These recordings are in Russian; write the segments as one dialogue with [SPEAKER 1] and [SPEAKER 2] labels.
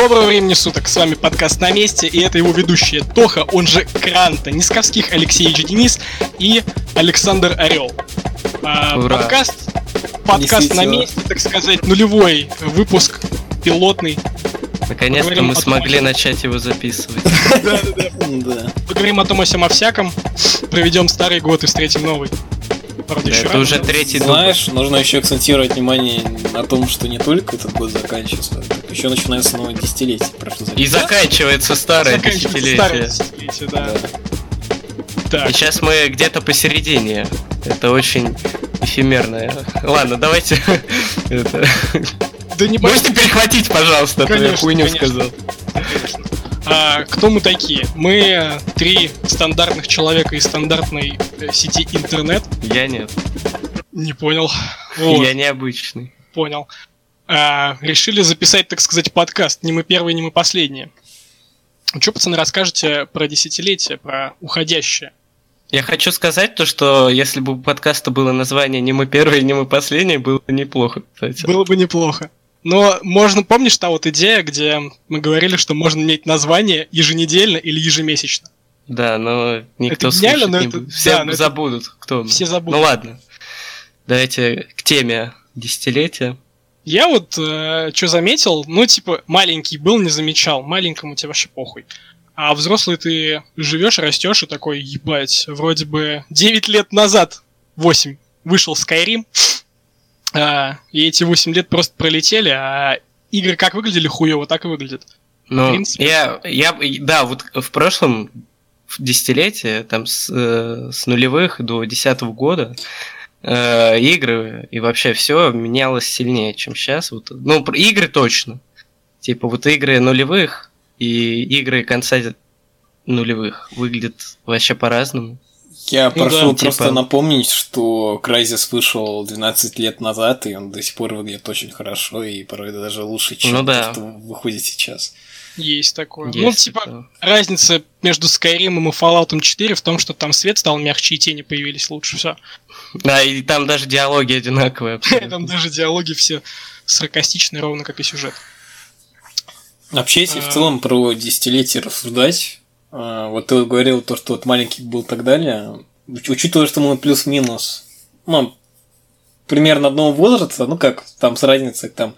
[SPEAKER 1] Доброго времени суток, с вами подкаст «На месте», и это его ведущие Тоха, он же Кранта, Нисковских Алексеевич Денис и Александр Орел. А,
[SPEAKER 2] Ура.
[SPEAKER 1] подкаст, подкаст «На месте», так сказать, нулевой выпуск, пилотный.
[SPEAKER 2] Наконец-то мы
[SPEAKER 1] том,
[SPEAKER 2] смогли начать его записывать.
[SPEAKER 3] Да.
[SPEAKER 1] Поговорим о том, о сем, о всяком, проведем старый год и встретим новый. Правда, еще
[SPEAKER 2] Это уже третий.
[SPEAKER 3] Знаешь, нужно еще акцентировать внимание на том, что не только этот год заканчивается, еще начинается новое десятилетие. Прошу
[SPEAKER 2] И заканчивается старое
[SPEAKER 1] Заканчивается старое
[SPEAKER 2] десятилетие.
[SPEAKER 1] десятилетие, да.
[SPEAKER 3] Да.
[SPEAKER 1] Так,
[SPEAKER 2] И сейчас мы где-то посередине. Это очень эфемерное. Ладно, давайте.
[SPEAKER 1] да не
[SPEAKER 2] Можете перехватить, пожалуйста, то я
[SPEAKER 1] Конечно,
[SPEAKER 2] хуйню
[SPEAKER 1] конечно.
[SPEAKER 2] сказал.
[SPEAKER 1] А, кто мы такие? Мы три стандартных человека из стандартной э, сети интернет.
[SPEAKER 2] Я нет.
[SPEAKER 1] Не понял. Вот,
[SPEAKER 2] Я необычный.
[SPEAKER 1] понял. А, решили записать, так сказать, подкаст. Не мы первые, не мы последние. Что, пацаны, расскажете про десятилетие, про уходящее?
[SPEAKER 2] Я хочу сказать то, что если бы у подкаста было название «Не мы первые, не мы последние», было бы неплохо, кстати.
[SPEAKER 1] Было бы неплохо. Но можно, помнишь та вот идея, где мы говорили, что можно иметь название еженедельно или ежемесячно?
[SPEAKER 2] Да, но никто
[SPEAKER 1] Это гениально,
[SPEAKER 2] слушать
[SPEAKER 1] но
[SPEAKER 2] не
[SPEAKER 1] это-
[SPEAKER 2] будет. Все
[SPEAKER 1] да, но это-
[SPEAKER 2] забудут, кто мы.
[SPEAKER 1] Все забудут.
[SPEAKER 2] Ну ладно. Давайте к теме десятилетия.
[SPEAKER 1] Я вот что заметил, ну, типа, маленький был, не замечал. Маленькому тебе вообще похуй. А взрослый ты живешь, растешь и такой, ебать, вроде бы 9 лет назад, 8, вышел Skyrim, а, и эти 8 лет просто пролетели, а игры как выглядели хуево, так и выглядят.
[SPEAKER 2] Ну, я, я, да, вот в прошлом десятилетии, там с, э, с нулевых до десятого года, э, игры и вообще все менялось сильнее, чем сейчас. Вот, ну, игры точно. Типа вот игры нулевых и игры конца нулевых выглядят вообще по-разному.
[SPEAKER 3] Я
[SPEAKER 1] Ну
[SPEAKER 3] прошу
[SPEAKER 1] да,
[SPEAKER 3] просто
[SPEAKER 2] типа-
[SPEAKER 3] напомнить, что Crysis вышел 12 лет назад, и он до сих пор выглядит очень хорошо, и порой даже лучше, чем
[SPEAKER 2] Ну да.
[SPEAKER 3] то, что выходит сейчас.
[SPEAKER 1] Есть такое.
[SPEAKER 2] Есть
[SPEAKER 1] ну, типа,
[SPEAKER 2] такое.
[SPEAKER 1] разница между Skyrim и Fallout 4 в том, что там свет стал мягче и тени появились лучше, все.
[SPEAKER 2] Да, и там даже диалоги одинаковые. абсолютно.
[SPEAKER 1] Там даже диалоги все саркастичные, ровно как и сюжет.
[SPEAKER 3] Вообще, если
[SPEAKER 1] А.
[SPEAKER 3] в целом про десятилетие рассуждать, а, вот ты говорил то, что вот маленький был и так далее, уч- учитывая, что мы плюс-минус, ну, примерно одного возраста, ну как, там с разницей там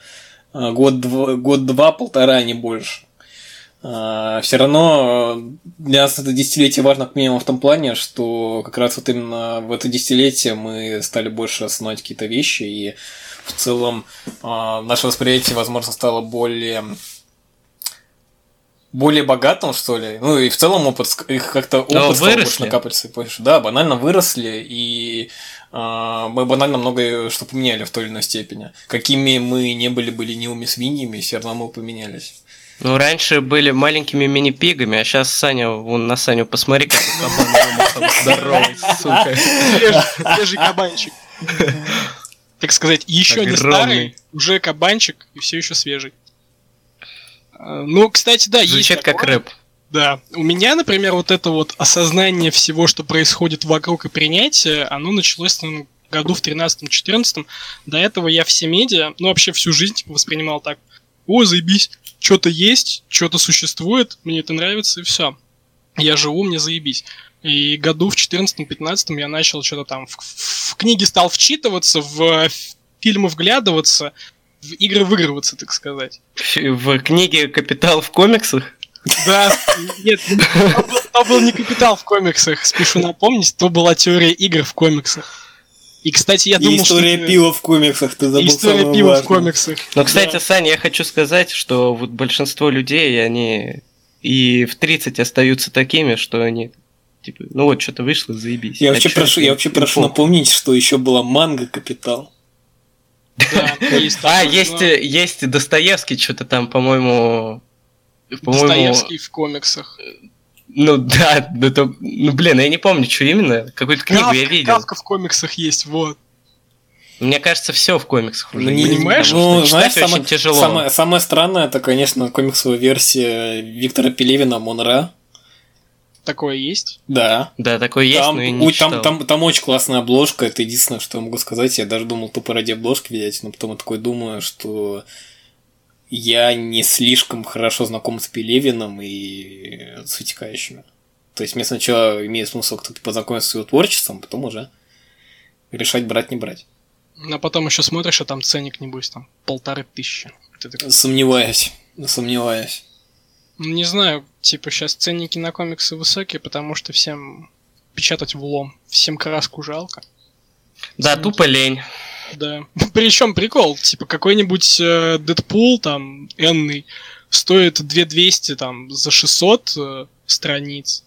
[SPEAKER 3] а, год-два, год-два, полтора, а не больше. Все равно э, для нас это десятилетие важно как минимум в том плане, что как раз вот именно в это десятилетие мы стали больше осознавать какие-то вещи, и в целом а, наше восприятие, возможно, стало более более богатым, что ли. Ну и в целом опыт, их как-то опыт стал больше накапливаться. понимаешь? Да, банально выросли, и а, мы банально многое что поменяли в той или иной степени. Какими мы не были бы ленивыми свиньями, все равно мы поменялись.
[SPEAKER 2] Ну, раньше были маленькими мини-пигами, а сейчас Саня, вон на Саню посмотри, как кабан вымахал. Здоровый, сука.
[SPEAKER 1] Свежий, свежий кабанчик. Так сказать, еще не старый, уже кабанчик и все еще свежий. А, Ну, кстати, да, есть
[SPEAKER 2] Звучит как рэп.
[SPEAKER 1] Да. У меня, например, вот это вот осознание всего, что происходит вокруг и принятие, оно началось, наверное, году в 13-14. До этого я все медиа, ну, вообще всю жизнь типа, воспринимал так. О, заебись, что-то есть, что-то существует, мне это нравится, и все. Я живу, мне заебись. И году в 14-15 я начал что-то там в, в книги стал вчитываться, в фильмы вглядываться, в игры выигрываться, так сказать.
[SPEAKER 2] В книге «Капитал в комиксах»
[SPEAKER 1] Да, нет, то был, то был не капитал в комиксах, спешу напомнить, то была теория игр в комиксах. И, кстати, я
[SPEAKER 3] И
[SPEAKER 1] думал,
[SPEAKER 3] история
[SPEAKER 1] что...
[SPEAKER 3] пива в комиксах, ты забыл
[SPEAKER 1] История
[SPEAKER 3] самое
[SPEAKER 1] пива в
[SPEAKER 3] важное.
[SPEAKER 1] комиксах.
[SPEAKER 2] Но, кстати,
[SPEAKER 1] Да.
[SPEAKER 2] Саня, я хочу сказать, что вот большинство людей, они и в 30 остаются такими, что они, типа, ну вот, что-то вышло, заебись.
[SPEAKER 3] Я
[SPEAKER 2] А
[SPEAKER 3] вообще прошу, я вообще прошу напомнить, что еще была манга Капитал.
[SPEAKER 1] Да, есть
[SPEAKER 2] А, есть, есть Достоевский, что-то там, по-моему... По-моему,
[SPEAKER 1] Достоевский в комиксах.
[SPEAKER 2] Ну да, да то- ну блин, я не помню, что именно, какую-то книгу я
[SPEAKER 1] Кавка-
[SPEAKER 2] видел.
[SPEAKER 1] Кавка в комиксах есть, вот.
[SPEAKER 2] Мне кажется, все в комиксах уже.
[SPEAKER 3] Ну, не-
[SPEAKER 1] понимаешь?
[SPEAKER 3] Ну,
[SPEAKER 2] что
[SPEAKER 3] знаешь, самое,
[SPEAKER 2] тяжело.
[SPEAKER 3] самое, самое странное, это, конечно, комиксовая версия Виктора Пелевина Монра.
[SPEAKER 1] Такое есть.
[SPEAKER 3] Да.
[SPEAKER 2] Да, такое есть,
[SPEAKER 3] Там,
[SPEAKER 2] но я не читал.
[SPEAKER 3] там, там, там очень классная обложка, это единственное, что я могу сказать. Я даже думал тупо ради обложки взять, но потом я такой думаю, что я не слишком хорошо знаком с Пелевиным и с вытекающими. То есть мне сначала имеет смысл кто-то познакомиться с его творчеством, потом уже решать брать, не брать.
[SPEAKER 1] А потом еще смотришь, а там ценник, небось, там полторы тысячи. Ты такой,
[SPEAKER 3] Сомневаюсь, сомневаюсь.
[SPEAKER 1] ну, не знаю, типа сейчас ценники на комиксы высокие, потому что всем печатать в лом, всем краску жалко.
[SPEAKER 2] Да, тупо лень.
[SPEAKER 1] Да. Причем прикол, типа какой-нибудь э, Дэдпул там энный стоит 2200 там за 600 э, страниц.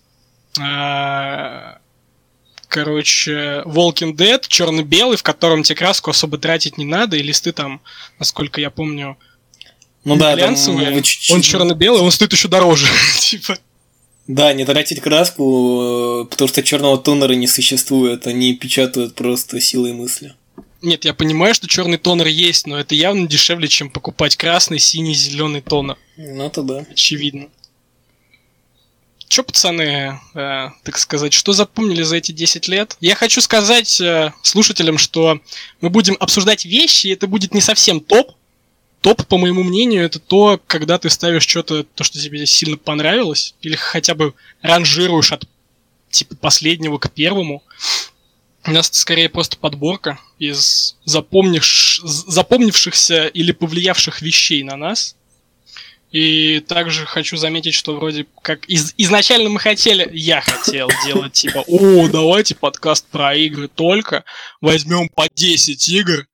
[SPEAKER 1] А, короче, Walking Dead черно-белый, в котором тебе краску особо тратить не надо, и листы там, насколько я помню,
[SPEAKER 3] Ну да, там вы
[SPEAKER 1] Он черно-белый, он стоит еще дороже. типа.
[SPEAKER 3] Да, не тратить краску, э, потому что черного тонера не существует, они печатают просто силой мысли.
[SPEAKER 1] Нет, я понимаю, что черный тонер есть, но это явно дешевле, чем покупать красный, синий, зеленый тонер.
[SPEAKER 3] Ну это да.
[SPEAKER 1] Очевидно. Чё, пацаны, э, так сказать, что запомнили за эти 10 лет? Я хочу сказать э, слушателям, что мы будем обсуждать вещи, и это будет не совсем топ. Топ, по моему мнению, это то, когда ты ставишь что-то, то, что тебе сильно понравилось, или хотя бы ранжируешь от типа последнего к первому. У нас скорее просто подборка из запомнивш... запомнившихся или повлиявших вещей на нас. И также хочу заметить, что вроде как из- изначально мы хотели, я хотел делать типа, о, давайте подкаст про игры только, возьмем по 10 игр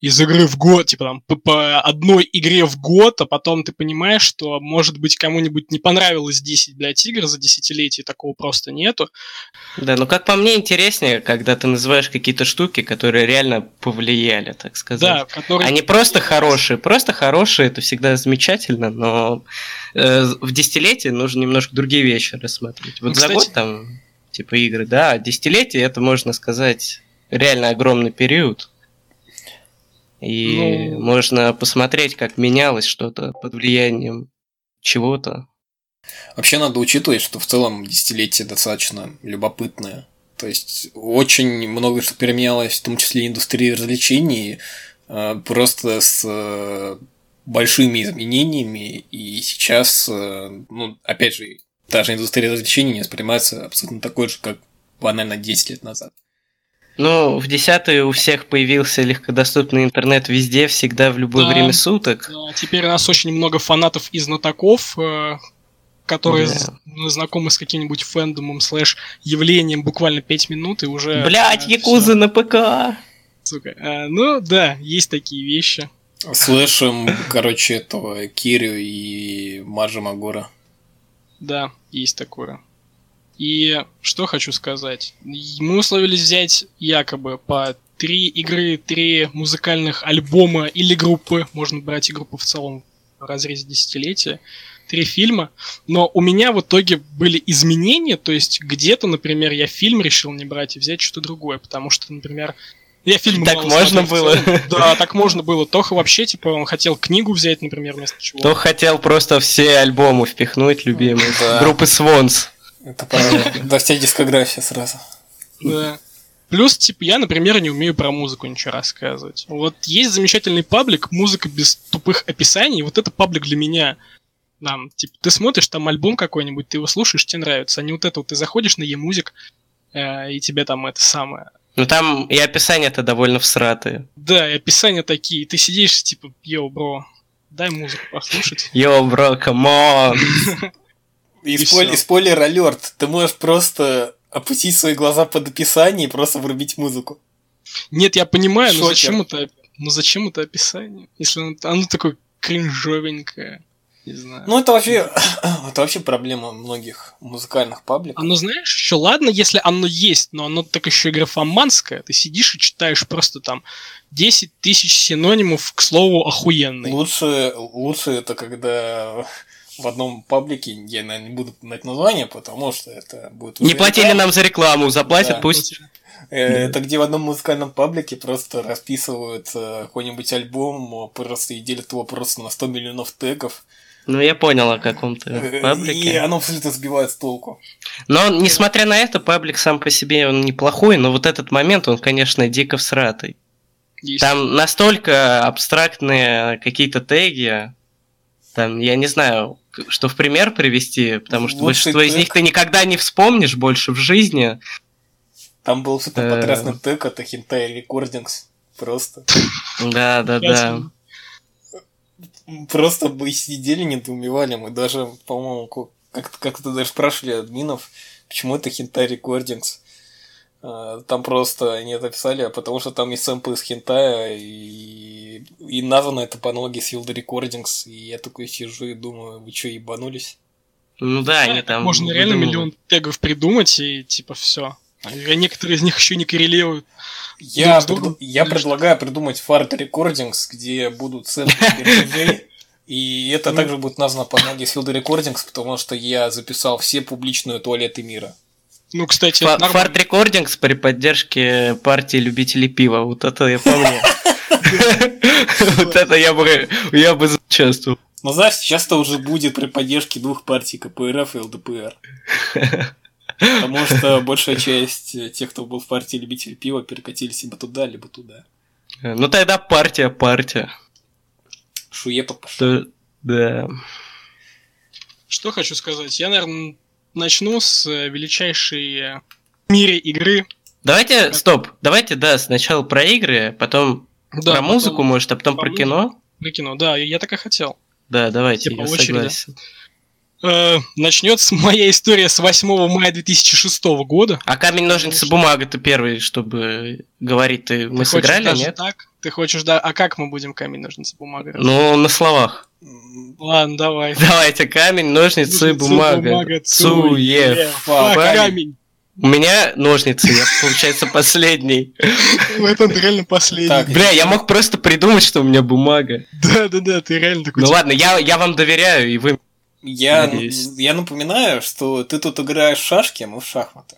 [SPEAKER 1] из игры в год, типа там по, по одной игре в год, а потом ты понимаешь, что может быть кому-нибудь не понравилось 10, блядь, игр за десятилетие, такого просто нету.
[SPEAKER 2] Да, ну как по мне интереснее, когда ты называешь какие-то штуки, которые реально повлияли, так сказать.
[SPEAKER 1] Да, которые...
[SPEAKER 2] Они просто хорошие. Просто хорошие, это всегда замечательно, но э, в десятилетии нужно немножко другие вещи рассматривать. Вот
[SPEAKER 1] Ну,
[SPEAKER 2] за
[SPEAKER 1] кстати-
[SPEAKER 2] год там, типа игры, да, десятилетие это, можно сказать, реально огромный период. И
[SPEAKER 1] Ну-
[SPEAKER 2] можно посмотреть, как менялось что-то под влиянием чего-то.
[SPEAKER 3] Вообще надо учитывать, что в целом десятилетие достаточно любопытное. То есть очень много что переменялось, в том числе индустрии развлечений, э, просто с э, большими изменениями. И сейчас, э, ну, опять же, та же индустрия развлечений не воспринимается абсолютно такой же, как банально 10 лет назад.
[SPEAKER 2] Ну, в десятые у всех появился легкодоступный интернет везде, всегда, в любое
[SPEAKER 1] Да.
[SPEAKER 2] время суток.
[SPEAKER 1] А, Теперь у нас очень много фанатов и знатоков, э, которые
[SPEAKER 2] Да.
[SPEAKER 1] ну, знакомы с каким-нибудь фэндомом слэш явлением буквально 5 минут и уже...
[SPEAKER 2] Блять,
[SPEAKER 1] э,
[SPEAKER 2] Якуза на ПК!
[SPEAKER 1] сука. Э, ну да, есть такие вещи.
[SPEAKER 3] Слышим, короче, этого Кирю и Маржа Магора.
[SPEAKER 1] Да, есть такое. И что хочу сказать. Мы условились взять якобы по три игры, три музыкальных альбома или группы. Можно брать и группу в целом в разрезе десятилетия. Три фильма. Но у меня в итоге были изменения. То есть где-то, например, я фильм решил не брать и взять что-то другое. Потому что, например, я фильм
[SPEAKER 2] Так можно было?
[SPEAKER 1] Да, так можно было. Тоха вообще, типа, он хотел книгу взять, например, вместо чего.
[SPEAKER 2] Кто хотел просто все альбомы впихнуть, любимые. Группы Swans.
[SPEAKER 3] Это правда. Да, вся дискография сразу.
[SPEAKER 1] Да. Плюс, типа, я, например, не умею про музыку ничего рассказывать. Вот есть замечательный паблик «Музыка без тупых описаний», вот это паблик для меня. Там, типа, ты смотришь там альбом какой-нибудь, ты его слушаешь, тебе нравится, а не вот это вот, ты заходишь на e-музик, э, и тебе там это самое.
[SPEAKER 2] Ну там и описания-то довольно всратые.
[SPEAKER 1] Да, и описания такие, ты сидишь, типа, yo, bro, дай музыку послушать.
[SPEAKER 2] Yo, bro, come on!
[SPEAKER 3] И,
[SPEAKER 1] И
[SPEAKER 3] спойлер,
[SPEAKER 1] всё.
[SPEAKER 3] и spoiler alert. Ты можешь просто опустить свои глаза под описание и просто врубить музыку.
[SPEAKER 1] Нет, я понимаю, но зачем это, ну зачем это описание? Если оно, оно такое кринжовенькое, не знаю.
[SPEAKER 3] Ну, это вообще, это вообще проблема многих музыкальных пабликов.
[SPEAKER 1] Оно, знаешь, еще ладно, если оно есть, но оно так еще и графоманское. Ты сидишь и читаешь просто там 10 тысяч синонимов, к слову, охуенный.
[SPEAKER 3] Лучше, лучше это когда в одном паблике, я, наверное, не буду знать название, потому что это будет...
[SPEAKER 2] Не платили
[SPEAKER 3] реклама.
[SPEAKER 2] нам за рекламу, заплатят,
[SPEAKER 3] Да.
[SPEAKER 2] пусть...
[SPEAKER 3] Э, Это где в одном музыкальном паблике просто расписывают э, какой-нибудь альбом, просто и делят его просто на 100 миллионов тегов.
[SPEAKER 2] Ну, я понял о каком-то
[SPEAKER 3] Э, И
[SPEAKER 2] паблике.
[SPEAKER 3] оно абсолютно сбивает с толку.
[SPEAKER 2] Но, несмотря на это, паблик сам по себе он неплохой, но вот этот момент, он, конечно, дико всратый.
[SPEAKER 1] Есть.
[SPEAKER 2] Там настолько абстрактные какие-то теги, Там, я не знаю, что в пример привести, потому что
[SPEAKER 3] Вот
[SPEAKER 2] большинство из них ты никогда не вспомнишь больше в жизни.
[SPEAKER 3] Там был супер
[SPEAKER 2] Э.
[SPEAKER 3] потрясный тег, это Hentai Recordings. Просто.
[SPEAKER 2] Да, да, да.
[SPEAKER 3] Просто мы сидели, недоумевали. Мы даже, по-моему, как-то, как-то даже спрашивали админов, почему это Hentai Recordings. А, Там просто они это писали, а потому что там есть сэмплы из хентая, и, и названо это по аналогии с Field Recordings, и я такой сижу и думаю, вы что, ебанулись?
[SPEAKER 2] Ну да, они там...
[SPEAKER 1] Можно реально миллион тегов придумать, и типа все. некоторые из них еще не коррелируют.
[SPEAKER 3] Я,
[SPEAKER 1] Друг
[SPEAKER 3] пред- я предлагаю придумать Fart Recordings, где будут сэмплы и это
[SPEAKER 1] Ну.
[SPEAKER 3] также будет названо по аналогии с Field Recordings, потому что я записал все публичные туалеты мира.
[SPEAKER 1] Ну, кстати,
[SPEAKER 2] Фа-
[SPEAKER 1] это нормально.
[SPEAKER 2] Фарт Рекордингс при поддержке партии любителей пива. Вот это я помню. Вот это я бы я бы участвовал.
[SPEAKER 3] Но знаешь, сейчас это уже будет при поддержке двух партий КПРФ и ЛДПР. Потому что большая часть тех, кто был в партии любителей пива, перекатились либо туда, либо туда.
[SPEAKER 2] Ну тогда партия, партия.
[SPEAKER 3] Шуепа пошел.
[SPEAKER 2] Что- Да.
[SPEAKER 1] Что хочу сказать? Я, наверное, начну с э, величайшей э, в мире игры.
[SPEAKER 2] Давайте, стоп, давайте, да, сначала про игры, потом
[SPEAKER 1] Да,
[SPEAKER 2] про музыку,
[SPEAKER 1] потом
[SPEAKER 2] может, а потом
[SPEAKER 1] про
[SPEAKER 2] кино.
[SPEAKER 1] Про кино. Да, я так и хотел.
[SPEAKER 2] Да, давайте,
[SPEAKER 1] Типа
[SPEAKER 2] я
[SPEAKER 1] очереди.
[SPEAKER 2] согласен.
[SPEAKER 1] Э, начнется моя история с 8 мая 2006 года.
[SPEAKER 2] А камень, ножницы, бумага ты первый, чтобы говорить, ты мы
[SPEAKER 1] Ты хочешь
[SPEAKER 2] сыграли, нет?
[SPEAKER 1] так? Ты хочешь, да? А как мы будем камень, ножницы, бумага?
[SPEAKER 2] Ну, на словах.
[SPEAKER 1] Ладно, давай.
[SPEAKER 2] Давайте, камень, ножницы,
[SPEAKER 1] Ножницы,
[SPEAKER 2] бумага.
[SPEAKER 1] цу,
[SPEAKER 2] Цуе,
[SPEAKER 1] е,
[SPEAKER 3] фа,
[SPEAKER 1] фа,
[SPEAKER 3] камень.
[SPEAKER 2] У меня ножницы, я, получается, последний.
[SPEAKER 1] Это реально последний.
[SPEAKER 3] Так,
[SPEAKER 2] Бля, я мог просто придумать, что у меня бумага.
[SPEAKER 1] Да, да, да, ты реально такой.
[SPEAKER 2] Ну ладно, я, я вам доверяю, и вы...
[SPEAKER 3] Я, я напоминаю, что ты тут играешь в шашки, а мы в шахматы.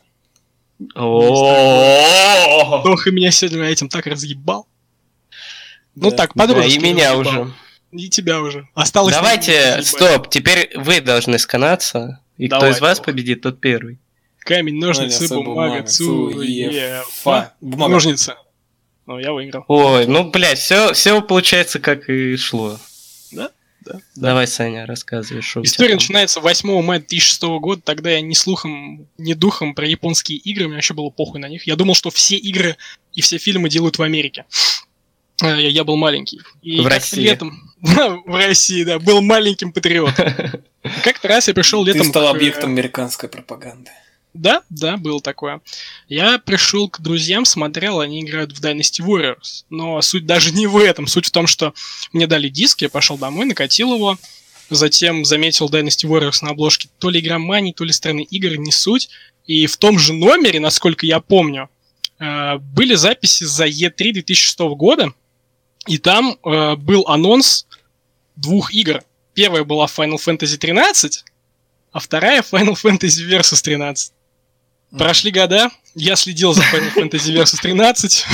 [SPEAKER 2] О,
[SPEAKER 1] Тоха меня сегодня этим так разъебал. Ну так, подружки.
[SPEAKER 2] и меня уже.
[SPEAKER 1] И тебя уже. Осталось...
[SPEAKER 2] Давайте, стоп, теперь вы должны сканаться. И кто
[SPEAKER 1] Давай,
[SPEAKER 2] из вас победит, тот первый.
[SPEAKER 1] Камень, ножницы, бумага,
[SPEAKER 3] бумага,
[SPEAKER 1] цу,
[SPEAKER 3] цу,
[SPEAKER 1] е,
[SPEAKER 3] е,
[SPEAKER 1] фа.
[SPEAKER 3] фа. Бумага.
[SPEAKER 1] Ножницы. Ну, я выиграл.
[SPEAKER 2] Ой, ну, блядь, все, все получается, как и шло.
[SPEAKER 1] Да? Да.
[SPEAKER 2] Давай, Саня, рассказывай, что у тебя
[SPEAKER 1] История
[SPEAKER 2] там.
[SPEAKER 1] начинается 8 мая 2006 года, тогда я ни слухом, ни духом про японские игры, мне вообще было похуй на них. Я думал, что все игры и все фильмы делают в Америке. Э, Я, я был маленький. И
[SPEAKER 2] В России.
[SPEAKER 1] Летом, в России, да, был маленьким патриотом. Как-то раз я пришел
[SPEAKER 3] Ты
[SPEAKER 1] летом...
[SPEAKER 3] стал
[SPEAKER 1] к, э,
[SPEAKER 3] объектом американской пропаганды.
[SPEAKER 1] Да, да, было такое. Я пришел к друзьям, смотрел, они играют в Dynasty Warriors. Но суть даже не в этом. Суть в том, что мне дали диск, я пошел домой, накатил его. Затем заметил Dynasty Warriors на обложке то ли игромании, то ли страны игр, не суть. И в том же номере, насколько я помню, э, были записи за E3 2006 года. И там э, был анонс двух игр. Первая была Final Fantasy 13, а вторая Final Fantasy Versus 13. Прошли года, я следил за Final Fantasy Versus 13.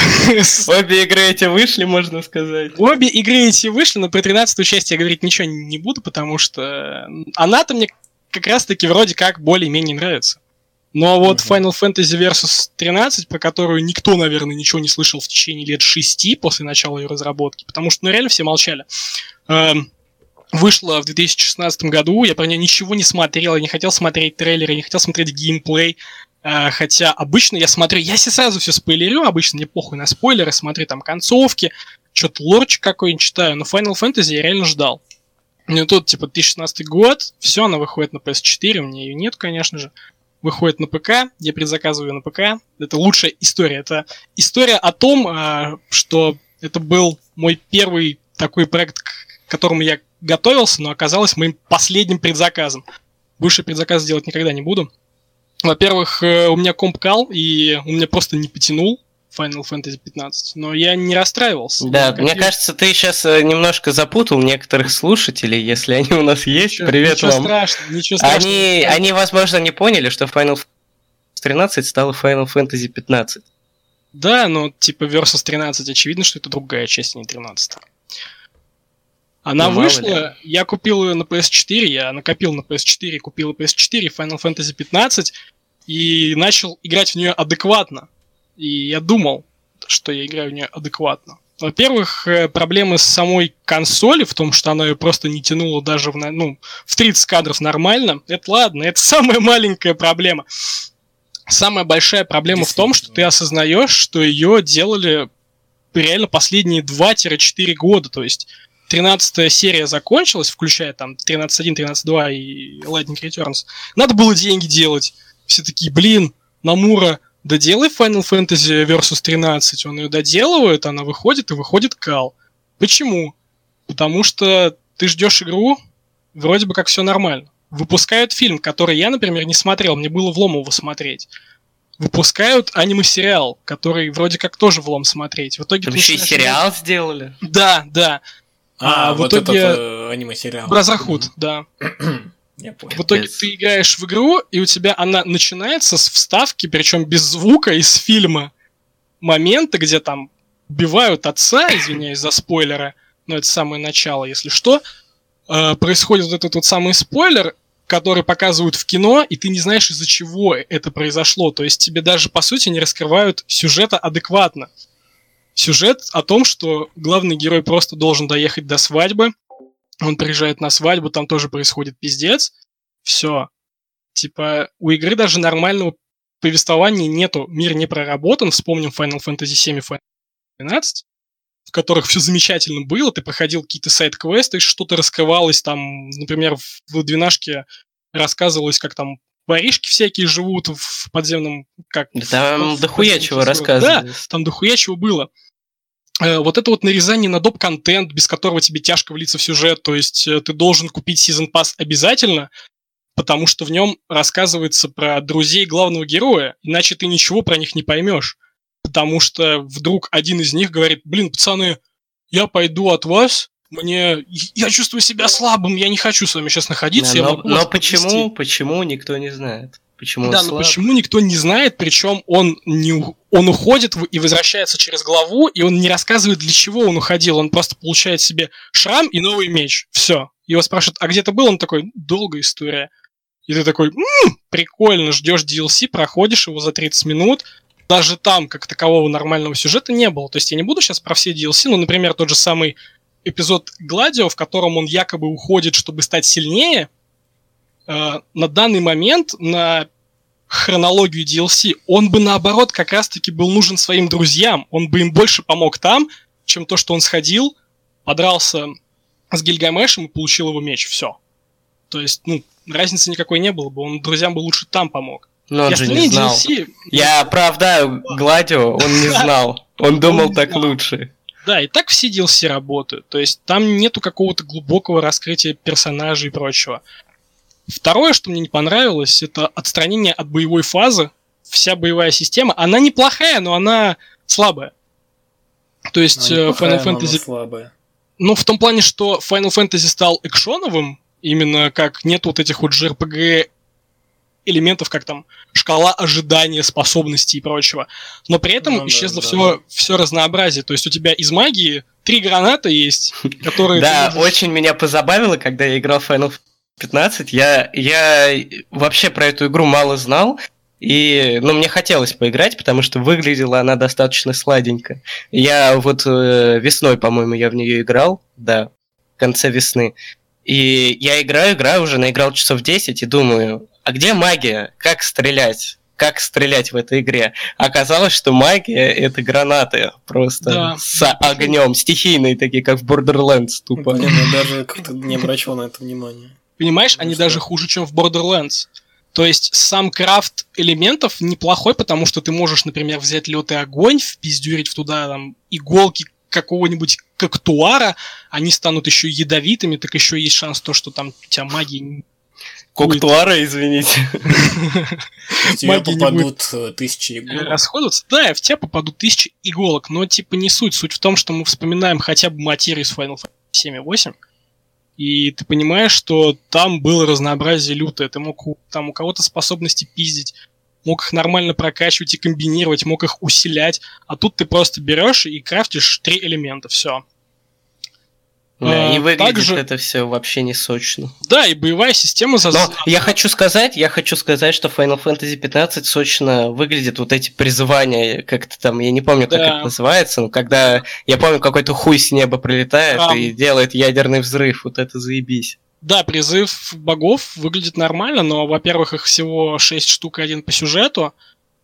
[SPEAKER 1] С-
[SPEAKER 2] Обе игры эти вышли, можно сказать.
[SPEAKER 1] Обе игры эти вышли, но про 13 часть я говорить ничего не буду, потому что она-то мне как раз-таки вроде как более-менее нравится. Но вот. Final Fantasy Versus 13, про которую никто, наверное, ничего не слышал в течение лет шести после начала ее разработки, потому что, ну, реально все молчали. Эм, Вышла в 2016 году, я про нее ничего не смотрел, я не хотел смотреть трейлеры, не хотел смотреть геймплей, Э, Хотя обычно я смотрю, я себе сразу все спойлерю, обычно мне похуй на спойлеры, смотрю там концовки, что-то лорчик какой-нибудь читаю, но Final Fantasy я реально ждал. Ну тут, типа, 2016 год, все, она выходит на PS4, у меня ее нет, конечно же. Выходит на ПК, я предзаказываю на ПК. Это лучшая история. Это история о том, а, что это был мой первый такой проект, к которому я готовился, но оказалось моим последним предзаказом. Больше предзаказ делать никогда не буду. Во-первых, э, у меня комп кал, и он меня просто не потянул Final Fantasy 15, но я не расстраивался.
[SPEAKER 2] Да,
[SPEAKER 1] Я
[SPEAKER 2] мне
[SPEAKER 1] накопил-
[SPEAKER 2] кажется, ты сейчас немножко запутал некоторых слушателей, если они у нас есть.
[SPEAKER 1] Ничего-
[SPEAKER 2] Привет
[SPEAKER 1] ничего
[SPEAKER 2] вам.
[SPEAKER 1] страшного, ничего страшного.
[SPEAKER 2] Они, они, возможно, не поняли, что Final Fantasy 13 стала Final Fantasy 15.
[SPEAKER 1] Да, но типа Versus 13, очевидно, что это другая часть, а не 13. Она
[SPEAKER 2] Ну,
[SPEAKER 1] вышла, я купил ее на PS4, я накопил на PS4, купил PS4, Final Fantasy 15, и начал играть в нее адекватно. И я думал, что я играю в нее адекватно. Во-первых, э, проблемы с самой консоли в том, что она ее просто не тянула даже в, ну, в 30 кадров нормально. Это ладно, это самая маленькая проблема. Самая большая проблема в том, что ты осознаешь, что ее делали реально последние 2-4 года. То есть 13 серия закончилась, включая там 13.1, 13.2 и Lightning Returns. Надо было деньги делать. Все такие, блин, Намура, доделай Final Fantasy Versus 13. Он ее доделывает, она выходит, и выходит кал. Почему? Потому что ты ждешь игру, вроде бы как все нормально. Выпускают фильм, который я, например, не смотрел, мне было влом его смотреть. Выпускают аниме-сериал, который вроде как тоже влом смотреть. В итоге
[SPEAKER 2] Там еще и сериал сделали.
[SPEAKER 1] Да, да.
[SPEAKER 3] А, а в вот итоге... этот э, аниме-сериал.
[SPEAKER 1] Бразерхуд, да.
[SPEAKER 3] Я понял.
[SPEAKER 1] В итоге ты играешь в игру, и у тебя она начинается с вставки, причем без звука из фильма. Момента, где там убивают отца, извиняюсь за спойлеры, но это самое начало, если что. Э, происходит вот этот вот самый спойлер, который показывают в кино, и ты не знаешь, из-за чего это произошло. То есть тебе даже, по сути, не раскрывают сюжета адекватно. Сюжет о том, что главный герой просто должен доехать до свадьбы, он приезжает на свадьбу, там тоже происходит пиздец. Все. Типа, у игры даже нормального повествования нету. Мир не проработан. Вспомним Final Fantasy VII и Final Fantasy XII, в которых все замечательно было. Ты проходил какие-то сайт-квесты, что-то раскрывалось. Там, например, в двенашке рассказывалось, как там воришки всякие живут в подземном... Как,
[SPEAKER 2] там дохуя чего рассказывали.
[SPEAKER 1] Да, там дохуя чего было. Э, вот это вот нарезание на доп-контент, без которого тебе тяжко влиться в сюжет, то есть э, ты должен купить Season Pass обязательно, потому что в нем рассказывается про друзей главного героя, иначе ты ничего про них не поймешь. Потому что вдруг один из них говорит, блин, пацаны, я пойду от вас, мне я чувствую себя слабым, я не хочу с вами сейчас находиться.
[SPEAKER 2] Да, но но почему, почему никто не знает? Почему
[SPEAKER 1] да, но почему никто не знает, причем он, не, он уходит и возвращается через главу, и он не рассказывает, для чего он уходил. Он просто получает себе шрам и новый меч. Все. Его спрашивают, а где ты был? Он такой, долгая история. И ты такой, м-м, прикольно, ждешь DLC, проходишь его за 30 минут. Даже там, как такового нормального сюжета не было. То есть я не буду сейчас про все DLC, но, например, тот же самый эпизод Гладио, в котором он якобы уходит, чтобы стать сильнее, э, на данный момент на хронологию DLC, он бы наоборот как раз-таки был нужен своим друзьям. Он бы им больше помог там, чем то, что он сходил, подрался с Гильгамешем и получил его меч. Все. То есть, ну, разницы никакой не было бы. Он друзьям бы лучше там помог.
[SPEAKER 2] Но он же не знал. DLC... Я оправдаю Гладио, он не знал. Он думал так лучше.
[SPEAKER 1] Да, и так все DLC работают. То есть там нету какого-то глубокого раскрытия персонажей и прочего. Второе, что мне не понравилось, это отстранение от боевой фазы. Вся боевая система, она неплохая, но она слабая. То есть она
[SPEAKER 3] Final Fantasy... слабая.
[SPEAKER 1] Ну, в том плане, что Final Fantasy стал экшоновым, именно как нет вот этих вот JRPG элементов, как там шкала ожидания, способностей и прочего. Но при этом ну, исчезло да, все, да. все разнообразие. То есть у тебя из магии три граната есть, которые...
[SPEAKER 2] Да, очень меня позабавило, когда я играл в Final 15 я, я вообще про эту игру мало знал, и, ну, мне хотелось поиграть, потому что выглядела она достаточно сладенько. Я вот э, весной, по-моему, я в нее играл, да, в конце весны. И я играю, играю уже, наиграл часов 10 и думаю, а где магия? Как стрелять? Как стрелять в этой игре? Оказалось, что магия это гранаты просто да. с огнем, стихийные такие, как в Borderlands, тупо.
[SPEAKER 3] Блин, я даже как-то не обращал на это внимания.
[SPEAKER 1] Понимаешь, они даже хуже, чем в Borderlands. То есть сам крафт элементов неплохой, потому что ты можешь, например, взять лед и огонь, впиздюрить в туда там, иголки какого-нибудь коктуара, они станут еще ядовитыми, так еще есть шанс то, что там у тебя магии
[SPEAKER 2] Коктуара, извините.
[SPEAKER 3] В тебя попадут э, тысячи иголок.
[SPEAKER 1] Расходоваться? Да, в тебя попадут тысячи иголок, но типа не суть. Суть в том, что мы вспоминаем хотя бы материю с Final Fantasy 7 и 8, и ты понимаешь, что там было разнообразие лютое. Ты мог там у кого-то способности пиздить, мог их нормально прокачивать и комбинировать, мог их усилять. А тут ты просто берешь и крафтишь три элемента, все.
[SPEAKER 2] Да,
[SPEAKER 1] А,
[SPEAKER 2] и выглядит
[SPEAKER 1] также-
[SPEAKER 2] это все вообще не сочно.
[SPEAKER 1] Да, и боевая система за...
[SPEAKER 2] Но я хочу сказать, я хочу сказать, что Final Fantasy 15 сочно выглядит вот эти призывания, как-то там, я не помню, как
[SPEAKER 1] Да.
[SPEAKER 2] это называется, но когда, я помню, какой-то хуй с неба прилетает
[SPEAKER 1] Рам.
[SPEAKER 2] и делает ядерный взрыв, вот это заебись.
[SPEAKER 1] Да, призыв богов выглядит нормально, но, во-первых, их всего 6 штук и один по сюжету,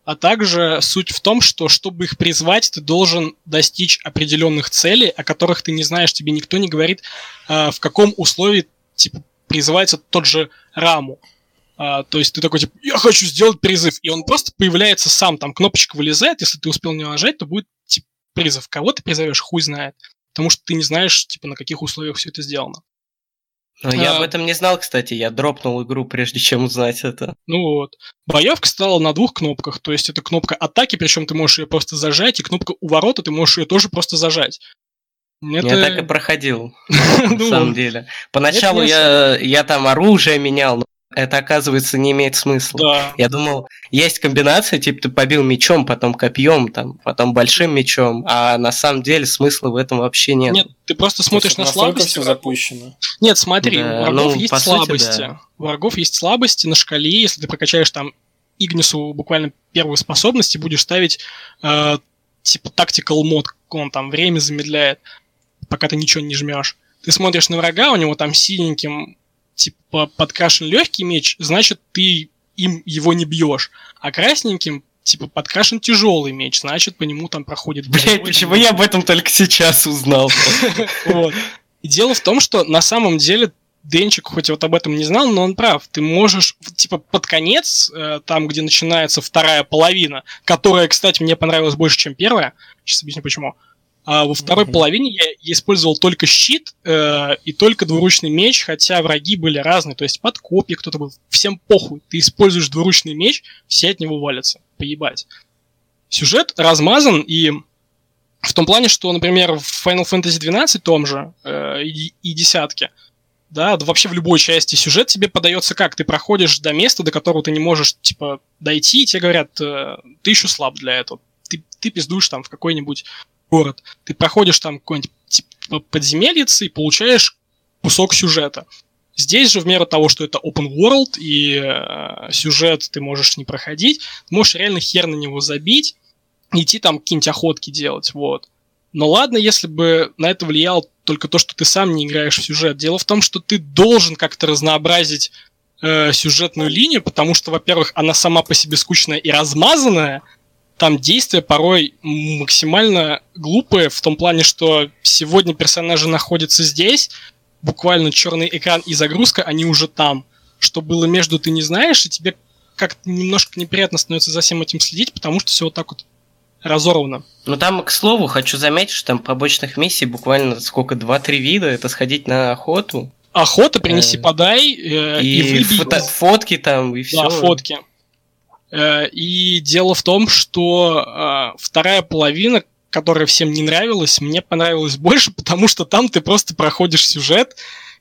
[SPEAKER 1] а также суть в том, что чтобы их призвать, ты должен достичь определенных целей, о которых ты не знаешь, тебе никто не говорит, а, в каком условии, типа, призывается тот же Раму. А, то есть ты такой, типа, я хочу сделать призыв, и он просто появляется сам, там кнопочка вылезает, если ты успел не нажать, то будет, типа, призыв. Кого ты призовешь, хуй знает. Потому что ты не знаешь, типа, на каких условиях все это сделано.
[SPEAKER 2] Но я
[SPEAKER 1] А.
[SPEAKER 2] об этом не знал, кстати, я дропнул игру, прежде чем узнать это.
[SPEAKER 1] Ну вот. Боевка стала на двух кнопках. То есть это кнопка атаки, причем ты можешь ее просто зажать, и кнопка у ворота ты можешь ее тоже просто зажать. Это...
[SPEAKER 2] Я так и проходил, на
[SPEAKER 1] Ну,
[SPEAKER 2] самом деле. Поначалу я, я там оружие менял, но это, оказывается, не имеет смысла.
[SPEAKER 1] Да.
[SPEAKER 2] Я думал, есть комбинация, типа ты побил мечом, потом копьем, там, потом большим мечом, а на самом деле смысла в этом вообще нет.
[SPEAKER 1] Нет, ты просто смотришь на слабости.
[SPEAKER 3] все запущено.
[SPEAKER 1] Нет, смотри,
[SPEAKER 2] Да,
[SPEAKER 1] у врагов
[SPEAKER 2] ну,
[SPEAKER 1] есть
[SPEAKER 2] сути,
[SPEAKER 1] слабости.
[SPEAKER 2] да.
[SPEAKER 1] У врагов есть слабости на шкале. Если ты прокачаешь там Игнису буквально первую способность и будешь ставить э, типа tactical мод, он там время замедляет, пока ты ничего не жмешь. Ты смотришь на врага, у него там синеньким типа подкрашен легкий меч, значит ты им его не бьешь. А красненьким типа подкрашен тяжелый меч, значит по нему там проходит
[SPEAKER 2] Блять, почему я об этом только сейчас узнал?
[SPEAKER 1] дело в том, что на самом деле Денчик хоть вот об этом не знал, но он прав. Ты можешь, типа, под конец, э, там, где начинается вторая половина, которая, кстати, мне понравилась больше, чем первая, сейчас объясню почему, а во второй
[SPEAKER 3] Мгм.
[SPEAKER 1] половине я, использовал только щит э, и только двуручный меч, хотя враги были разные, то есть под копья кто-то был, всем похуй. Ты используешь двуручный меч, все от него валятся, поебать. Сюжет размазан, и в том плане, что, например, в Final Fantasy 12 том же э, и, и десятке, да, да вообще в любой части сюжет тебе подается как? Ты проходишь до места, до которого ты не можешь, типа, дойти, и тебе говорят, э, ты еще слаб для этого. Ты, ты пиздуешь там в какой-нибудь город. Ты проходишь там какой-нибудь типа, подземельице и получаешь кусок сюжета. Здесь же, в меру того, что это open world, и э, сюжет ты можешь не проходить, можешь реально хер на него забить, идти там какие-нибудь охотки делать, вот. Но ладно, если бы на это влияло только то, что ты сам не играешь в сюжет. Дело в том, что ты должен как-то разнообразить э, сюжетную линию, потому что, во-первых, она сама по себе скучная и размазанная. Там действия порой максимально глупые, в том плане, что сегодня персонажи находятся здесь, буквально черный экран и загрузка, они уже там. Что было между, ты не знаешь, и тебе как-то немножко неприятно становится за всем этим следить, потому что все вот так вот разорвано.
[SPEAKER 2] Ну там, к слову, хочу заметить, что там побочных миссий буквально сколько, 2-3 вида, это сходить на охоту,
[SPEAKER 1] Охота, принеси,
[SPEAKER 2] Э,
[SPEAKER 1] подай, э, и,
[SPEAKER 2] и,
[SPEAKER 1] выбей
[SPEAKER 2] фото- фотки там, и все.
[SPEAKER 1] Да, фотки. Э, И дело в том, что э, вторая половина, которая всем не нравилась, мне понравилась больше, потому что там ты просто проходишь сюжет,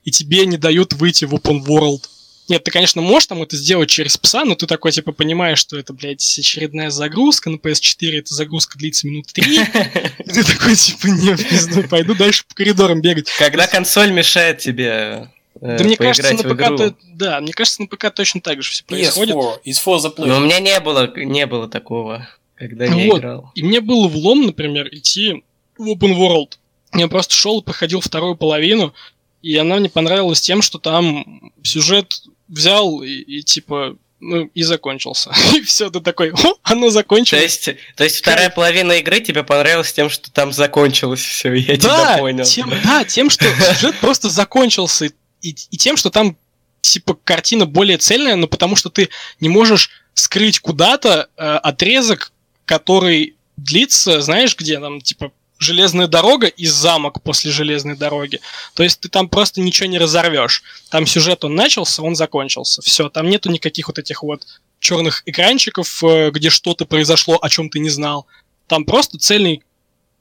[SPEAKER 1] и тебе не дают выйти в open world. Нет, ты, конечно, можешь там это сделать через пса, но ты такой, типа, понимаешь, что это, блядь, очередная загрузка на PS4, эта загрузка длится минут три, и ты такой, типа, не, пизду, пойду дальше по коридорам бегать.
[SPEAKER 2] Когда консоль мешает тебе
[SPEAKER 1] Да мне кажется, на
[SPEAKER 2] в
[SPEAKER 1] ПК, то- да, мне кажется, на ПК точно так же все происходит.
[SPEAKER 3] PS4, is for the
[SPEAKER 2] Но у меня не было, не было такого, когда я
[SPEAKER 1] Вот.
[SPEAKER 2] играл.
[SPEAKER 1] И мне было влом, например, идти в open world. Я просто шел и проходил вторую половину, и она мне понравилась тем, что там сюжет взял и, и типа, ну, и закончился. И все, ты такой, о, оно
[SPEAKER 2] То
[SPEAKER 1] закончилось.
[SPEAKER 2] есть, то есть вторая половина игры тебе понравилась тем, что там закончилось все, я тебя
[SPEAKER 1] да,
[SPEAKER 2] понял.
[SPEAKER 1] Тем, да, тем, что сюжет просто закончился, и, и тем, что там типа картина более цельная, но потому что ты не можешь скрыть куда-то э, отрезок, который длится, знаешь, где там типа железная дорога и замок после железной дороги. То есть ты там просто ничего не разорвешь. Там сюжет он начался, он закончился. Все, там нету никаких вот этих вот черных экранчиков, э, где что-то произошло, о чем ты не знал. Там просто цельный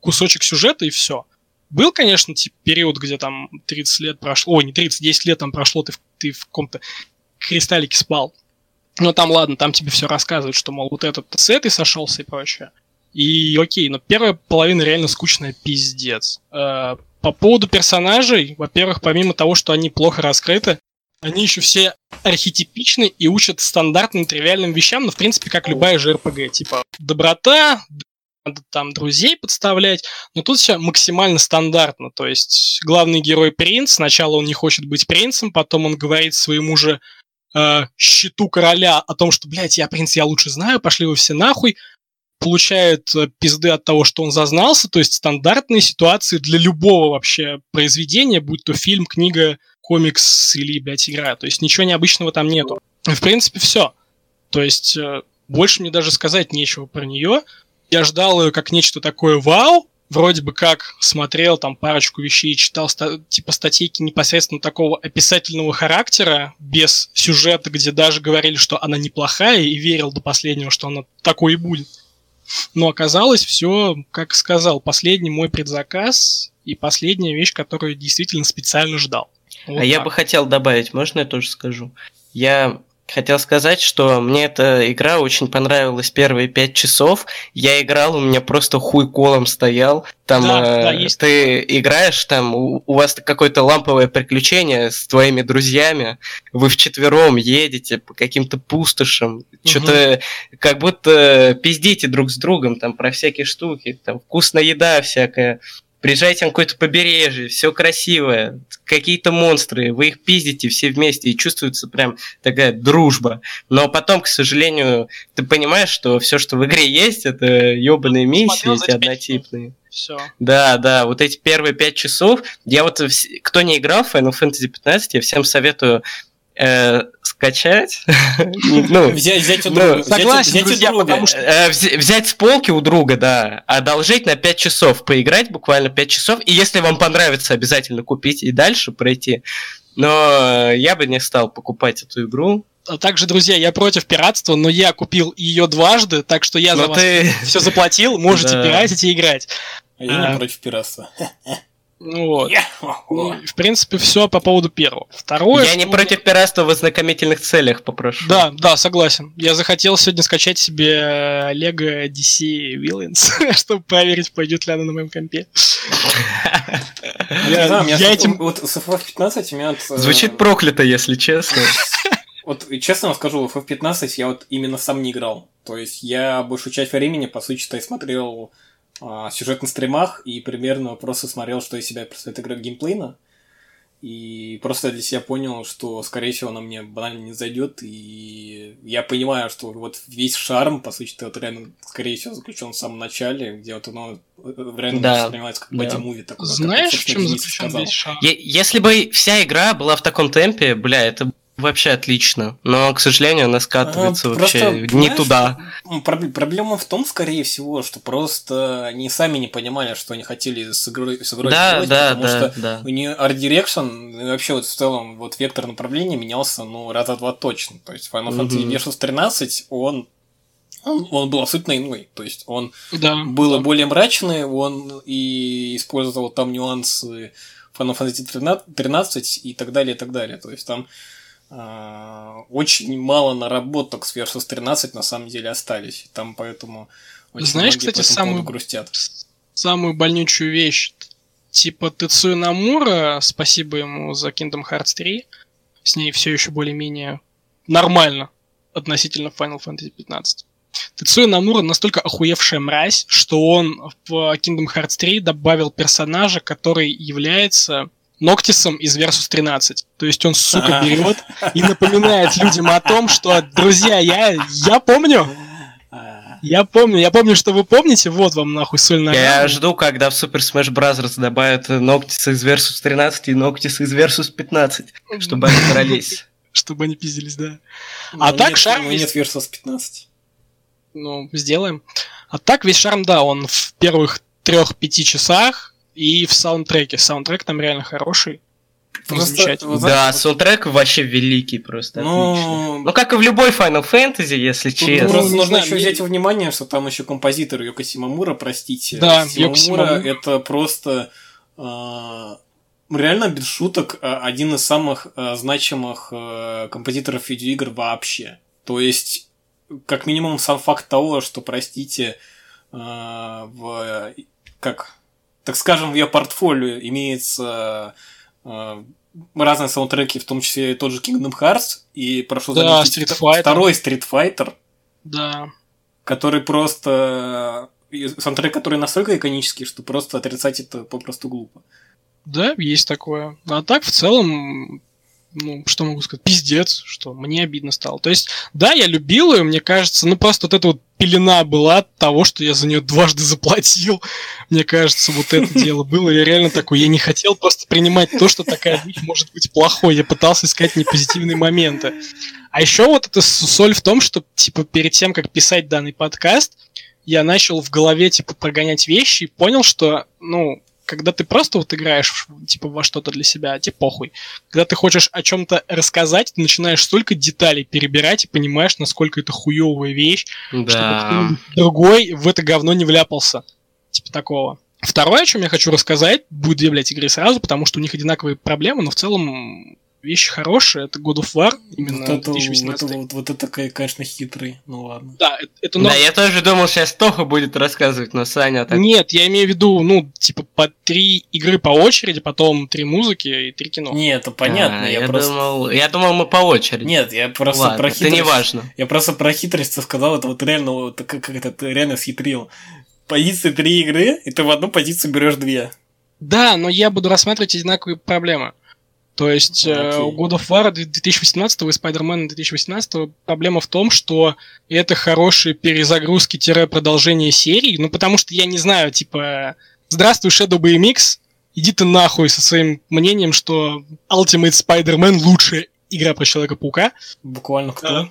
[SPEAKER 1] кусочек сюжета и все. Был, конечно, типа, период, где там 30 лет прошло, ой, не 30, 10 лет там прошло, ты в, ты в каком-то кристаллике спал. Но там, ладно, там тебе все рассказывают, что, мол, вот этот с этой сошелся и прочее. И окей, но первая половина реально скучная пиздец. Э, по поводу персонажей, во-первых, помимо того, что они плохо раскрыты, они еще все архетипичны и учат стандартным тривиальным вещам, ну, в принципе, как любая же РПГ. Типа, доброта, надо там друзей подставлять, но тут все максимально стандартно. То есть главный герой принц, сначала он не хочет быть принцем, потом он говорит своему же э, щиту короля о том, что, блядь, я принц, я лучше знаю, пошли вы все нахуй, получает э, пизды от того, что он зазнался, то есть стандартные ситуации для любого вообще произведения, будь то фильм, книга, комикс или, блядь, игра. То есть ничего необычного там нету. В принципе, все. То есть э, больше мне даже сказать нечего про нее. Я ждал ее как нечто такое вау, вроде бы как смотрел там парочку вещей, читал ста- типа статейки непосредственно такого описательного характера, без сюжета, где даже говорили, что она неплохая, и верил до последнего, что она такой и будет. Но оказалось все, как сказал, последний мой предзаказ и последняя вещь, которую действительно специально ждал.
[SPEAKER 2] Вот а так. я бы хотел добавить, можно я тоже скажу? Я хотел сказать, что мне эта игра очень понравилась первые пять часов. Я играл, у меня просто хуй колом стоял. Там да, э, да, есть ты играешь, там у, у вас какое-то ламповое приключение с твоими друзьями, вы вчетвером едете по каким-то пустошам, угу. что-то как будто пиздите друг с другом там про всякие штуки, там вкусная еда всякая приезжаете на какое-то побережье, все красивое, какие-то монстры, вы их пиздите все вместе, и чувствуется прям такая дружба. Но потом, к сожалению, ты понимаешь, что все, что в игре есть, это ебаные миссии эти однотипные. Все. Да, да, вот эти первые пять часов, я вот, кто не играл в Final Fantasy 15, я всем советую э, скачать. ну, взять, взять у ну, друга. Согласен, взять, взять, друга. Потому что... э, взять с полки у друга, да, одолжить на 5 часов, поиграть буквально 5 часов, и если вам понравится, обязательно купить и дальше пройти. Но я бы не стал покупать эту игру,
[SPEAKER 1] а также, друзья, я против пиратства, но я купил ее дважды, так что я но за ты... вас все заплатил, можете да. пиратить и играть.
[SPEAKER 3] А я а... не против пиратства.
[SPEAKER 1] Ну вот. В принципе, все по поводу первого. Второе.
[SPEAKER 2] Я не против пиратства в ознакомительных целях, попрошу.
[SPEAKER 1] Да, да, согласен. Я захотел сегодня скачать себе Lego DC Villains, чтобы проверить, пойдет ли она на моем компе.
[SPEAKER 3] Я этим... Вот с FF15 меня...
[SPEAKER 2] Э, Звучит проклято, если честно.
[SPEAKER 3] Вот честно вам скажу, в FF15 я вот именно сам не играл. То есть я большую часть времени, по сути, смотрел а, сюжет на стримах и примерно просто смотрел, что из себя представляет игра геймплейна. И просто для себя понял, что, скорее всего, она мне банально не зайдет. И я понимаю, что вот весь шарм, по сути, вот реально, скорее всего, заключен в самом начале, где вот оно э, реально да, воспринимается как да. муви такой.
[SPEAKER 1] Знаешь, как, в чем заключен весь шарм?
[SPEAKER 2] Если бы вся игра была в таком темпе, бля, это Вообще отлично, но, к сожалению, она скатывается а, вообще просто, не туда.
[SPEAKER 3] Проблема в том, скорее всего, что просто они сами не понимали, что они хотели с игрой, с игрой
[SPEAKER 2] да,
[SPEAKER 3] делать,
[SPEAKER 2] да,
[SPEAKER 3] потому
[SPEAKER 2] да,
[SPEAKER 3] что
[SPEAKER 2] да.
[SPEAKER 3] у нее Art Direction, вообще вот в целом вот вектор направления менялся, ну, раза два точно. То есть Final Fantasy mm-hmm. Versus 13, он он, он был абсолютно иной. То есть он да, был да. более мрачный, он и использовал там нюансы Final Fantasy 13 и так далее, и так далее. То есть там очень мало наработок с Versus 13 на самом деле остались. Там поэтому
[SPEAKER 1] очень Знаешь, кстати, самую, грустят. самую больнючую вещь. Типа Тецуя Намура, спасибо ему за Kingdom Hearts 3, с ней все еще более-менее нормально относительно Final Fantasy 15. Тецуя Намура настолько охуевшая мразь, что он в Kingdom Hearts 3 добавил персонажа, который является Ноктисом из Versus 13. То есть он, сука, берет и напоминает людям о том, что, друзья, я, я помню, я помню, я помню, что вы помните, вот вам нахуй соль на
[SPEAKER 2] Я жду, когда в Super Smash Bros. добавят Ноктис из Versus 13 и Ноктис из Versus 15, чтобы они дрались.
[SPEAKER 1] Чтобы они пиздились, да. А так шарм...
[SPEAKER 3] Нет Versus 15.
[SPEAKER 1] Ну, сделаем. А так весь шарм, да, он в первых трех-пяти часах и в саундтреке. Саундтрек там реально хороший.
[SPEAKER 2] Просто, замечательно. Вот, да, саундтрек вообще великий просто. Ну, отличный. ну как и в любой Final Fantasy, если Тут честно.
[SPEAKER 3] Просто нужно еще взять во внимание, что там еще композитор Йоко Симамура, простите. Да, Симамура, Симамура это просто э, реально без шуток а, один из самых э, значимых э, композиторов видеоигр вообще. То есть, как минимум, сам факт того, что, простите, э, в как так скажем, в ее портфолио имеется э, разные саундтреки, в том числе тот же Kingdom Hearts, и прошу
[SPEAKER 1] Да,
[SPEAKER 3] заметить,
[SPEAKER 1] Street Fighter.
[SPEAKER 3] второй Street Fighter,
[SPEAKER 1] Да.
[SPEAKER 3] который просто... и Саундтрек, который настолько иконический, что просто отрицать это попросту глупо.
[SPEAKER 1] Да, есть такое. А так, в целом, ну, что могу сказать, пиздец, что мне обидно стало. То есть, да, я любил ее, мне кажется, ну, просто вот эта вот пелена была от того, что я за нее дважды заплатил. Мне кажется, вот это дело было. Я реально такой, я не хотел просто принимать то, что такая вещь может быть плохой. Я пытался искать непозитивные моменты. А еще вот эта соль в том, что, типа, перед тем, как писать данный подкаст, я начал в голове, типа, прогонять вещи и понял, что, ну, когда ты просто вот играешь, типа, во что-то для себя, тебе похуй. Когда ты хочешь о чем-то рассказать, ты начинаешь столько деталей перебирать и понимаешь, насколько это хуевая вещь, чтобы
[SPEAKER 2] Да.
[SPEAKER 1] кто-нибудь другой в это говно не вляпался. Типа такого. Второе, о чем я хочу рассказать, будет две, блядь, игры сразу, потому что у них одинаковые проблемы, но в целом вещи хорошие. Это God of War, именно
[SPEAKER 3] Вот это,
[SPEAKER 1] 2018.
[SPEAKER 3] вот, вот, вот это, конечно, хитрый. Ну ладно.
[SPEAKER 1] Да, это, это
[SPEAKER 2] Да,
[SPEAKER 1] норм.
[SPEAKER 2] я тоже думал, сейчас Тоха будет рассказывать, но Саня так...
[SPEAKER 1] Нет, я имею в виду, ну, типа, по три игры по очереди, потом три музыки и три кино.
[SPEAKER 3] Не, это понятно.
[SPEAKER 2] А,
[SPEAKER 3] я,
[SPEAKER 2] я,
[SPEAKER 3] просто...
[SPEAKER 2] думал, я думал, мы по очереди.
[SPEAKER 3] Нет, я просто
[SPEAKER 2] Ладно,
[SPEAKER 3] про
[SPEAKER 2] это
[SPEAKER 3] хитрость.
[SPEAKER 2] не важно.
[SPEAKER 3] Я просто про хитрость сказал, это вот реально, вот, как, как это ты реально схитрил. Позиции три игры, и ты в одну позицию берешь две.
[SPEAKER 1] Да, но я буду рассматривать одинаковые проблемы. То есть э,
[SPEAKER 3] Окей.
[SPEAKER 1] у God of War 2018 и Spider-Man 2018 проблема в том, что это хорошие перезагрузки-продолжение серии, ну потому что я не знаю, типа, здравствуй, Shadow BMX, иди ты нахуй со своим мнением, что Ultimate Spider-Man лучшая игра про Человека-паука.
[SPEAKER 3] Буквально кто?
[SPEAKER 1] Да.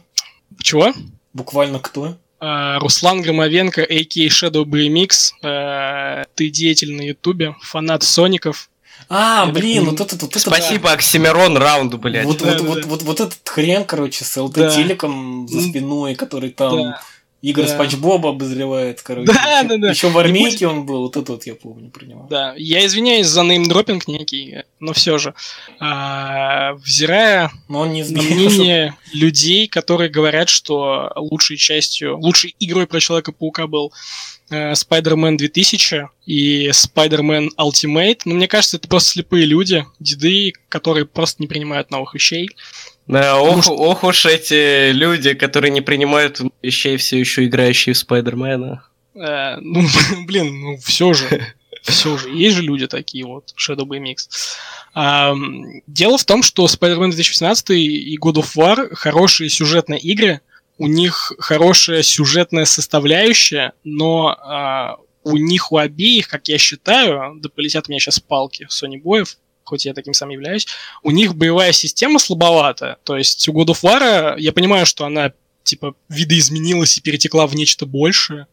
[SPEAKER 1] Чего?
[SPEAKER 3] Буквально кто?
[SPEAKER 1] А, Руслан Громовенко, а.к. Shadow BMX, э, ты деятель на Ютубе, фанат Соников.
[SPEAKER 3] А, блин, вот это, вот это.
[SPEAKER 2] Спасибо, Оксимирон, раунд, блядь.
[SPEAKER 3] Вот,
[SPEAKER 1] Да,
[SPEAKER 3] вот,
[SPEAKER 1] да,
[SPEAKER 3] вот,
[SPEAKER 1] да.
[SPEAKER 3] вот, вот этот хрен, короче, с
[SPEAKER 1] Да.
[SPEAKER 3] ЛТ-телеком за спиной, который там
[SPEAKER 1] Да.
[SPEAKER 3] Игорь
[SPEAKER 1] Да.
[SPEAKER 3] Спанч Боба обозревает, короче.
[SPEAKER 1] Да,
[SPEAKER 3] еще,
[SPEAKER 1] да, да.
[SPEAKER 3] Еще в армейке он был, вот это вот я помню про него.
[SPEAKER 1] Да, я извиняюсь за неймдропинг некий, но все же. А, взирая
[SPEAKER 3] Но он не
[SPEAKER 1] на мнение людей, которые говорят, что лучшей частью, лучшей игрой про Человека-паука был э, Spider-Man 2000 и Spider-Man Ultimate. Но мне кажется, это просто слепые люди, деды, которые просто не принимают новых вещей.
[SPEAKER 2] Да, ох,
[SPEAKER 1] что-
[SPEAKER 2] ох уж эти люди, которые не принимают вещей, все еще играющие в Спайдермена.
[SPEAKER 1] Э, ну, блин, ну все же. Все же. Есть же люди такие вот, Shadow BMX. Ам, дело в том, что Spider-Man 2018 и God of War хорошие сюжетные игры, у них хорошая сюжетная составляющая, но а, у них у обеих, как я считаю, да полетят у меня сейчас палки Sony боев, хоть я таким сам являюсь, у них боевая система слабовата. То есть у God of War, я понимаю, что она типа видоизменилась и перетекла в нечто большее,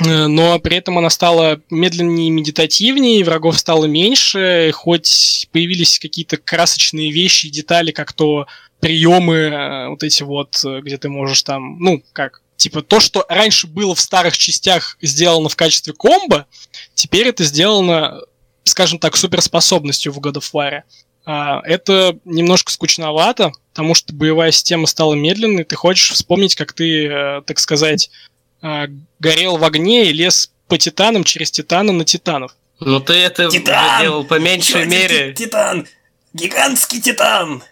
[SPEAKER 1] Э, но при этом она стала медленнее и медитативнее, врагов стало меньше, хоть появились какие-то красочные вещи детали, как то приемы, э, вот эти вот, э, где ты можешь там, ну, как, типа то, что раньше было в старых частях сделано в качестве комбо, теперь это сделано, скажем так, суперспособностью в God of War. А, Это немножко скучновато, потому что боевая система стала медленной, ты хочешь вспомнить, как ты, э, так сказать, а, горел в огне и лез по титанам через титана на титанов.
[SPEAKER 2] Ну ты это
[SPEAKER 3] Титан!
[SPEAKER 2] делал по меньшей
[SPEAKER 3] Чё,
[SPEAKER 2] мере.
[SPEAKER 3] ти- Титан! Гигантский титан!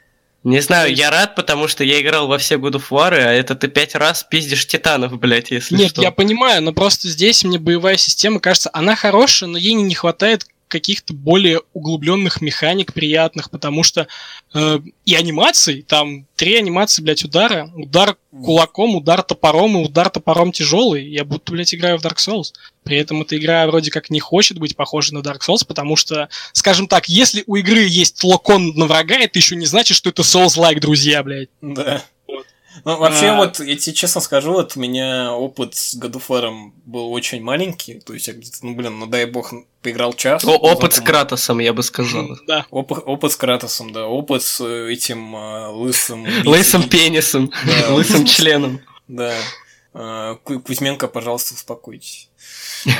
[SPEAKER 2] Не знаю, я рад, потому что я играл во все God of War, а это ты пять раз пиздишь титанов, блядь, если
[SPEAKER 1] Нет,
[SPEAKER 2] что.
[SPEAKER 1] я понимаю, но просто здесь мне боевая система кажется, она хорошая, но ей не хватает каких-то более углубленных механик приятных, потому что э, и анимаций, там три анимации, блядь, удара. Удар кулаком, удар топором и удар топором тяжелый. Я будто, блядь, играю в Dark Souls. При этом эта игра вроде как не хочет быть похожей на Dark Souls, потому что, скажем так, если у игры есть локон на врага, это еще не значит, что это Souls-like, друзья, блядь.
[SPEAKER 3] Да. Ну, вообще,
[SPEAKER 1] А.
[SPEAKER 3] вот, я тебе честно скажу, вот у меня опыт с War был очень маленький. То есть я где-то, ну, блин, ну дай бог, поиграл час.
[SPEAKER 2] О, опыт с
[SPEAKER 3] Знакомый.
[SPEAKER 2] Кратосом, я бы сказал.
[SPEAKER 1] Да.
[SPEAKER 3] Опыт, опыт с Кратосом, да. Опыт с э, этим э, лысым...
[SPEAKER 2] Лысым пенисом,
[SPEAKER 3] Да.
[SPEAKER 2] лысым членом.
[SPEAKER 3] Да. Ку- Кузьменко, пожалуйста, успокойтесь.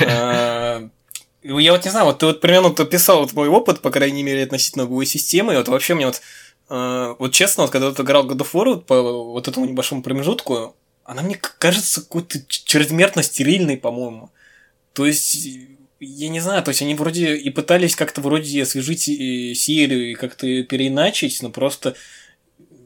[SPEAKER 3] Э, Я вот не знаю, вот ты вот примерно вот описал вот мой опыт, по крайней мере, относительно боевой системы, и вот вообще мне вот, вот честно, вот когда вот играл God of War вот по вот этому небольшому промежутку, она мне кажется какой-то чрезмерно стерильной, по-моему. То есть, я не знаю, то есть они вроде и пытались как-то вроде освежить серию и как-то переиначить, но просто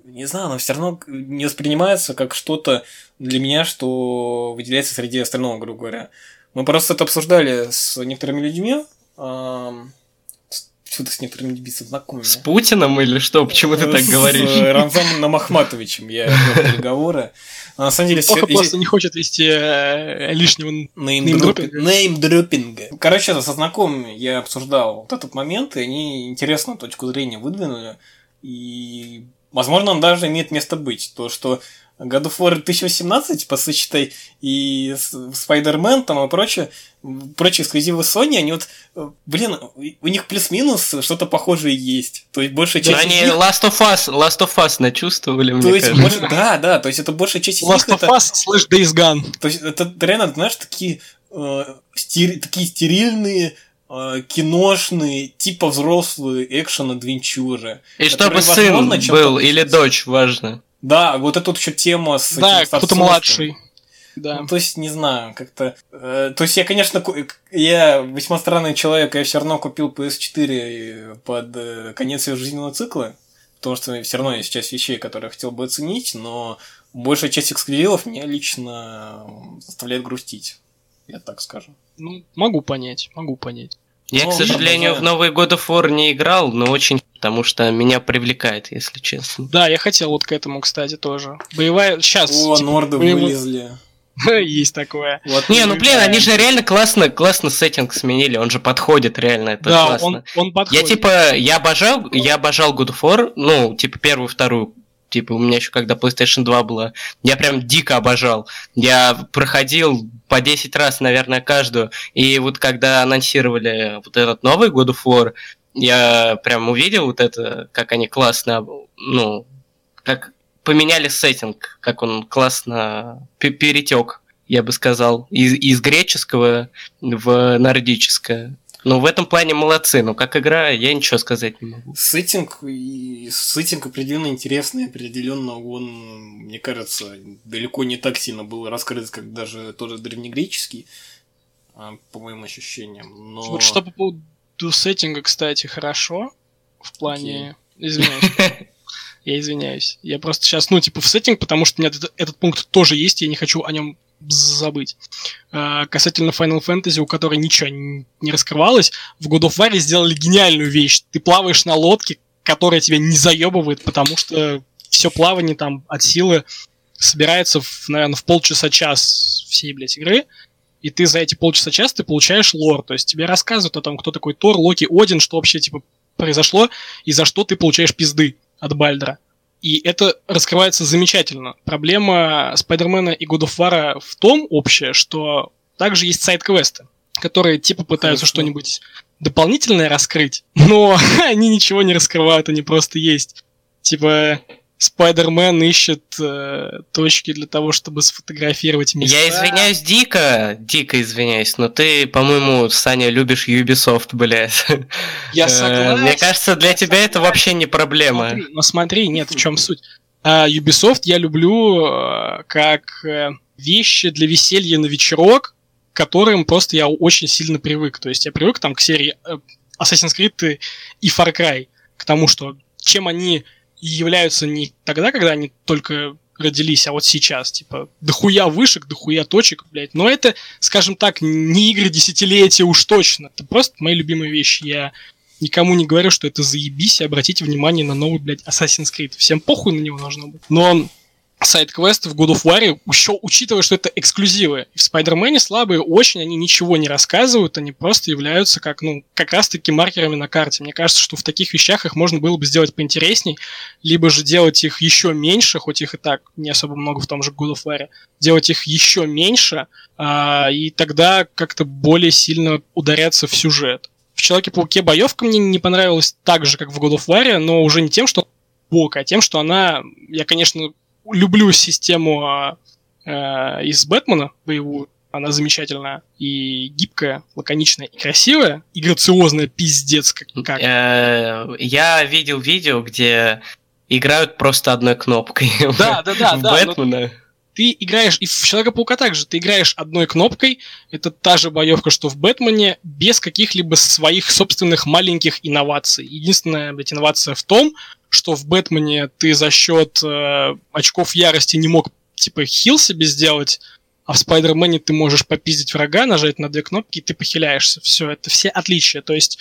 [SPEAKER 3] не знаю, но все равно не воспринимается как что-то для меня, что выделяется среди остального, грубо говоря. Мы просто это обсуждали с некоторыми людьми, что-то с некоторыми людьми знакомыми.
[SPEAKER 2] С Путиным или что? Почему ты так говоришь? С
[SPEAKER 3] Рамзаном Намахматовичем я вел переговоры.
[SPEAKER 1] На самом деле... Плохо просто не хочет вести э, лишнего. Неймдропинга.
[SPEAKER 3] Короче, со знакомыми я обсуждал вот этот момент, и они интересную точку зрения выдвинули. И, возможно, он даже имеет место быть. То, что God of War 2018, по сути, и Spider-Man там и прочее, прочие эксклюзивы Sony, они вот, блин, у них плюс-минус что-то похожее есть. То есть большая часть
[SPEAKER 2] да, они них... Last of Us, Last of Us начувствовали,
[SPEAKER 3] то есть, больше, да, да, то есть это большая часть
[SPEAKER 1] Last of Us slash Days Gone.
[SPEAKER 3] То есть это реально, знаешь, такие, э, стери... такие стерильные э, киношные, типа взрослые экшен-адвенчуры.
[SPEAKER 2] И чтобы сын был или дочь, важно.
[SPEAKER 3] Да, вот эта вот еще тема с...
[SPEAKER 1] Да, кто-то младший.
[SPEAKER 3] Да. Ну, то есть, не знаю, как-то... Э, то есть, я, конечно, я весьма странный человек, я все равно купил PS4 под э, конец ее жизненного цикла, потому что все равно есть часть вещей, которые я хотел бы оценить, но большая часть эксклюзивов меня лично заставляет грустить. Я так скажу.
[SPEAKER 1] Ну, могу понять, могу понять.
[SPEAKER 2] Я, к сожалению, в новый God of War не играл, но очень потому что меня привлекает, если честно.
[SPEAKER 1] Да, я хотел вот к этому, кстати, тоже. Боевая... Сейчас.
[SPEAKER 3] О, типа, норды вылезли.
[SPEAKER 1] Есть такое.
[SPEAKER 2] Вот не, ну блин, они же реально классно, классно сеттинг сменили, он же подходит реально, это да, классно. Он, он подходит. Я типа, я обожал, я обожал God of War, ну, типа первую, вторую, типа у меня еще когда PlayStation 2 была, я прям дико обожал. Я проходил по 10 раз, наверное, каждую. И вот когда анонсировали вот этот новый God of War, я прям увидел вот это, как они классно, ну, как поменяли сеттинг, как он классно перетек, я бы сказал, из, из греческого в нордическое. Ну, в этом плане молодцы, но как игра я ничего сказать не могу.
[SPEAKER 3] Сеттинг, и сеттинг определенно интересный, определенно он, мне кажется, далеко не так сильно был раскрыт, как даже тоже древнегреческий, а, по моим ощущениям. Но...
[SPEAKER 1] Вот что по поводу сеттинга, кстати, хорошо, в плане... Okay. Извиняюсь. Я извиняюсь. Я просто сейчас, ну, типа, в сеттинг, потому что у меня этот, этот пункт тоже есть, я не хочу о нем забыть. А, касательно Final Fantasy, у которой ничего не, не раскрывалось, в God of War сделали гениальную вещь. Ты плаваешь на лодке, которая тебя не заебывает, потому что все плавание там от силы собирается, в, наверное, в полчаса-час всей, блядь, игры, и ты за эти полчаса-час ты получаешь лор, то есть тебе рассказывают о том, кто такой Тор, Локи, Один, что вообще, типа, произошло, и за что ты получаешь пизды от Бальдра. И это раскрывается замечательно. Проблема Спайдермена и God of War в том общее, что также есть сайт-квесты, которые типа пытаются что-нибудь дополнительное раскрыть, но они ничего не раскрывают, они просто есть. Типа, Спайдермен ищет э, точки для того, чтобы сфотографировать места.
[SPEAKER 2] Я извиняюсь дико, дико извиняюсь, но ты, по-моему, Саня, любишь Ubisoft, блядь.
[SPEAKER 1] Я э, согласен.
[SPEAKER 2] Мне кажется, для тебя это вообще не проблема.
[SPEAKER 1] Смотри, но смотри, нет, в чем суть. А, Ubisoft я люблю э, как э, вещи для веселья на вечерок, к которым просто я очень сильно привык. То есть я привык там к серии Assassin's Creed и Far Cry, к тому, что чем они являются не тогда, когда они только родились, а вот сейчас, типа, дохуя вышек, дохуя точек, блядь. Но это, скажем так, не игры десятилетия уж точно. Это просто мои любимые вещи. Я никому не говорю, что это заебись, и обратите внимание на новый, блядь, Assassin's Creed. Всем похуй на него должно быть. Но сайт-квесты в God of War, еще учитывая, что это эксклюзивы. В Spider-Man слабые очень, они ничего не рассказывают, они просто являются как, ну, как раз-таки маркерами на карте. Мне кажется, что в таких вещах их можно было бы сделать поинтересней, либо же делать их еще меньше, хоть их и так не особо много в том же God of War, делать их еще меньше, а, и тогда как-то более сильно ударяться в сюжет. В Человеке-пауке боевка мне не понравилась так же, как в God of War, но уже не тем, что бок, а тем, что она, я, конечно, люблю систему а, э, из Бэтмена боевую. Она замечательная и гибкая, лаконичная и красивая, и грациозная, пиздец как. как.
[SPEAKER 2] Э, я видел видео, где играют просто одной кнопкой.
[SPEAKER 1] Да, да, да, да.
[SPEAKER 2] Бэтмена.
[SPEAKER 1] Ты играешь, и в Человека-паука также, ты играешь одной кнопкой, это та же боевка, что в Бэтмене, без каких-либо своих собственных маленьких инноваций. Единственная, блядь, инновация в том, что в Бэтмене ты за счет э, очков ярости не мог, типа, хил себе сделать, а в Спайдермене ты можешь попиздить врага, нажать на две кнопки, и ты похиляешься. Все, это все отличия. То есть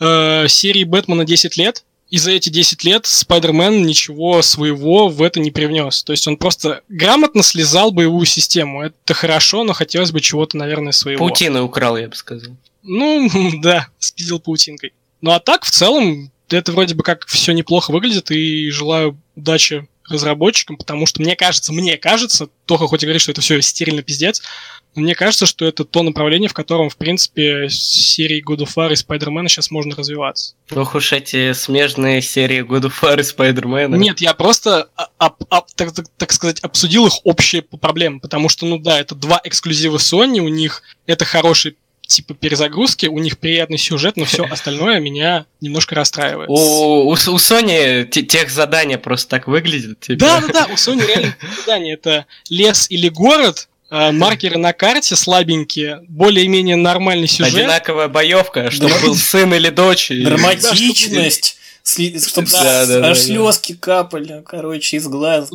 [SPEAKER 1] э, серии Бэтмена 10 лет, и за эти 10 лет Спайдермен ничего своего в это не привнес. То есть он просто грамотно слезал боевую систему. Это хорошо, но хотелось бы чего-то, наверное, своего.
[SPEAKER 2] Паутины украл, я бы сказал.
[SPEAKER 1] Ну, да, спиздил паутинкой. Ну а так, в целом, это вроде бы как все неплохо выглядит, и желаю удачи разработчикам, потому что мне кажется, мне кажется, Тоха хоть и говорит, что это все стерильно пиздец, но мне кажется, что это то направление, в котором, в принципе, серии God of War и Spider-Man сейчас можно развиваться.
[SPEAKER 2] Ох уж эти смежные серии God of War и Spider-Man.
[SPEAKER 1] Нет, я просто, а, а, а, так, так, так сказать, обсудил их общие проблемы, потому что, ну да, это два эксклюзива Sony, у них это хороший типа перезагрузки, у них приятный сюжет, но все остальное меня немножко расстраивает.
[SPEAKER 2] У, у, у Sony тех задания просто так выглядят.
[SPEAKER 1] Типа. Да, да, да, у Sony реально задания это лес или город, а, маркеры на карте слабенькие, более-менее нормальный сюжет.
[SPEAKER 2] Одинаковая боевка, чтобы был сын или дочь.
[SPEAKER 3] Драматичность, чтобы аж слезки капали, короче, из глаз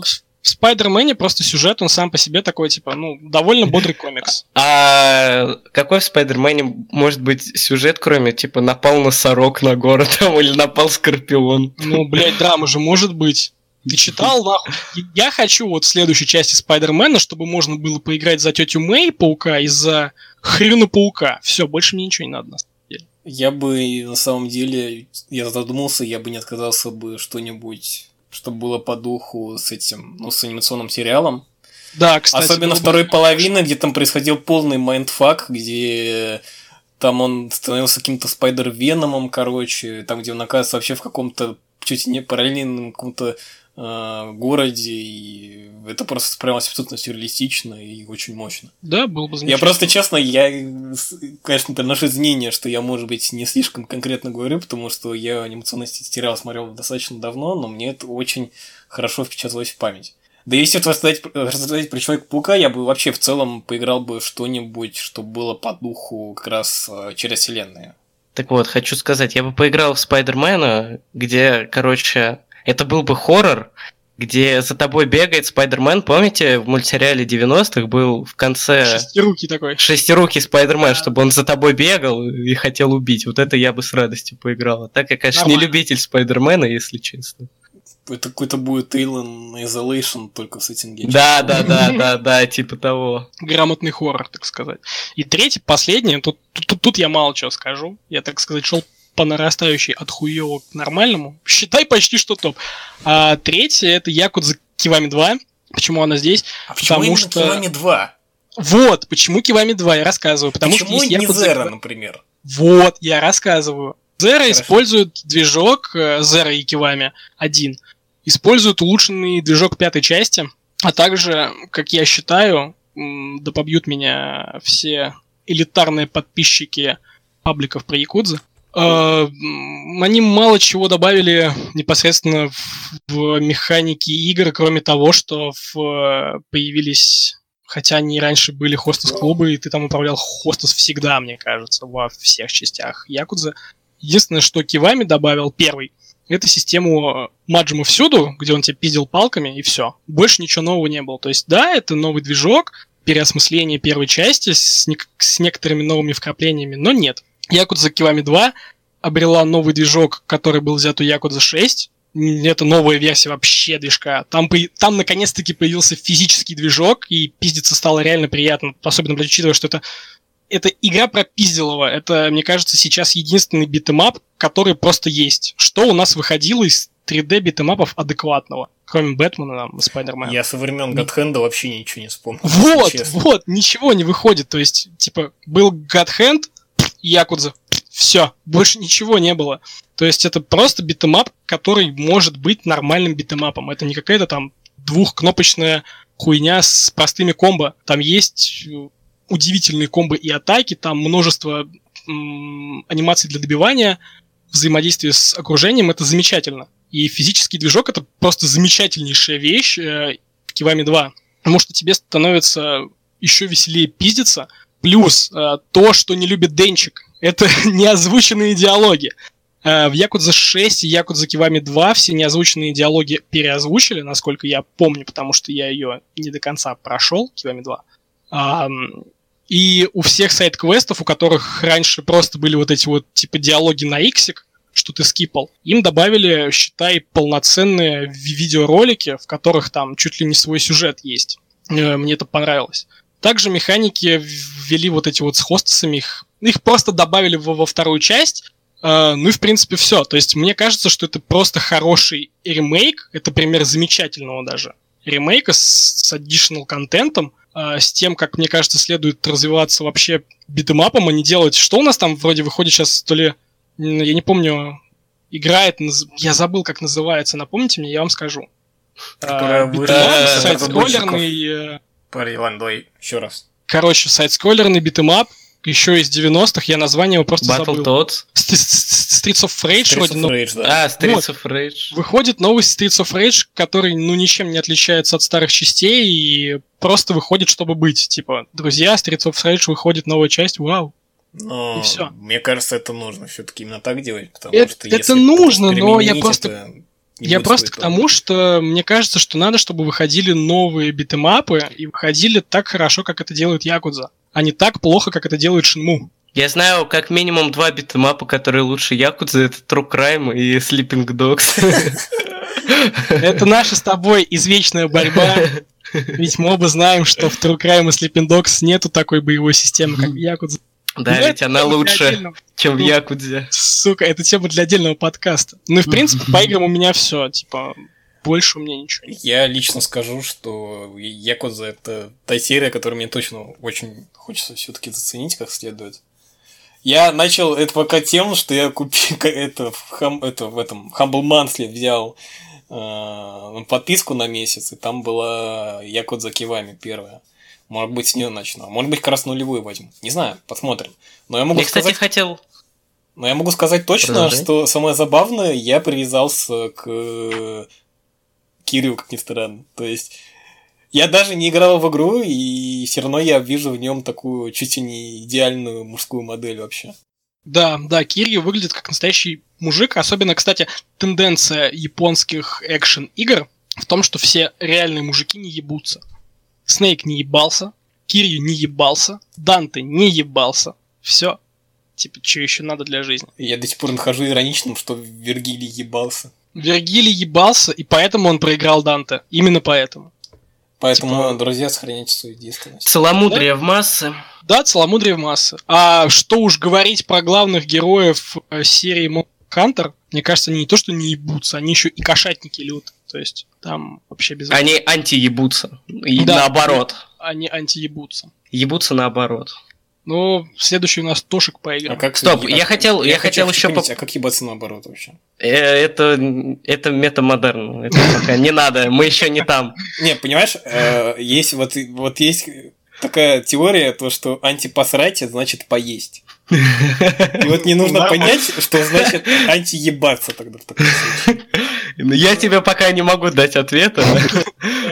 [SPEAKER 1] в Спайдермене просто сюжет, он сам по себе такой, типа, ну, довольно бодрый комикс.
[SPEAKER 2] А какой в Спайдермене может быть сюжет, кроме, типа, напал носорог на город там, или напал скорпион?
[SPEAKER 1] Ну, блядь, драма же может быть. Ты читал, нахуй? Я хочу вот в следующей части Спайдермена, чтобы можно было поиграть за тетю Мэй, паука, и за хрена паука. Все, больше мне ничего не надо.
[SPEAKER 3] Я бы, на самом деле, я задумался, я бы не отказался бы что-нибудь чтобы было по духу с этим, ну, с анимационным сериалом.
[SPEAKER 1] Да, кстати.
[SPEAKER 3] Особенно второй половины, где там происходил полный mindfuck, где там он становился каким-то спайдер-веномом, короче, там, где он оказывается вообще в каком-то чуть не параллельном каком-то э, городе, и это просто справилось абсолютно сюрреалистично и очень мощно.
[SPEAKER 1] Да, было бы
[SPEAKER 3] Я просто, честно, я, конечно, приношу извинения, что я, может быть, не слишком конкретно говорю, потому что я анимационный сериал смотрел достаточно давно, но мне это очень хорошо впечатлилось в память. Да если вот рассказать, рассказать про Человека-паука, я бы вообще в целом поиграл бы что-нибудь, что было по духу как раз э, через вселенные.
[SPEAKER 2] Так вот, хочу сказать, я бы поиграл в Спайдермена, где, короче, это был бы хоррор, где за тобой бегает Спайдермен. Помните, в мультсериале 90-х был в конце...
[SPEAKER 1] Шестирукий такой.
[SPEAKER 2] Шестирукий Спайдермен, да. чтобы он за тобой бегал и хотел убить. Вот это я бы с радостью поиграл. А так я, конечно, Нормально. не любитель Спайдермена, если честно.
[SPEAKER 3] Это какой-то будет Alien Isolation только в сеттинге.
[SPEAKER 2] Да, да, да, да, да, типа того.
[SPEAKER 1] Грамотный хоррор, так сказать. И третий, последний, тут, тут, тут я мало чего скажу. Я, так сказать, шел по нарастающей от хуёвого к нормальному. Считай почти что топ. А третье это Якудза Кивами 2. Почему она здесь?
[SPEAKER 3] А почему Потому что... Кивами 2?
[SPEAKER 1] Вот, почему Кивами 2, я рассказываю. Потому
[SPEAKER 3] почему
[SPEAKER 1] что
[SPEAKER 3] есть не Якудза... Zero, например?
[SPEAKER 1] Вот, я рассказываю. Zero использует движок э, Zero и Кивами 1. Используют улучшенный движок пятой части. А также, как я считаю, да побьют меня все элитарные подписчики пабликов про Якудзы. Uh, они мало чего добавили непосредственно в, механике игр, кроме того, что в, появились, хотя они раньше были хостес-клубы, и ты там управлял хостес всегда, мне кажется, во всех частях Якудза. Единственное, что Кивами добавил первый, это систему Маджима всюду, где он тебя пиздил палками, и все. Больше ничего нового не было. То есть, да, это новый движок, переосмысление первой части с, не- с некоторыми новыми вкраплениями, но нет. Якудза Кивами 2 обрела новый движок, который был взят у Якудза 6. Это новая версия вообще движка. Там, там наконец-таки появился физический движок, и пиздиться стало реально приятно. Особенно, блядь, учитывая, что это это игра про пизделова. Это, мне кажется, сейчас единственный beat 'em up, который просто есть. Что у нас выходило из 3D beat 'em up ов адекватного? Кроме Бэтмена там, и Спайдермена.
[SPEAKER 3] Я со времен God Hand вообще ничего не вспомнил.
[SPEAKER 1] Вот, вот, ничего не выходит. То есть, типа, был God Hand, Якудза. Все, больше ничего не было. То есть это просто beat 'em up, который может быть нормальным beat 'em up ом. Это не какая-то там двухкнопочная хуйня с простыми комбо. Там есть э, удивительные комбо и атаки, там множество анимаций для добивания, взаимодействие с окружением, это замечательно. И физический движок это просто замечательнейшая вещь. Э, Кивами 2 потому что тебе становится еще веселее пиздиться. Плюс э, то, что не любит Денчик, это неозвученные диалоги. Э, в Якудза 6 и Якудза Кивами 2 все неозвученные диалоги переозвучили, насколько я помню, потому что я ее не до конца прошел, Кивами 2. А, и у всех сайт-квестов, у которых раньше просто были вот эти вот типа диалоги на иксик, что ты скипал, им добавили, считай, полноценные видеоролики, в которых там чуть ли не свой сюжет есть. Э, мне это понравилось. Также механики ввели вот эти вот с хостесами, их, их просто добавили во, во вторую часть, Uh, ну и в принципе все. То есть мне кажется, что это просто хороший ремейк. Это пример замечательного даже ремейка с, с additional контентом, э, с тем, как мне кажется, следует развиваться вообще beat 'em up ом, а не делать. Что у нас там вроде выходит сейчас, то ли я не помню, играет, я забыл, как называется, напомните мне, я вам скажу.
[SPEAKER 3] Которая
[SPEAKER 1] э, side-scroller ный...
[SPEAKER 3] Пари, ладно, давай еще раз.
[SPEAKER 1] Короче, side-scroller ный beat 'em up, еще из 90-х, я название его просто
[SPEAKER 2] Battle
[SPEAKER 1] забыл.
[SPEAKER 2] Toads?
[SPEAKER 1] Streets of Rage
[SPEAKER 3] Streets
[SPEAKER 1] вроде,
[SPEAKER 3] of
[SPEAKER 1] ну,
[SPEAKER 3] Rage, да.
[SPEAKER 2] А, Streets
[SPEAKER 1] Вот.
[SPEAKER 2] of Rage.
[SPEAKER 1] выходит новый Streets of Rage, который, ну, ничем не отличается от старых частей и просто выходит, чтобы быть. Типа, друзья, Streets of Rage выходит новая часть, вау.
[SPEAKER 3] Но
[SPEAKER 1] И всё.
[SPEAKER 3] мне кажется, это нужно все-таки именно так делать, потому
[SPEAKER 1] Это-
[SPEAKER 3] что
[SPEAKER 1] это
[SPEAKER 3] если
[SPEAKER 1] нужно, но я
[SPEAKER 3] применить
[SPEAKER 1] просто-
[SPEAKER 3] это,
[SPEAKER 1] Я просто к тому, что мне кажется, что надо, чтобы выходили новые битэмапы и выходили так хорошо, как это делает Якудза, а не так плохо, как это делает Шинму.
[SPEAKER 2] Я знаю как минимум два битэмапа, которые лучше Якудза. Это True Crime и Sleeping Dogs.
[SPEAKER 1] Это наша с тобой извечная борьба. Ведь мы оба знаем, что в True Crime и Sleeping Dogs нету такой боевой системы, как в Якудзе.
[SPEAKER 2] Да,
[SPEAKER 1] Ну,
[SPEAKER 2] ведь она лучше,
[SPEAKER 1] отдельного-
[SPEAKER 2] чем в
[SPEAKER 1] ну,
[SPEAKER 2] Якудзе.
[SPEAKER 1] Сука, это тема для отдельного подкаста. Ну и в принципе, по играм у меня все. Типа, больше у меня ничего нет.
[SPEAKER 3] Я лично скажу, что Якудза это та серия, которую мне точно очень хочется все-таки заценить как следует. Я начал это пока тем, что я купил это в, хам, это в этом Humble Monthly взял э, подписку на месяц, и там была Якудза Кивами первая. Может быть, с нее начну. А Может быть, как раз нулевую возьму. Не знаю, посмотрим. Но я могу
[SPEAKER 2] Я, кстати,
[SPEAKER 3] сказать,
[SPEAKER 2] хотел...
[SPEAKER 3] но я могу сказать точно,
[SPEAKER 2] Продолжай.
[SPEAKER 3] что самое забавное, я привязался к э, Кириллу, как ни странно. То есть я даже не играл в игру, и все равно я вижу в нем такую чуть ли не идеальную мужскую модель вообще.
[SPEAKER 1] Да, да, Кирью выглядит как настоящий мужик. Особенно, кстати, тенденция японских экшен-игр в том, что все реальные мужики не ебутся. Снейк не ебался, Кирью не ебался, Данте не ебался. Все. Типа, что еще надо для жизни?
[SPEAKER 3] Я до сих пор нахожу ироничным, что Вергилий ебался.
[SPEAKER 1] Вергилий ебался, и поэтому он проиграл Данте. Именно поэтому.
[SPEAKER 3] Поэтому,
[SPEAKER 1] Типа-
[SPEAKER 3] друзья, сохраняйте свою действенность.
[SPEAKER 2] Целомудрие в массы.
[SPEAKER 1] Да, целомудрие в массы. А что уж говорить про главных героев э, серии Monster Hunter, мне кажется, они не то, что не ебутся, они еще и кошатники лют. То есть там вообще без...
[SPEAKER 2] Они анти-ебутся. И
[SPEAKER 1] Да.
[SPEAKER 2] наоборот.
[SPEAKER 1] Они анти-ебутся.
[SPEAKER 2] Ебутся наоборот.
[SPEAKER 1] Ну, следующий у нас Тошек по
[SPEAKER 3] А как
[SPEAKER 2] Стоп, я
[SPEAKER 3] а-
[SPEAKER 2] хотел- я
[SPEAKER 3] хочу
[SPEAKER 2] хотел еще
[SPEAKER 3] понять,
[SPEAKER 2] поп-
[SPEAKER 3] А как ебаться наоборот вообще?
[SPEAKER 2] Э, Это, это метамодерн. Это пока не надо. Мы еще не там.
[SPEAKER 3] Не, понимаешь, э, есть вот, вот есть такая теория, то, что антипосрать значит поесть. И вот не нужно понять, что значит антиебаться тогда в таком случае.
[SPEAKER 2] Я тебе пока не могу дать ответа.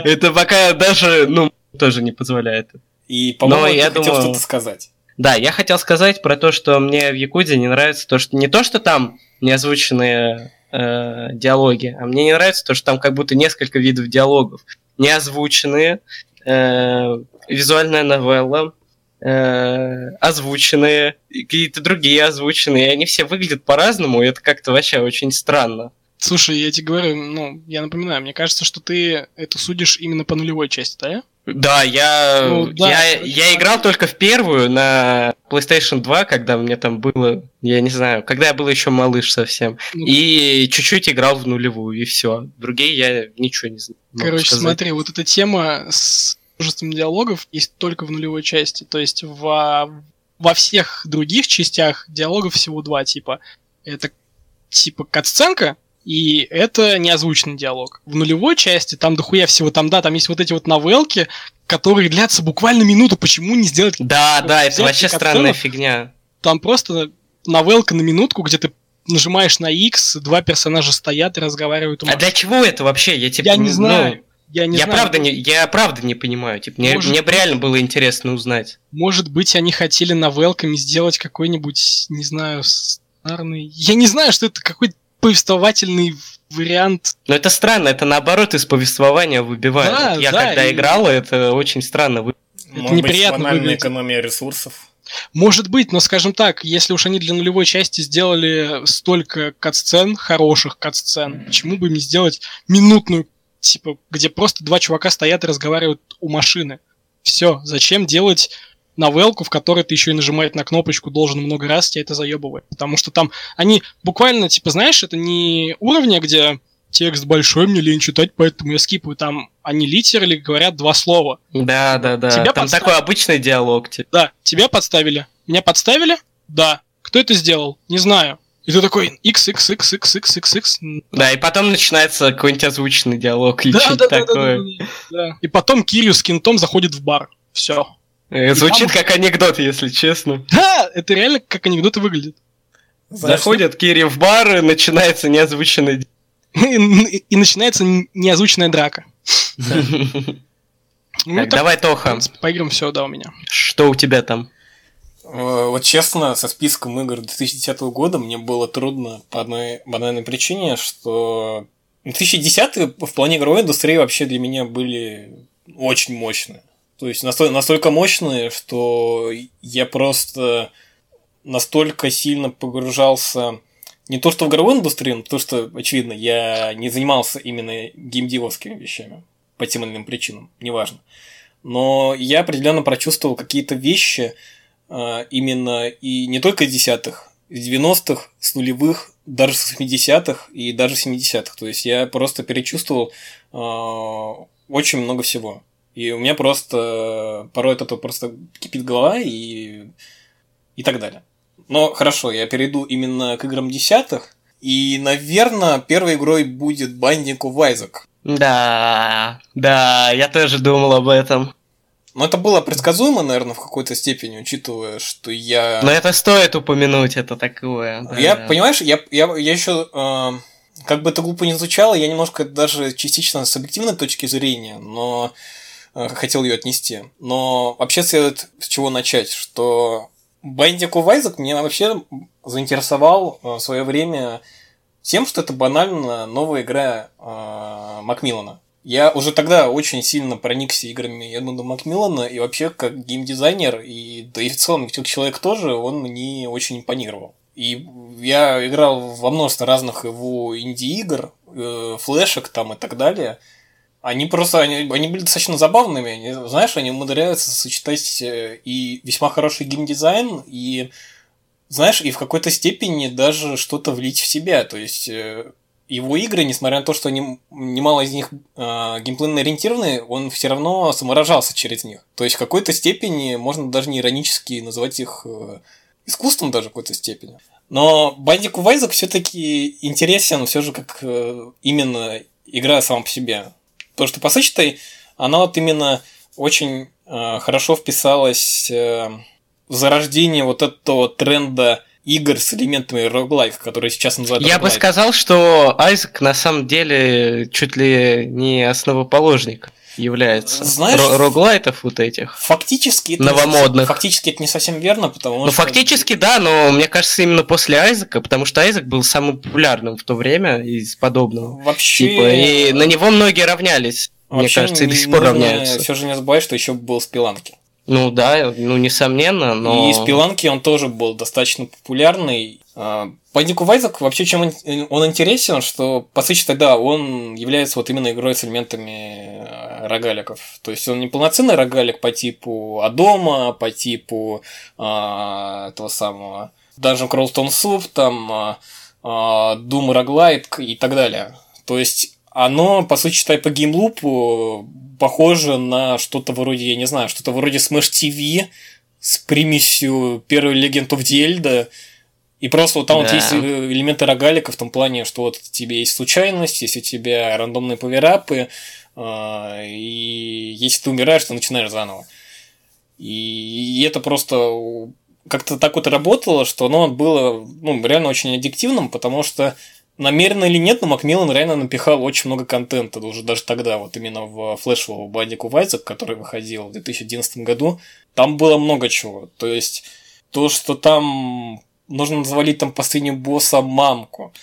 [SPEAKER 2] Это пока даже, ну, тоже не позволяет.
[SPEAKER 3] И, по-моему,
[SPEAKER 2] я
[SPEAKER 3] хотел что-то сказать.
[SPEAKER 2] Да, я хотел сказать про то, что мне в Якузе не нравится то, что не то, что там не озвученные э, диалоги, а мне не нравится то, что там как будто несколько видов диалогов. Не озвученные, э, визуальная новелла, э, озвученные, какие-то другие озвученные, и они все выглядят по-разному, и это как-то вообще очень странно.
[SPEAKER 1] Слушай, я тебе говорю, ну, я напоминаю, мне кажется, что ты это судишь именно по нулевой части, да?
[SPEAKER 2] Да, я,
[SPEAKER 1] Ну, да,
[SPEAKER 2] я,
[SPEAKER 1] короче,
[SPEAKER 2] я играл только в первую на PlayStation 2, когда мне там было, я не знаю, когда я был еще малыш совсем.
[SPEAKER 1] Ну,
[SPEAKER 2] И чуть-чуть играл в нулевую, и все. Другие я ничего не знаю.
[SPEAKER 1] Короче,
[SPEAKER 2] сказать.
[SPEAKER 1] смотри, вот эта тема с множеством диалогов есть только в нулевой части. То есть во, во всех других частях диалогов всего два типа. Это типа катсценка, и это неозвученный диалог. В нулевой части там дохуя всего, там, да, там есть вот эти вот новелки, которые длятся буквально минуту. Почему не сделать
[SPEAKER 2] Да, да, это вообще странная фигня.
[SPEAKER 1] там просто новелка на минутку, где ты нажимаешь на X, два персонажа стоят и разговаривают.
[SPEAKER 2] А для чего это вообще? Я, типа,
[SPEAKER 1] Я не
[SPEAKER 2] ну,
[SPEAKER 1] знаю. Я не
[SPEAKER 2] я
[SPEAKER 1] знаю.
[SPEAKER 2] правда не, я правда не понимаю. Типа, мне,
[SPEAKER 1] Может
[SPEAKER 2] мне бы реально было интересно узнать.
[SPEAKER 1] Может быть, они хотели новелками сделать какой-нибудь, не знаю, сценарный... Я не знаю, что это какой-то повествовательный вариант.
[SPEAKER 2] Но это странно, это наоборот из повествования выбивает.
[SPEAKER 1] Да,
[SPEAKER 2] Вот я
[SPEAKER 1] да,
[SPEAKER 2] когда
[SPEAKER 1] и-
[SPEAKER 2] играл, это очень странно.
[SPEAKER 4] Может
[SPEAKER 1] неприятно
[SPEAKER 4] быть,
[SPEAKER 1] выглядит.
[SPEAKER 4] экономия ресурсов.
[SPEAKER 1] Может быть, но, скажем так, если уж они для нулевой части сделали столько катсцен, хороших катсцен, почему бы им не сделать минутную, типа, где просто два чувака стоят и разговаривают у машины? Все, зачем делать новелку, в которой ты еще и нажимать на кнопочку должен много раз, тебя это заебывает. Потому что там они буквально, типа, знаешь, это не уровня, где текст большой, мне лень читать, поэтому я скипаю. Там они литерали говорят два слова.
[SPEAKER 2] Да, да, да.
[SPEAKER 1] Тебя
[SPEAKER 2] Там
[SPEAKER 1] подстав-
[SPEAKER 2] такой обычный диалог. типа.
[SPEAKER 1] Да, тебя подставили. Меня подставили? Да. Кто это сделал? Не знаю. И ты такой XXXXXXX.
[SPEAKER 2] Да, и потом начинается какой-нибудь озвученный диалог или
[SPEAKER 1] Да,
[SPEAKER 2] что-то
[SPEAKER 1] да, да, да,
[SPEAKER 2] такое.
[SPEAKER 1] да, да. И потом Кирю с кентом заходит в бар. Все.
[SPEAKER 2] Э, Звучит
[SPEAKER 1] там-
[SPEAKER 2] как анекдот, если честно.
[SPEAKER 1] Да, это реально как анекдоты выглядит.
[SPEAKER 4] Знаешь,
[SPEAKER 2] Заходят Кири в бар, и начинается неозвученный...
[SPEAKER 1] И, и начинается неозвученная драка. Ну,
[SPEAKER 2] Так,
[SPEAKER 1] так,
[SPEAKER 2] давай, Тоха,
[SPEAKER 1] принципе, по играм все, да, у меня.
[SPEAKER 2] что у тебя там?
[SPEAKER 3] Э, Вот честно, со списком игр 2010 года мне было трудно по одной банальной причине, что 2010 в плане игровой индустрии вообще для меня были очень мощные. То есть настолько, настолько мощные, что я просто настолько сильно погружался не то что в игровую индустрию, но то, что, очевидно, я не занимался именно геймдевовскими вещами по тем или иным причинам, неважно. Но я определенно прочувствовал какие-то вещи, а, именно и не только из десятых, из 90-х, с нулевых, даже с 80-х и даже 70-х. То есть я просто перечувствовал а, очень много всего. И у меня просто порой этого просто кипит голова и, и так далее. Но хорошо, я перейду именно к играм десятых. И, наверное, первой игрой будет Binding of Isaac.
[SPEAKER 2] Да, да, я тоже думал об этом.
[SPEAKER 3] Но это было предсказуемо, наверное, в какой-то степени, учитывая, что я...
[SPEAKER 2] Но это стоит упомянуть, это такое. да.
[SPEAKER 3] Я, понимаешь, я, я, я еще, как бы это глупо не звучало, я немножко даже частично с объективной точки зрения, но э, хотел ее отнести. Но вообще следует с чего начать, что of Isaac меня вообще заинтересовал э, в свое время тем, что это банально новая игра э, Макмиллана. Я уже тогда очень сильно проникся играми Эдмунда Макмиллана, и вообще как геймдизайнер, и да и в целом как человек тоже, он мне очень импонировал. И я играл во множество разных его инди-игр, э, флешек там и так далее. Они просто, они, они были достаточно забавными. Они, знаешь, они умудряются сочетать э, и весьма хороший геймдизайн, и, знаешь, и в какой-то степени даже что-то влить в себя. То есть э, его игры, несмотря на то, что они, немало из них э, геймплейно ориентированы, он все равно самовыражался через них. То есть в какой-то степени можно даже не иронически называть их э, искусством даже в какой-то степени. Но of Isaac все-таки интересен все же как э, именно игра сама по себе. Потому что по она вот именно очень э, хорошо вписалась э, в зарождение вот этого тренда игр с элементами роглайк, которые сейчас называют
[SPEAKER 2] Я бы
[SPEAKER 3] roguelike.
[SPEAKER 2] сказал, что Айзек на самом деле чуть ли не основоположник является.
[SPEAKER 3] Знаешь-
[SPEAKER 2] Ро- роглайтов вот этих.
[SPEAKER 3] Фактически это
[SPEAKER 2] Новомодных.
[SPEAKER 3] Фактически это не совсем верно, потому
[SPEAKER 2] Ну,
[SPEAKER 3] что...
[SPEAKER 2] фактически, да, но мне кажется, именно после Айзека, потому что Айзек был самым популярным в то время из подобного.
[SPEAKER 3] Вообще...
[SPEAKER 2] Типа, и на него многие равнялись. Мне
[SPEAKER 3] вообще
[SPEAKER 2] кажется, и до сих пор равняются.
[SPEAKER 3] Все же не забывай, что еще был Спиланки.
[SPEAKER 2] Ну да, ну несомненно, но...
[SPEAKER 3] И Спиланки он тоже был достаточно популярный. Binding of Isaac вообще чем он, он интересен, что по сути тогда он является вот именно игрой с элементами э, рогаликов. То есть он не полноценный рогалик по типу Адома, по типу а, этого самого Dungeon Crawl Stone Soup, там а, а, Doom Roguelite и так далее. То есть оно, по сути, считай, по геймлупу похоже на что-то вроде, я не знаю, что-то вроде Smash TV с примесью первой Legend of Zelda. И просто вот там вот
[SPEAKER 2] Да.
[SPEAKER 3] есть э, элементы рогалика в том плане, что вот тебе есть случайность, есть у тебя рандомные поверапы, а, и если ты умираешь, ты начинаешь заново. И это просто как-то так вот и работало, что оно было ну, реально очень аддиктивным, потому что намеренно или нет, но Макмиллан реально напихал очень много контента уже даже тогда, вот именно в флешевого Бандику Вайзек, который выходил в 2011 году, там было много чего. То есть то, что там нужно завалить там последнего босса мамку.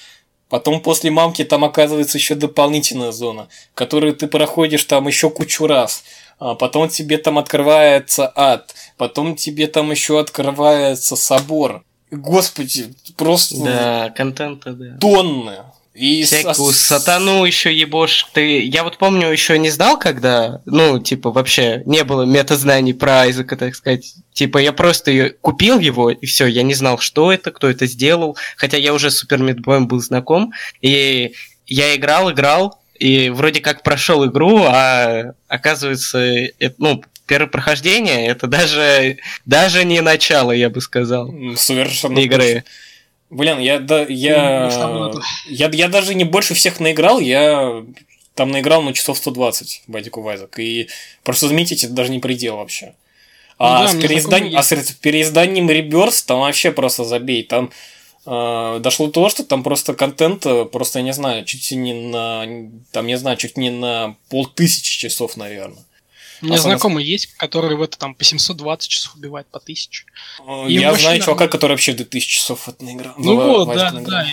[SPEAKER 3] Потом после мамки там оказывается еще дополнительная зона, которую ты проходишь там еще кучу раз. А потом тебе там открывается ад. Потом тебе там еще открывается собор. Господи, просто
[SPEAKER 2] Да, контента, да.
[SPEAKER 3] тонны. И
[SPEAKER 2] Всякую
[SPEAKER 3] с-
[SPEAKER 2] сатану еще ебошь. Ты, я вот помню, еще не знал, когда, ну, типа, вообще не было метазнаний про Айзека, так сказать. Типа, я просто купил его, и все, я не знал, что это, кто это сделал. Хотя я уже с Супер Мидбоем был знаком. И я играл, играл, и вроде как прошел игру, а оказывается, это, ну, первое прохождение, это даже, даже не начало, я бы сказал,
[SPEAKER 3] Совершенно
[SPEAKER 2] игры.
[SPEAKER 3] точно. Блин, я, да,
[SPEAKER 1] Ну,
[SPEAKER 3] я,
[SPEAKER 1] слабо.
[SPEAKER 3] я, я даже не больше всех наиграл, я там наиграл на часов 120 в Бадику Вайзек. И просто заметите, это даже не предел вообще. А,
[SPEAKER 1] Ну да,
[SPEAKER 3] с переиздан- а с переизданием Реберс там вообще просто забей. Там э, дошло до того, что там просто контент, э, просто, я не знаю, чуть не на, там, не знаю, чуть не на полтысячи часов, наверное.
[SPEAKER 1] У меня знакомый есть, который в это там по 720 часов убивает, по 1000.
[SPEAKER 3] Э,
[SPEAKER 1] И
[SPEAKER 3] Я знаю
[SPEAKER 1] нормально.
[SPEAKER 3] чувака, который вообще 2000 часов в это наиграл.
[SPEAKER 1] Ну вот, да,
[SPEAKER 3] наиграл.
[SPEAKER 1] да.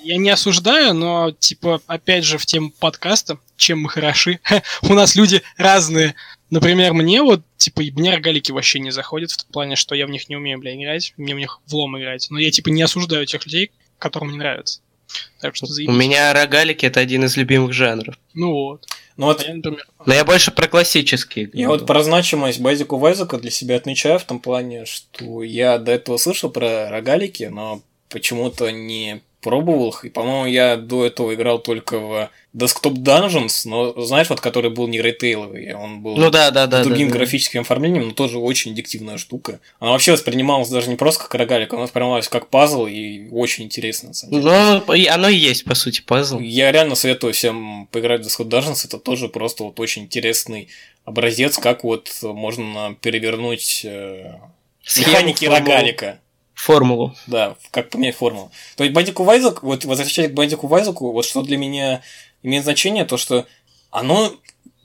[SPEAKER 1] Я не осуждаю, но, типа, опять же, в тему подкаста, чем мы хороши. У нас люди разные. Например, мне вот, типа, и мне рогалики вообще не заходят, в том плане, что я в них не умею, бля, играть, мне в них влом играть. Но я, типа, не осуждаю тех людей, которым не нравится. Так что
[SPEAKER 2] У
[SPEAKER 1] заебись.
[SPEAKER 2] меня рогалики это один из любимых жанров.
[SPEAKER 1] Ну вот.
[SPEAKER 3] Ну вот
[SPEAKER 1] А я, например,
[SPEAKER 2] Но я больше про классические.
[SPEAKER 3] Я вот про значимость Базику Вайзека для себя отмечаю в том плане, что я до этого слышал про рогалики, но почему-то не пробовал их. И, по-моему, я до этого играл только в Desktop Dungeons, но, знаешь, вот который был не рейтейловый, он был
[SPEAKER 2] Ну да, да, да.
[SPEAKER 3] с другим
[SPEAKER 2] да, да.
[SPEAKER 3] графическим оформлением, но тоже очень аддиктивная штука. Она вообще воспринималась даже не просто как рогалик, она воспринималась как пазл и очень интересно.
[SPEAKER 2] Ну, оно и есть, по сути, пазл.
[SPEAKER 3] Я реально советую всем поиграть в Discord Dungeons. Это тоже просто вот очень интересный образец, как вот можно перевернуть э,
[SPEAKER 2] Схему,
[SPEAKER 3] механики
[SPEAKER 2] формулу.
[SPEAKER 3] рогалика.
[SPEAKER 2] Формулу.
[SPEAKER 3] Да, как поменять формулу. То есть Бандику Вайзек, вот возвращаясь к Бандику Вайзеку, вот что для меня имеет значение, то что оно,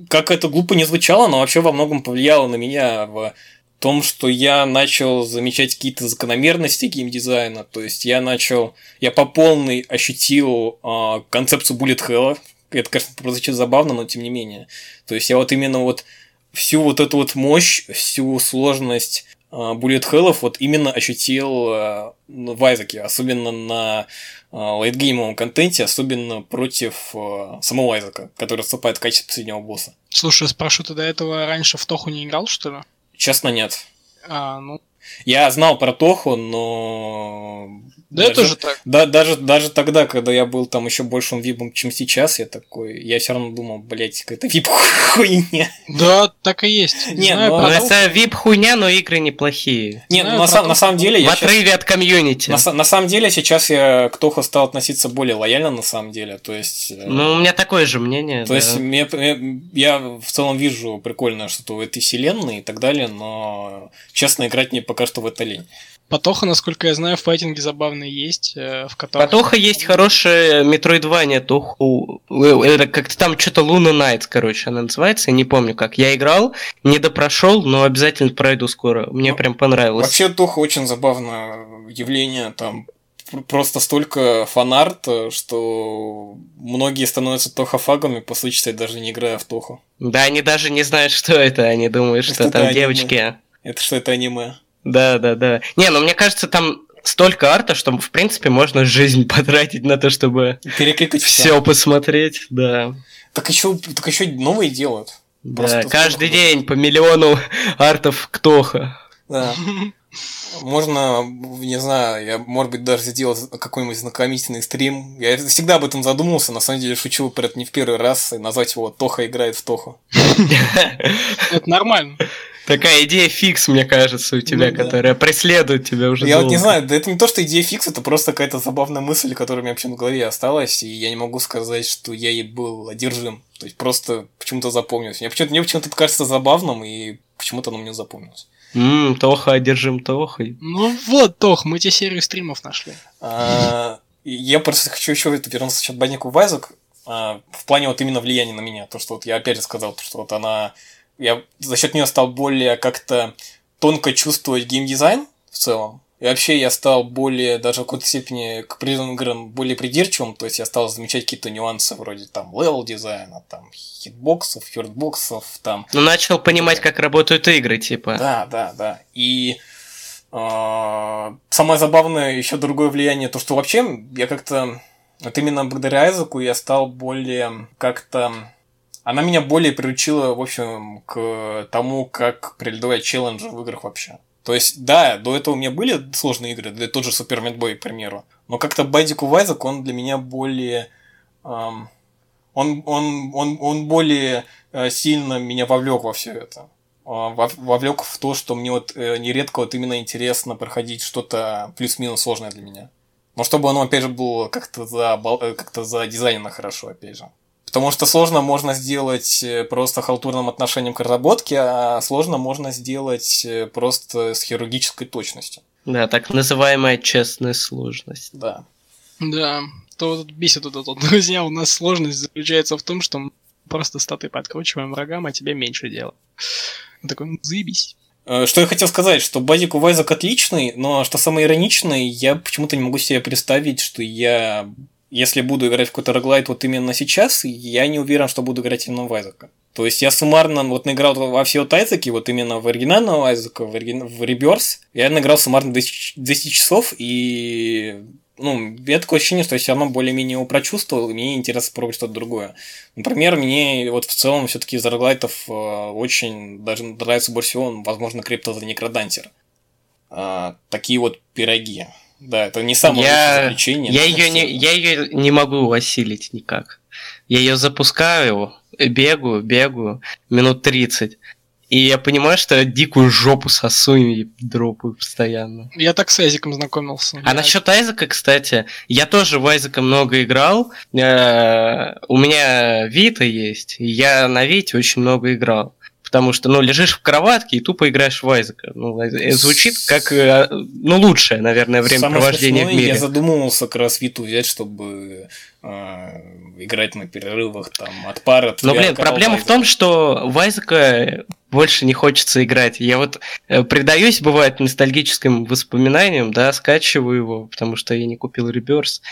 [SPEAKER 3] как это глупо не звучало, но вообще во многом повлияло на меня в том, что я начал замечать какие-то закономерности геймдизайна. То есть я начал, я по полной ощутил а, концепцию Bullet Hell. Это, конечно, прозвучит забавно, но тем не менее. То есть я вот именно вот всю вот эту вот мощь, всю сложность а, Bullet Hell'ов вот именно ощутил а, ну, в Айзеке, особенно на а, лайтгеймовом контенте, особенно против а, самого Айзека, который вступает в качестве последнего босса.
[SPEAKER 1] слушай, спрошу, ты до этого раньше в Тоху не играл, что ли?
[SPEAKER 3] Честно, нет.
[SPEAKER 1] А, ну,
[SPEAKER 3] Я знал про Тоху, но...
[SPEAKER 1] да
[SPEAKER 3] даже-
[SPEAKER 1] тоже так.
[SPEAKER 3] Да, даже, даже тогда, когда я был там еще большим випом, чем сейчас, я такой, я все равно думал, блять, какая-то вип хуйня.
[SPEAKER 1] Да, так и есть.
[SPEAKER 3] Не,
[SPEAKER 1] Знаю про
[SPEAKER 2] Ну,
[SPEAKER 1] Тоху.
[SPEAKER 2] это вип-хуйня, но игры неплохие.
[SPEAKER 3] Не,
[SPEAKER 1] Знаю
[SPEAKER 3] на,
[SPEAKER 1] про
[SPEAKER 3] сам- на самом деле,
[SPEAKER 2] В
[SPEAKER 3] я
[SPEAKER 2] отрыве от комьюнити.
[SPEAKER 3] на, на самом деле, сейчас я к Тоху стал относиться более лояльно, на самом деле. То есть... э,
[SPEAKER 2] Ну, у меня такое же мнение.
[SPEAKER 3] То
[SPEAKER 2] да.
[SPEAKER 3] есть мне- мне- я в целом вижу прикольное что-то в этой вселенной и так далее, но честно играть мне пока что в это лень.
[SPEAKER 1] Потоха, насколько я знаю, в файтинге забавные есть, э, в которых...
[SPEAKER 2] Потоха есть хорошая метроидвания, Тоху. э, Это как-то там что-то Луна Найт, короче, она называется, я не помню как. Я играл, не допрошел, но обязательно пройду скоро. Мне
[SPEAKER 3] Ну,
[SPEAKER 2] прям понравилось.
[SPEAKER 3] Вообще Тоха очень забавное явление, там пр- просто столько фанарта, что многие становятся тохофагами, по сути, даже не играя в Тоху.
[SPEAKER 2] Да, они даже не знают, что это, они думают, что
[SPEAKER 3] Это
[SPEAKER 2] там
[SPEAKER 3] аниме.
[SPEAKER 2] девочки.
[SPEAKER 3] Это что, это аниме?
[SPEAKER 2] Да, да, да. Не, ну мне кажется, там столько арта, что в принципе можно жизнь потратить на то, чтобы
[SPEAKER 3] Перекликать все.
[SPEAKER 2] все посмотреть, да.
[SPEAKER 3] Так еще, так еще новые делают.
[SPEAKER 2] Да,
[SPEAKER 3] Просто
[SPEAKER 2] каждый
[SPEAKER 3] здорово.
[SPEAKER 2] день по миллиону артов к Тоха.
[SPEAKER 3] Да. Можно, не знаю, я, может быть, даже сделать какой-нибудь знакомительный стрим. Я всегда об этом задумывался, на самом деле шучу про это не в первый раз, и назвать его «Тоха играет в Тоху».
[SPEAKER 1] Это нормально.
[SPEAKER 2] Такая идея фикс, мне кажется, у тебя,
[SPEAKER 3] Ну да.
[SPEAKER 2] которая преследует тебя уже
[SPEAKER 3] Я вот
[SPEAKER 2] долго.
[SPEAKER 3] не знаю, да это не то, что идея фикс, это просто какая-то забавная мысль, которая у меня вообще в голове осталась, и я не могу сказать, что я ей был одержим. То есть просто почему-то запомнилось. Мне почему-то, мне почему-то это кажется забавным, и почему-то оно мне запомнилось.
[SPEAKER 2] М, Тоха, одержим Тохой.
[SPEAKER 1] Ну вот, Тох, мы тебе серию стримов нашли.
[SPEAKER 3] А, я просто хочу еще вернуться сейчас к Баннику Вайзек а, в плане вот именно влияния на меня. То, что вот я опять же сказал, что вот она... Я за счет нее стал более как-то тонко чувствовать геймдизайн в целом. И вообще я стал более, даже в какой-то степени к определенным играм более придирчивым, то есть я стал замечать какие-то нюансы вроде там level дизайна, там hitbox ов, hurtbox ов, там...
[SPEAKER 2] Ну, начал понимать, как работают игры, типа.
[SPEAKER 3] Да, да, да. И э, самое забавное еще другое влияние, то, что вообще я как-то... Вот именно благодаря Айзеку я стал более как-то... Она меня более приучила, в общем, к тому, как преодолевать челленджи в играх вообще. То есть, да, до этого у меня были сложные игры, для тот же Супер Мидбой, к примеру. Но как-то Байдику Вайзек, он для меня более... Эм, он, он, он, он более э, сильно меня вовлек во все это. Э, вовлек в то, что мне вот э, нередко вот именно интересно проходить что-то плюс-минус сложное для меня. Но чтобы оно, опять же, было как-то за, э, как-то за дизайнено хорошо, опять же. Потому что сложно можно сделать э, просто халтурным отношением к разработке, а сложно можно сделать э, просто с хирургической точностью.
[SPEAKER 2] Да, так называемая честная сложность.
[SPEAKER 3] Да.
[SPEAKER 1] Да, то вот бесит вот это, друзья, у нас сложность заключается в том, что мы просто статы подкручиваем врагам, а тебе меньше дела. Он такой, ну, заебись.
[SPEAKER 3] Э, что я хотел сказать, что Базик у Вайзак отличный, но что самое ироничное, я почему-то не могу себе представить, что я если буду играть в какой-то роглайт вот именно сейчас, я не уверен, что буду играть именно в Айзека. То есть я суммарно вот наиграл во все вот Айзеки, вот именно в оригинального Айзека, в, оригин... в Реберс, я наиграл суммарно 200, 200 часов, и ну, меня такое ощущение, что я все равно более-менее его прочувствовал, и мне интересно попробовать что-то другое. Например, мне вот в целом все-таки из роглайтов э, очень даже нравится больше всего, возможно, Крипто за Некродантер. Э, такие вот пироги. Да, это не самое
[SPEAKER 2] я, заключение. Я ее, не, я ее не могу осилить никак. Я ее запускаю, бегаю, бегаю минут 30. И я понимаю, что я дикую жопу сосу и дропаю постоянно.
[SPEAKER 1] Я так с Айзеком знакомился.
[SPEAKER 2] А я... насчет Айзека, кстати, я тоже в Айзека много играл. Э, у меня Вита есть, и я на Вите очень много играл потому что, ну, лежишь в кроватке и тупо играешь в Айзека. Ну, это звучит как, э, ну, лучшее, наверное, времяпровождение в мире.
[SPEAKER 3] Я задумывался как раз Виту взять, чтобы э, играть на перерывах там от пары.
[SPEAKER 2] Но, блин, проблема в том, что в Айзека больше не хочется играть. Я вот э, предаюсь, бывает, ностальгическим воспоминаниям, да, скачиваю его, потому что я не купил реберс.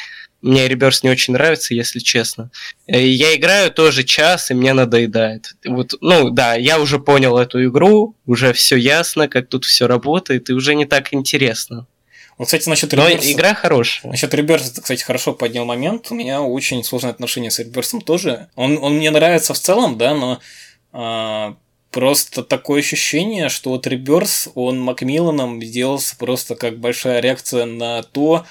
[SPEAKER 2] Мне Реберс не очень нравится, если честно. Э, я играю тоже час, и мне надоедает. Вот, ну да, я уже понял эту игру, уже все ясно, как тут все работает, и уже не так интересно.
[SPEAKER 3] Вот, кстати, насчет
[SPEAKER 2] Но Реберса, игра хорошая.
[SPEAKER 3] Насчет Реберса, ты, кстати, хорошо поднял момент. У меня очень сложное отношение с Реберсом тоже. Он, он мне нравится в целом, да, но а, просто такое ощущение, что вот Реберс, он Макмилланом сделался просто как большая реакция на то,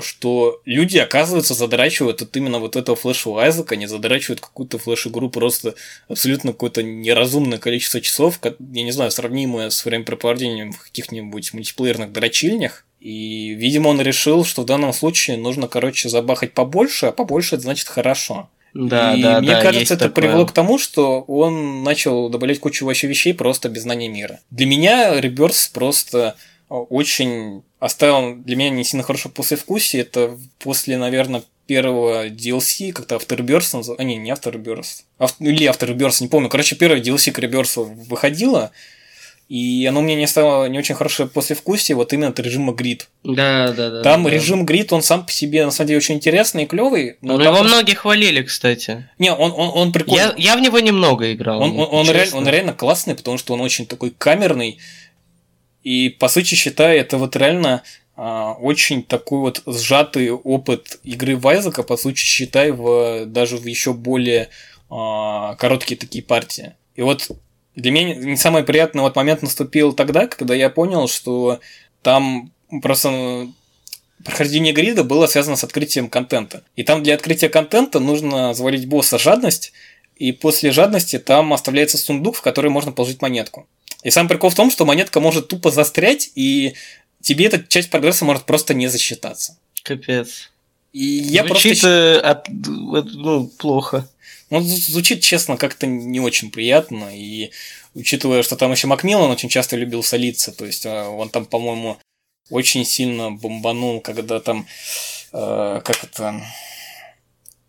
[SPEAKER 3] что люди, оказывается, задрачивают от именно вот этого флешевого Айзека, они задрачивают какую-то флеш-игру просто абсолютно какое-то неразумное количество часов, я не знаю, сравнимое с времяпрепровождением в каких-нибудь мультиплеерных дрочильнях. И, видимо, он решил, что в данном случае нужно, короче, забахать побольше, а побольше это значит хорошо.
[SPEAKER 2] Да,
[SPEAKER 3] и
[SPEAKER 2] да,
[SPEAKER 3] мне
[SPEAKER 2] да,
[SPEAKER 3] кажется, это
[SPEAKER 2] такое.
[SPEAKER 3] привело к тому, что он начал добавлять кучу вообще вещей просто без знания мира. Для меня Реберс просто очень оставил для меня не сильно хорошее послевкусие. Это после, наверное, первого DLC, как-то Afterbirth называется. А, не, не Afterbirth. Ав... Или Afterbirth, не помню. Короче, первое DLC к Rebirth выходило, и оно мне не стало не очень хорошее послевкусие, вот именно от режима грид.
[SPEAKER 2] Да, да, да.
[SPEAKER 3] Там
[SPEAKER 2] да,
[SPEAKER 3] режим грид, он сам по себе, на самом деле, очень интересный и клевый.
[SPEAKER 2] Но ну, его просто... многие хвалили, кстати.
[SPEAKER 3] Не, он, он, он прикольный.
[SPEAKER 2] Я, я в него немного играл.
[SPEAKER 3] Он, он, он, реаль, он реально классный, потому что он очень такой камерный. И, по сути, считаю, это вот реально а, очень такой вот сжатый опыт игры Вайзека, по сути, считай, в, даже в еще более а, короткие такие партии. И вот для меня не самый приятный вот момент наступил тогда, когда я понял, что там просто прохождение грида было связано с открытием контента. И там для открытия контента нужно завалить босса жадность, и после жадности там оставляется сундук, в который можно положить монетку. И сам прикол в том, что монетка может тупо застрять, и тебе эта часть прогресса может просто не засчитаться.
[SPEAKER 2] Капец.
[SPEAKER 3] И я
[SPEAKER 2] звучит, просто... Э, ну, плохо.
[SPEAKER 3] Ну, звучит, честно, как-то не очень приятно. И учитывая, что там еще Макмиллан очень часто любил солиться, то есть а, он там, по-моему, очень сильно бомбанул, когда там, э, как это,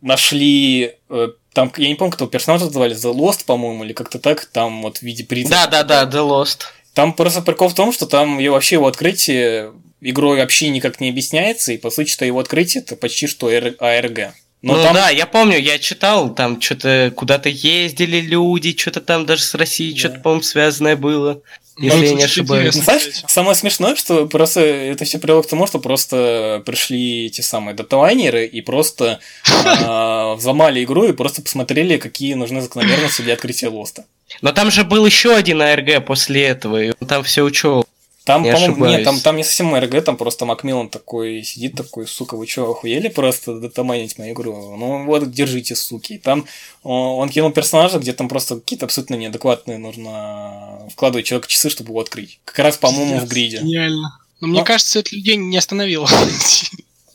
[SPEAKER 3] нашли, э, там, я не помню, кто персонажа звали, The Lost, по-моему, или как-то так, там вот в виде призрака.
[SPEAKER 2] Да-да-да, The Lost.
[SPEAKER 3] Там просто прикол в том, что там вообще его открытие игрой вообще никак не объясняется, и по сути, что его открытие это почти что АР- АРГ. Но
[SPEAKER 2] ну
[SPEAKER 3] там,
[SPEAKER 2] да, я помню, я читал, там что-то куда-то ездили люди, что-то там даже с Россией
[SPEAKER 3] Да.
[SPEAKER 2] что-то, по-моему, связанное было.
[SPEAKER 1] Ну,
[SPEAKER 2] Если я не ошибаюсь.
[SPEAKER 3] Ну,
[SPEAKER 1] интересно,
[SPEAKER 3] знаешь, самое смешное, что просто это все привело к тому, что просто пришли эти самые даталайнеры и просто а, взломали игру и просто посмотрели, какие нужны закономерности для открытия лоста.
[SPEAKER 2] Но там же был еще один АРГ после этого, и он там все учел.
[SPEAKER 3] Там,
[SPEAKER 2] Не
[SPEAKER 3] по-моему,
[SPEAKER 2] ошибаюсь.
[SPEAKER 3] нет, там, там не совсем РГ, там просто Макмиллан такой сидит, такой, сука, вы что, охуели просто датамайнить мою игру? Ну вот, держите, суки. И там он кинул персонажа, где там просто какие-то абсолютно неадекватные нужно вкладывать человека часы, чтобы его открыть. Как раз, по-моему, в гриде.
[SPEAKER 1] Гениально. Но мне
[SPEAKER 3] Ну.
[SPEAKER 1] кажется, это людей не остановило.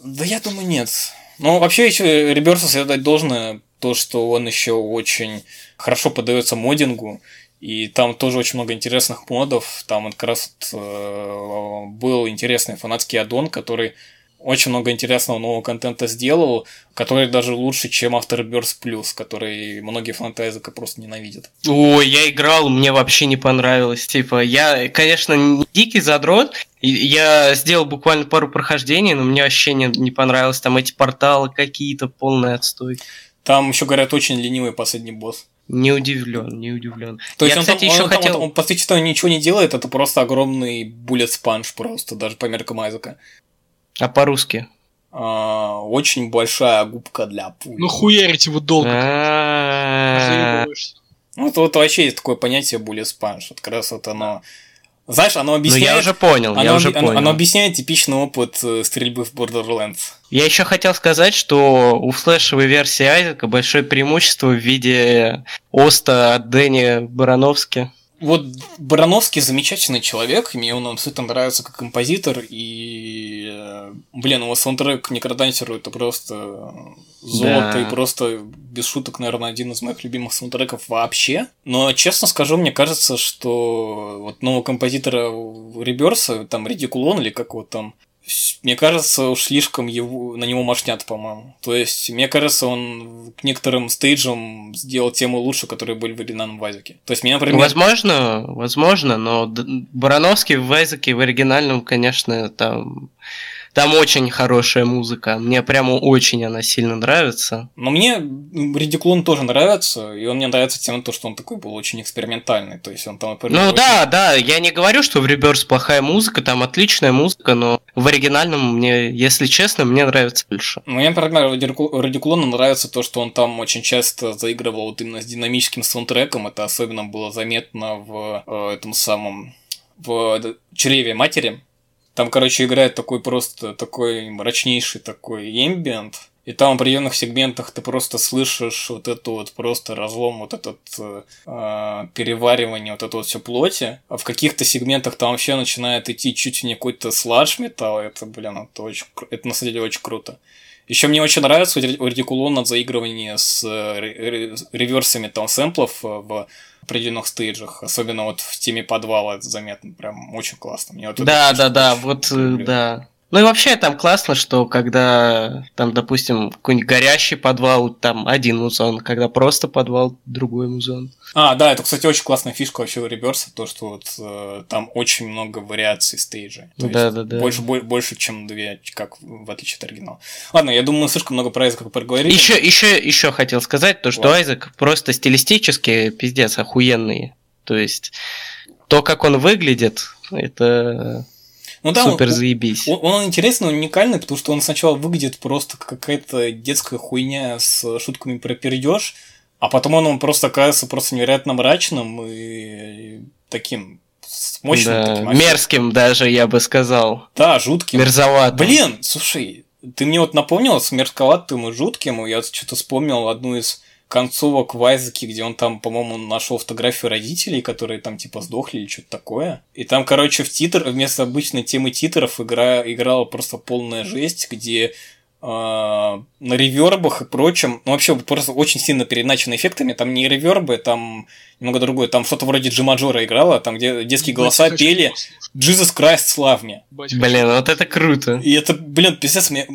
[SPEAKER 3] Да я думаю, нет. Ну, вообще, еще Реберсу дать должное, то, что он еще очень хорошо поддается модингу, и там тоже очень много интересных модов. Там как раз э, был интересный фанатский аддон, который очень много интересного нового контента сделал, который даже лучше, чем Afterbirth Plus, который многие фанаты языка просто ненавидят.
[SPEAKER 2] Ой, я играл, мне вообще не понравилось. Типа, я, конечно, не дикий задрот, я сделал буквально пару прохождений, но мне вообще не, не понравилось. Там эти порталы какие-то, полный отстой.
[SPEAKER 3] Там еще, говорят, очень ленивый последний босс.
[SPEAKER 2] Не удивлен, не удивлен.
[SPEAKER 3] То есть
[SPEAKER 2] я,
[SPEAKER 3] он,
[SPEAKER 2] кстати,
[SPEAKER 3] там,
[SPEAKER 2] еще
[SPEAKER 3] он,
[SPEAKER 2] хотел.
[SPEAKER 3] он, он, по сути, ничего не делает, это просто огромный буллет спанж просто, даже по меркам Айзека.
[SPEAKER 2] А по-русски.
[SPEAKER 3] А, очень большая губка для пули.
[SPEAKER 1] Ну хуярить его долго. Заебываешься.
[SPEAKER 3] Ну, это вот вообще есть такое понятие bullet sponge. Вот как раз вот оно... Знаешь, оно
[SPEAKER 2] Ну,
[SPEAKER 3] объясняет...
[SPEAKER 2] я уже понял,
[SPEAKER 3] оно,
[SPEAKER 2] я уже
[SPEAKER 3] оно- оно
[SPEAKER 2] понял.
[SPEAKER 3] объясняет типичный опыт э, стрельбы в Borderlands.
[SPEAKER 2] Я еще хотел сказать, что у флешевой версии Айзека большое преимущество в виде Оста от Дэни Барановски.
[SPEAKER 3] Вот Барановский замечательный человек, мне он абсолютно нравится как композитор, и, э, блин, его саундтрек Некродансеру это просто золото,
[SPEAKER 2] Да.
[SPEAKER 3] и просто, без шуток, наверное, один из моих любимых саундтреков вообще. Но, честно скажу, мне кажется, что вот нового композитора Реберса, там, Редикулон или как его там, мне кажется, уж слишком его, на него мошнят, по-моему. То есть, мне кажется, он к некоторым стейджам сделал темы лучше, которые были в оригинальном Вазике. То есть, меня, например...
[SPEAKER 2] Возможно, возможно, но Барановский в Айзеке в оригинальном, конечно, там, там очень хорошая музыка. Мне прямо очень она сильно нравится.
[SPEAKER 3] Но мне Редиклон тоже нравится, и он мне нравится тем, то, что он такой был очень экспериментальный. То есть он там, например,
[SPEAKER 2] Ну
[SPEAKER 3] очень-
[SPEAKER 2] да, да, я не говорю, что в Реберс плохая музыка, там отличная музыка, но в оригинальном мне, если честно, мне нравится больше.
[SPEAKER 3] Мне, например, Радику- Радикулону нравится то, что он там очень часто заигрывал вот именно с динамическим саундтреком. Это особенно было заметно в э, этом самом в чреве матери. Там, короче, играет такой просто такой мрачнейший такой эмбиент. И там в определенных сегментах ты просто слышишь вот это вот просто разлом, вот этот э, э, переваривание, вот это вот все плоти. А в каких-то сегментах там вообще начинает идти чуть ли не какой-то сладж металл. Это, блин, это очень, это на самом деле очень круто. Еще мне очень нравится у Ре- у Редикулона заигрывание с э, ре- реверсами там сэмплов э, в определенных стейджах, особенно вот в теме подвала это заметно, прям очень классно. Мне вот это
[SPEAKER 2] Да,
[SPEAKER 3] очень-
[SPEAKER 2] да, да,
[SPEAKER 3] очень
[SPEAKER 2] вот, э,
[SPEAKER 3] люблю.
[SPEAKER 2] да. Ну и вообще там классно, что когда там, допустим, какой-нибудь горящий подвал, там один музон, когда просто подвал, другой музон.
[SPEAKER 3] А, да, это, кстати, очень классная фишка вообще у Реберса, то, что вот э, там очень много вариаций. То есть
[SPEAKER 2] Да, да, да.
[SPEAKER 3] Больше, бо- больше, чем две, как в отличие от оригинала. Ладно, я думаю, мы слишком много про Айзека проговорили.
[SPEAKER 2] Еще, еще, еще хотел сказать, то, что
[SPEAKER 3] Ладно.
[SPEAKER 2] Айзек просто стилистически пиздец охуенный. То есть то, как он выглядит, это
[SPEAKER 3] ну, да,
[SPEAKER 2] супер
[SPEAKER 3] он-
[SPEAKER 2] заебись.
[SPEAKER 3] Он, он интересный, уникальный, потому что он сначала выглядит просто как какая-то детская хуйня с шутками про пердеж, а потом он, он просто оказывается просто невероятно мрачным и таким с мощным
[SPEAKER 2] Да,
[SPEAKER 3] таким
[SPEAKER 2] мерзким даже, я бы сказал.
[SPEAKER 3] Да, жутким.
[SPEAKER 2] Мерзоватым.
[SPEAKER 3] Блин, слушай, ты мне вот напомнил с мерзковатым и жутким, и я что-то вспомнил одну из концовок в Айзеке, где он там, по-моему, нашел фотографию родителей, которые там типа сдохли или что-то такое. И там, короче, в титр, вместо обычной темы титров игра, играла просто полная жесть, где на ревербах и прочем. Ну, вообще, просто очень сильно переначены эффектами. Там не ревербы, там немного другое. Там что-то вроде Джимаджора играло, там где детские голоса
[SPEAKER 1] Батя,
[SPEAKER 3] пели. «Jesus Christ, мне».
[SPEAKER 1] Батя,
[SPEAKER 2] Блин, вот это круто.
[SPEAKER 3] И это, блин, пиздец, мне,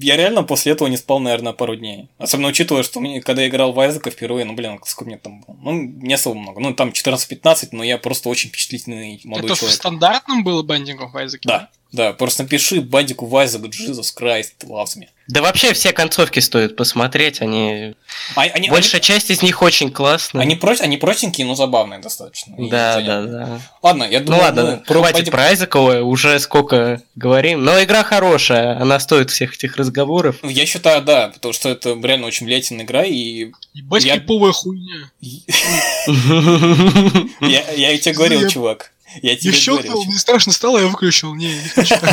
[SPEAKER 3] я реально после этого не спал, наверное, пару дней. Особенно учитывая, что мне, когда я играл в Айзека впервые, ну, блин, сколько мне там было? Ну, не особо много. Ну, там 14-15, но я просто очень впечатлительный молодой
[SPEAKER 1] Это в
[SPEAKER 3] человек.
[SPEAKER 1] стандартном было Binding of Isaac?
[SPEAKER 3] Да, да, просто напиши Бандику в Айзек, Jesus Christ, loves me.
[SPEAKER 2] Да вообще все концовки стоит посмотреть, они...
[SPEAKER 3] А- они,
[SPEAKER 2] Большая часть из них очень классная.
[SPEAKER 3] они, они, про- они простенькие, но забавные достаточно. И
[SPEAKER 2] Да, да, да.
[SPEAKER 3] Ладно, я
[SPEAKER 2] Ну
[SPEAKER 3] думаю,
[SPEAKER 2] ладно,
[SPEAKER 3] про
[SPEAKER 2] хватит
[SPEAKER 3] Бандик-
[SPEAKER 2] про Айзекова, уже сколько говорим. Но игра хорошая, она стоит всех этих разговоров.
[SPEAKER 3] Я считаю, да, потому что это реально очень влиятельная игра, и
[SPEAKER 1] Ебать,
[SPEAKER 3] Я-
[SPEAKER 1] хуйня.
[SPEAKER 3] я, тебе говорил,
[SPEAKER 1] Я-
[SPEAKER 3] чувак. Я тебе
[SPEAKER 1] щелкнул,
[SPEAKER 3] говорил.
[SPEAKER 1] мне страшно стало, я выключил. Не, не хочу.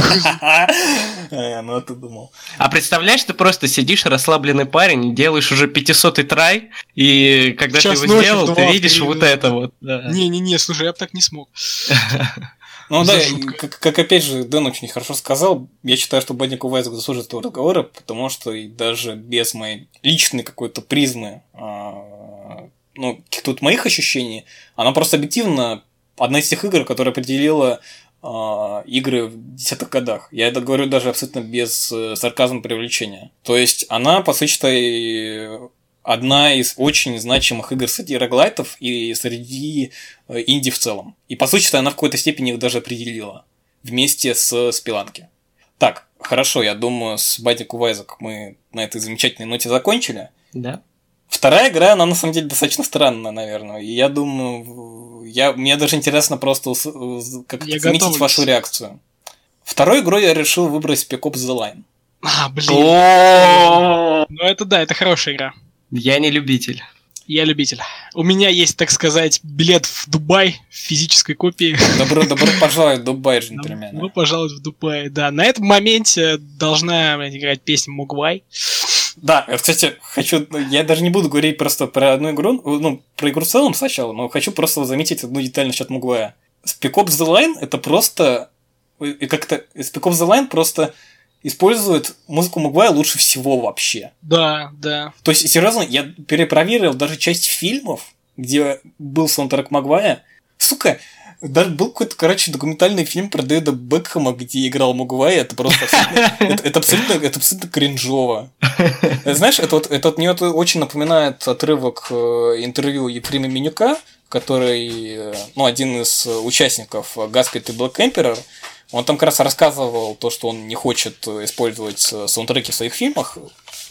[SPEAKER 3] Э, Ну, а ты думал.
[SPEAKER 2] А представляешь, ты просто сидишь, расслабленный парень, делаешь уже 500 трай, и когда ты его сделал, ты видишь вот это вот.
[SPEAKER 1] Не-не-не, слушай, я бы так не смог.
[SPEAKER 3] Ну да, как, как опять же Дэн очень хорошо сказал, я считаю, что Бандик Вайзек заслужит этого разговора, потому что и даже без моей личной какой-то призмы, а, ну, каких-то вот моих ощущений, она просто объективно одна из тех игр, которая определила а, игры в десятых годах. Я это говорю даже абсолютно без э, сарказма привлечения. То есть она, по сути, одна из очень значимых игр среди роглайтов и среди э, инди в целом. И по сути она в какой-то степени их даже определила вместе с Спиланки. Так, хорошо, я думаю, с Бадику Вайзек мы на этой замечательной ноте закончили.
[SPEAKER 2] Да.
[SPEAKER 3] Вторая игра, она на самом деле достаточно странная, наверное. И я думаю, я, мне даже интересно просто как
[SPEAKER 1] Я
[SPEAKER 3] заметить
[SPEAKER 1] готовлюсь.
[SPEAKER 3] вашу реакцию. Второй игрой я решил выбрать Spec Ops The Line.
[SPEAKER 1] А, блин. Ну это да, это хорошая игра.
[SPEAKER 2] Я не любитель.
[SPEAKER 1] Я любитель. У меня есть, так сказать, билет в Дубай в физической копии.
[SPEAKER 3] Добро, добро пожаловать в Дубай, джентльмены.
[SPEAKER 1] пожалуйста, в Дубай. Да, на этом моменте должна играть песня Мугвай.
[SPEAKER 3] Да, я, кстати, хочу. ну, Я даже не буду говорить просто про одну игру, ну, про игру в целом сначала, но хочу просто заметить одну деталь насчет Мугвая. Spec Ops The Line это просто. и Как-то Spec Ops The Line просто использует музыку Мугвая лучше всего вообще.
[SPEAKER 1] Да, да.
[SPEAKER 3] То есть, серьезно, я перепроверил даже часть фильмов, где был саундтрек Магвая. Сука, даже был какой-то, короче, документальный фильм про Дэвида Бекхэма, где играл Магуай, это просто абсолютно, это, это абсолютно, это абсолютно кринжово. Э, Знаешь, это, вот, это вот мне это очень напоминает отрывок э, интервью Ефрема Менюка, который, э, ну, один из участников Гаспит и Black Emperor, он там как раз рассказывал то, что он не хочет использовать саундтреки в своих фильмах,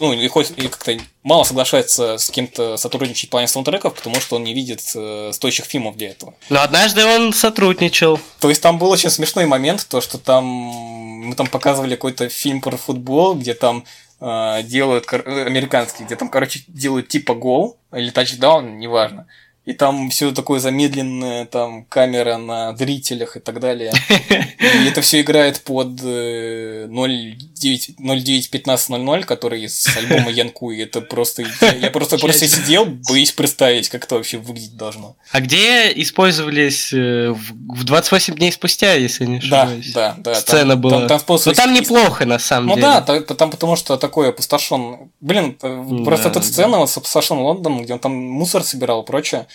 [SPEAKER 3] ну, или, хоть, или как-то мало соглашается с кем-то сотрудничать в плане саундтреков, потому что он не видит э, стоящих фильмов для этого.
[SPEAKER 2] Но однажды он сотрудничал.
[SPEAKER 3] То есть там был очень смешной момент, то что там мы там показывали какой-то фильм про футбол, где там э, делают э, американский, где там, короче, делают типа гол или тачдаун, неважно. И там все такое замедленное, там камера на зрителях и так далее. И это все играет под э, 09 091500, который с альбома Янку. И это просто. Я, просто просто сидел, боюсь представить, как это вообще выглядеть должно.
[SPEAKER 2] А где использовались э, в в 28 дней спустя, если не
[SPEAKER 3] Да,
[SPEAKER 2] ошибаюсь?
[SPEAKER 3] да, да.
[SPEAKER 2] Сцена
[SPEAKER 3] там,
[SPEAKER 2] была.
[SPEAKER 3] Там, там способ
[SPEAKER 2] Но там неплохо, на самом
[SPEAKER 3] Ну
[SPEAKER 2] деле.
[SPEAKER 3] да, та- там потому что такой опустошен. Блин, э, просто
[SPEAKER 2] Да,
[SPEAKER 3] эта
[SPEAKER 2] да.
[SPEAKER 3] сцена вот с опустошенным Лондоном, где он там мусор собирал и прочее,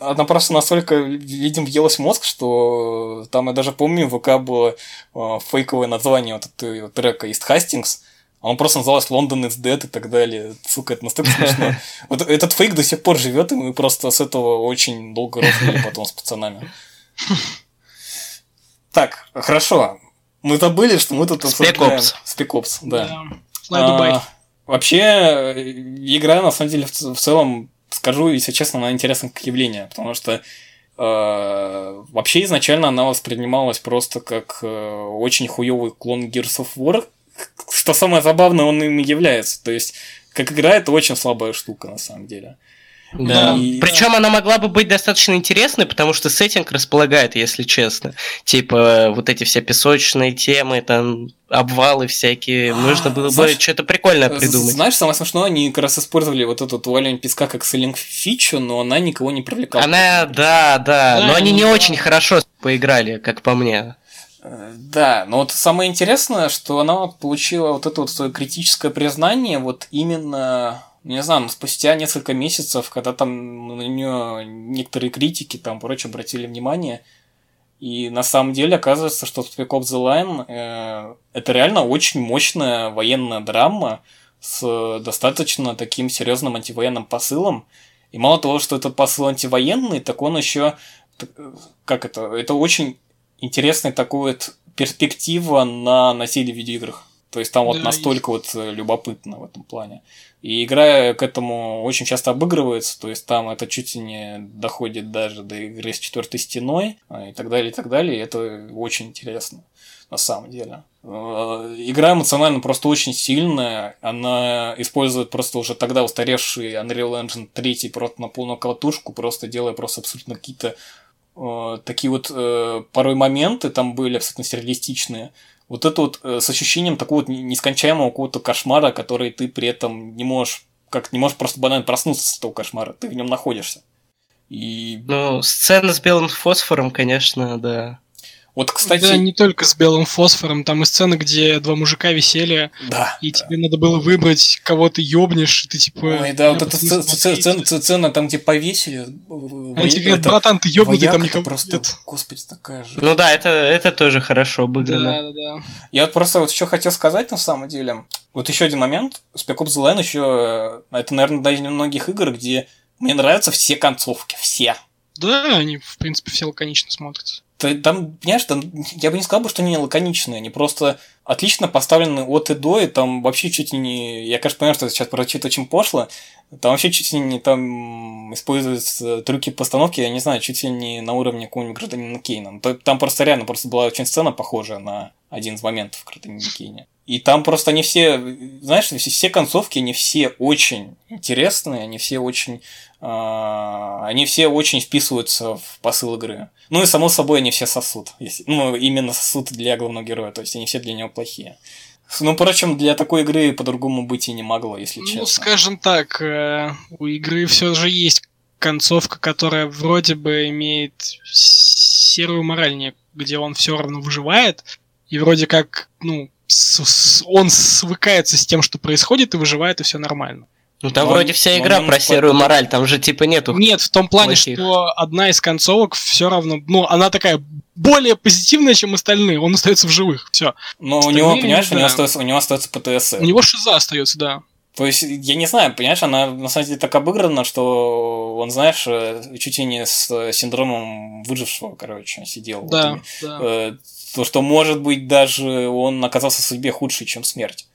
[SPEAKER 3] она просто настолько, видим, въелась в мозг, что там я даже помню, в ВК было э, фейковое название вот этого трека East Hastings, а он просто назывался London is Dead и так далее. Сука, это настолько смешно. Вот этот фейк до сих пор живет, и мы просто с этого очень долго рофлили потом с пацанами. Так, хорошо. Мы забыли, что мы тут обсуждаем-
[SPEAKER 2] Ops,
[SPEAKER 3] да. А, Вообще, э, игра, на самом деле, в целом, скажу, если честно, она интересна как явление, потому что э, вообще изначально она воспринималась просто как э, очень хуёвый клон Gears of War. Что самое забавное, он им и является. То есть, как игра, это очень слабая штука, на самом деле.
[SPEAKER 2] Да.
[SPEAKER 3] И-
[SPEAKER 2] Причем она могла бы быть достаточно интересной, потому что сеттинг располагает, если честно. Типа вот эти все песочные темы, там обвалы всякие. Нужно было бы
[SPEAKER 3] знаешь,
[SPEAKER 2] что-то прикольное придумать.
[SPEAKER 3] Знаешь, самое смешное, они как раз использовали вот эту валяние песка как селлинг фичу, но она никого не привлекала.
[SPEAKER 2] Она, да, да,
[SPEAKER 1] Да,
[SPEAKER 2] но они не очень хорошо поиграли, как по мне.
[SPEAKER 3] Э, Да, но вот самое интересное, что она получила вот это вот свое критическое признание вот именно, не знаю, ну, спустя несколько месяцев, когда там на нее некоторые критики там прочее обратили внимание, и на самом деле оказывается, что Spec Ops The Line э, это реально очень мощная военная драма с достаточно таким серьезным антивоенным посылом. И мало того, что этот посыл антивоенный, так он еще как это, это очень интересная такой вот перспектива на насилие в видеоиграх. То есть там вот
[SPEAKER 1] Да,
[SPEAKER 3] настолько вот э, любопытно в этом плане. И игра к этому очень часто обыгрывается, то есть там это чуть не доходит даже до игры с четвертой стеной а, и так далее, и так далее. И это очень интересно на самом деле. Э, Игра эмоционально просто очень сильная. Она использует просто уже тогда устаревший Unreal Engine 3 просто на полную катушку, просто делая просто абсолютно какие-то э, такие вот э, порой моменты там были абсолютно сюрреалистичные. Вот это вот э, с ощущением такого нескончаемого какого-то кошмара, который ты при этом не можешь, как не можешь просто банально проснуться с этого кошмара, ты в нем находишься. И
[SPEAKER 2] Ну, сцена с белым фосфором, конечно, да.
[SPEAKER 3] Вот, кстати,
[SPEAKER 1] Да, не только с белым фосфором, там и сцена, где два мужика висели,
[SPEAKER 3] да,
[SPEAKER 1] и тебе надо было выбрать, кого ты ёбнешь, и ты типа...
[SPEAKER 3] Ой, да, вот
[SPEAKER 1] «Я
[SPEAKER 3] эта сцена,
[SPEAKER 1] смотрите».
[SPEAKER 3] сцена, там, где повесили.
[SPEAKER 1] Они тебе говорят, братан, ты ёбнутый, там никого
[SPEAKER 3] просто,
[SPEAKER 1] нет.
[SPEAKER 3] господи, такая же.
[SPEAKER 2] Ну да, это, это тоже хорошо обыграно.
[SPEAKER 1] Да, да, да.
[SPEAKER 3] Я вот просто вот еще хотел сказать на самом деле. Вот еще один момент. Spec Ops The Line еще... э, Это, наверное, даже из многих игр, где мне нравятся все концовки. Все.
[SPEAKER 1] Да, они, в принципе, все лаконично смотрятся.
[SPEAKER 3] Там, понимаешь, там, я бы не сказал, что они лаконичные, они просто отлично поставлены от и до, и там вообще чуть не... Я, конечно, понимаю, что сейчас прочит очень пошло, там вообще чуть ли не там используются трюки постановки, я не знаю, чуть ли не на уровне какого-нибудь гражданина Кейна. Там просто реально просто была очень сцена похожая на один из моментов в гражданине Кейне. И там просто они все, знаешь, все, все концовки, они все очень интересные, они все очень а, они все очень вписываются в посыл игры. Ну и само собой они все сосут. Если- ну, именно сосут для главного героя, то есть они все для него плохие. Ну, впрочем, для такой игры по-другому быть и не могло, если
[SPEAKER 1] Ну,
[SPEAKER 3] честно.
[SPEAKER 1] скажем так, э, у игры все же есть концовка, которая вроде бы имеет серую мораль, не- где он все равно выживает, и вроде как, ну, с- с- он свыкается с тем, что происходит, и выживает, и все нормально.
[SPEAKER 2] Ну там
[SPEAKER 3] Но-
[SPEAKER 2] вроде вся игра
[SPEAKER 3] он
[SPEAKER 2] про
[SPEAKER 3] не
[SPEAKER 2] серую мораль, там же типа нету.
[SPEAKER 1] Нет, в том плане,
[SPEAKER 2] плохих.
[SPEAKER 1] что одна из концовок все равно, ну, она такая более позитивная, чем остальные. Он остается в живых. Все.
[SPEAKER 3] Но у него, понимаешь, у него остается, у него остается ПТС.
[SPEAKER 1] У него шиза остается, да.
[SPEAKER 3] То есть, я не знаю, понимаешь, она на самом деле так обыграна, что он, знаешь, э, чуть ли не с э, синдромом выжившего, короче, сидел.
[SPEAKER 1] Да,
[SPEAKER 3] Вот,
[SPEAKER 1] да.
[SPEAKER 3] То, что, может быть, даже он оказался в судьбе худший, чем смерть.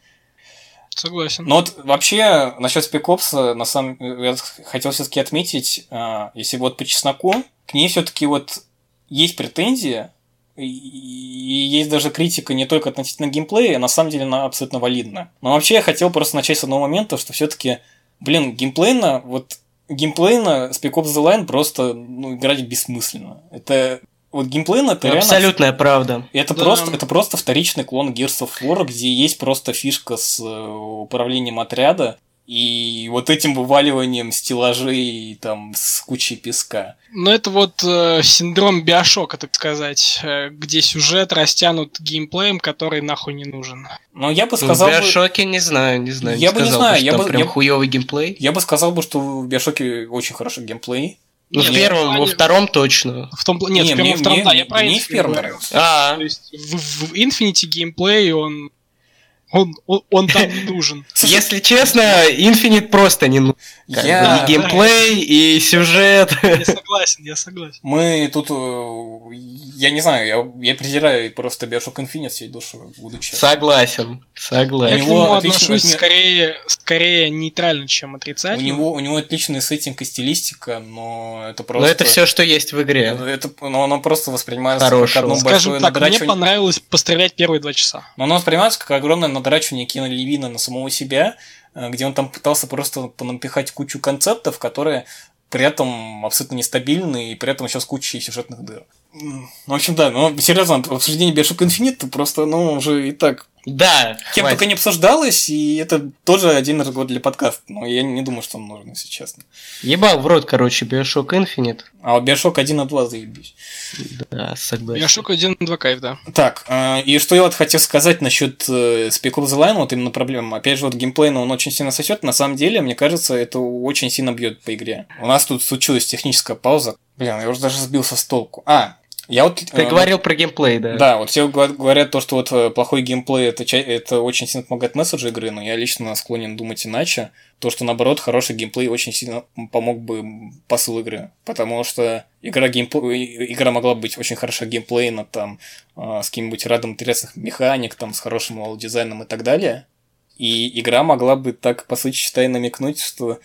[SPEAKER 1] Согласен.
[SPEAKER 3] Но вот вообще, насчет спекопса, на самом я хотел все-таки отметить, а, если вот по чесноку, к ней все-таки вот есть претензии, и и есть даже критика не только относительно геймплея, а на самом деле она абсолютно валидна. Но вообще я хотел просто начать с одного момента, что все-таки, блин, геймплейно, вот геймплейно Spec Ops The Line просто ну, играть бессмысленно. Это вот геймплейно это реально
[SPEAKER 2] Абсолютная правда.
[SPEAKER 3] это,
[SPEAKER 1] Да.
[SPEAKER 3] просто, это просто вторичный клон Gears of War, где есть просто фишка с э, управлением отряда и вот этим вываливанием стеллажей там с кучей песка.
[SPEAKER 1] Но это вот э, синдром биошока, так сказать, э, где сюжет растянут геймплеем, который нахуй не нужен.
[SPEAKER 3] Но я бы
[SPEAKER 2] Ну,
[SPEAKER 3] сказал
[SPEAKER 2] в
[SPEAKER 3] бы,
[SPEAKER 2] Биошоке не знаю, не знаю.
[SPEAKER 3] Я бы не
[SPEAKER 2] сказал
[SPEAKER 3] знаю,
[SPEAKER 2] что
[SPEAKER 3] я
[SPEAKER 2] там
[SPEAKER 3] бы-
[SPEAKER 2] прям
[SPEAKER 3] я-
[SPEAKER 2] хуёвый геймплей.
[SPEAKER 3] я бы сказал бы, что в Биошоке очень хороший геймплей.
[SPEAKER 2] Ну, в
[SPEAKER 1] Нет,
[SPEAKER 2] первом, во втором точно.
[SPEAKER 1] В том, нет,
[SPEAKER 3] Не,
[SPEAKER 1] в первом,
[SPEAKER 3] мне-
[SPEAKER 1] втором,
[SPEAKER 3] мне-
[SPEAKER 1] да, я правильно
[SPEAKER 3] и в первом нравился.
[SPEAKER 2] А,
[SPEAKER 1] То есть в, в Infinity геймплей он, он, он, он там не нужен.
[SPEAKER 2] если честно, Infinite просто не нужен.
[SPEAKER 3] Я-
[SPEAKER 2] и геймплей, и сюжет.
[SPEAKER 1] Я согласен, я согласен.
[SPEAKER 3] Мы тут, э, я не знаю, я, я презираю просто Bioshock Infinite всей душой, буду честен.
[SPEAKER 2] Согласен,
[SPEAKER 1] Я
[SPEAKER 2] согласен.
[SPEAKER 1] к
[SPEAKER 3] него
[SPEAKER 1] нему
[SPEAKER 3] отлично-
[SPEAKER 1] отношусь скорее, скорее нейтрально, чем
[SPEAKER 3] У
[SPEAKER 1] отрицательно.
[SPEAKER 3] него, у него отличный сеттинг и стилистика, но это просто...
[SPEAKER 2] Но это все, что есть в игре.
[SPEAKER 3] Это, но оно просто воспринимается
[SPEAKER 2] Хорошего.
[SPEAKER 3] как одно
[SPEAKER 1] Скажем
[SPEAKER 3] большое
[SPEAKER 1] так, мне понравилось пострелять первые два часа.
[SPEAKER 3] Но оно воспринимается как огромное надрачивание Кена Левина на самого себя, э, где он там пытался просто понапихать кучу концептов, которые при этом абсолютно нестабильны и при этом еще с кучей сюжетных дыр. Ну, в общем, да, но серьезно, обсуждение Bioshock Infinite просто, ну, уже и так
[SPEAKER 2] Да,
[SPEAKER 3] Кем
[SPEAKER 2] хватит.
[SPEAKER 3] только не обсуждалось, и это тоже один разговор для подкаста. Но я не думаю, что он нужен, если честно.
[SPEAKER 2] Ебал в рот, короче, Bioshock Infinite.
[SPEAKER 3] А вот Bioshock 1 на 2 заебись.
[SPEAKER 2] Да, согласен.
[SPEAKER 1] Я шок один два кайф, да.
[SPEAKER 3] Так, э, и что я вот хотел сказать насчет э, Spec Ops The Line, вот именно проблема. Опять же, вот геймплейно он очень сильно сосет. На самом деле, мне кажется, это очень сильно бьет по игре. У нас тут случилась техническая пауза. Блин, я уже даже сбился с толку. А, я вот...
[SPEAKER 2] Ты
[SPEAKER 3] э,
[SPEAKER 2] говорил про геймплей, да?
[SPEAKER 3] Да, вот все говорят то, что вот э, плохой геймплей это, это очень сильно помогает месседжу игры, но я лично склонен думать иначе. То, что наоборот, хороший геймплей очень сильно помог бы посыл игры. Потому что игра, геймплей, игра могла быть очень хороша геймплейно, там, э, с каким-нибудь рядом интересных механик, там, с хорошим дизайном и так далее. И игра могла бы так, по сути, считай, намекнуть, что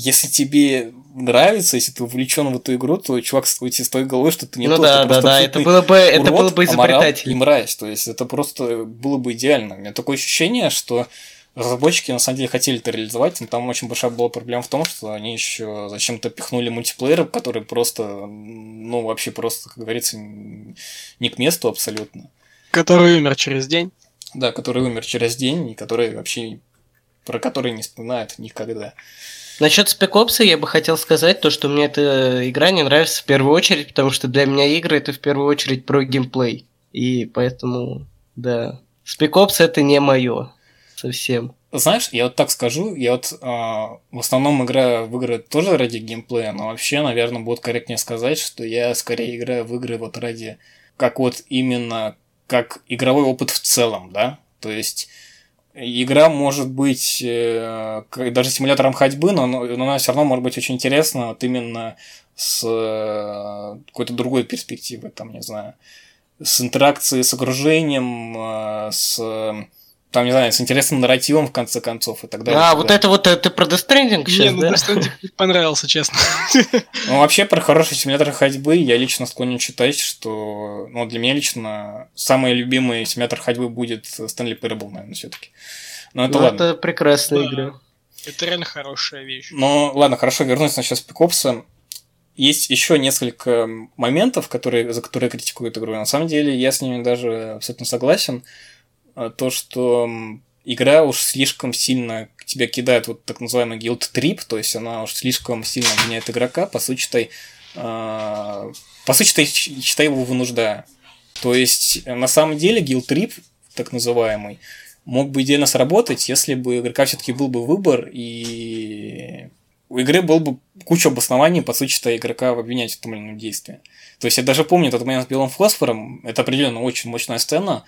[SPEAKER 3] если тебе нравится, если ты увлечен в эту игру, то чувак уйти с той головой, что ты не
[SPEAKER 2] ну
[SPEAKER 3] тот,
[SPEAKER 2] да,
[SPEAKER 3] ты
[SPEAKER 2] да,
[SPEAKER 3] просто
[SPEAKER 2] да, это было бы, это
[SPEAKER 3] урод,
[SPEAKER 2] было бы
[SPEAKER 3] аморал и мразь. То есть это просто было бы идеально. У меня такое ощущение, что разработчики на самом деле хотели это реализовать, но там очень большая была проблема в том, что они еще зачем-то пихнули мультиплеер, который просто, ну, вообще просто, как говорится, не к месту абсолютно.
[SPEAKER 1] Который умер через день.
[SPEAKER 3] Да, который умер через день, и который вообще про который не вспоминают никогда.
[SPEAKER 2] Насчет Ops я бы хотел сказать то, что мне эта игра не нравится в первую очередь, потому что для меня игры это в первую очередь про геймплей. И поэтому, да, Ops это не мое совсем.
[SPEAKER 3] Знаешь, я вот так скажу, я вот а, в основном играю в игры тоже ради геймплея, но вообще, наверное, будет корректнее сказать, что я скорее играю в игры вот ради, как вот именно, как игровой опыт в целом, да, то есть игра может быть э, даже симулятором ходьбы, но, но она все равно может быть очень интересна вот именно с э, какой-то другой перспективы, там, не знаю, с интеракцией с окружением, э, с, там, не знаю, с интересным нарративом, в конце концов, и так далее.
[SPEAKER 2] А,
[SPEAKER 3] так
[SPEAKER 2] вот это вот э, ты про Death Stranding
[SPEAKER 1] Не,
[SPEAKER 2] сейчас,
[SPEAKER 1] ну
[SPEAKER 2] да?
[SPEAKER 1] Мне понравился, честно.
[SPEAKER 3] Ну, вообще, про хороший симулятор ходьбы я лично склонен считать, что, ну, для меня лично самый любимый симулятор ходьбы будет Stanley Parable, наверное, все-таки. Но это
[SPEAKER 2] Ну,
[SPEAKER 3] ладно.
[SPEAKER 2] это прекрасная
[SPEAKER 1] Да.
[SPEAKER 2] игра.
[SPEAKER 1] Это реально хорошая вещь.
[SPEAKER 3] Ну, ладно, хорошо, вернусь на сейчас Пикопса. Есть еще несколько моментов, которые, за которые критикуют игру. На самом деле, я с ними даже абсолютно согласен. А, То, что игра уж слишком сильно тебя кидает вот так называемый guild trip, то есть она уж слишком сильно обвиняет игрока, по сути, считай, а, по сути, считай, считай его вынуждая. То есть, э, на самом деле, guild trip, так называемый, мог бы идеально сработать, если бы у игрока все-таки был бы выбор, и у игры был бы куча обоснований, по сути, считай, игрока обвинять в том или ином действии. То есть я даже помню тот момент с белым фосфором, это определенно очень мощная сцена,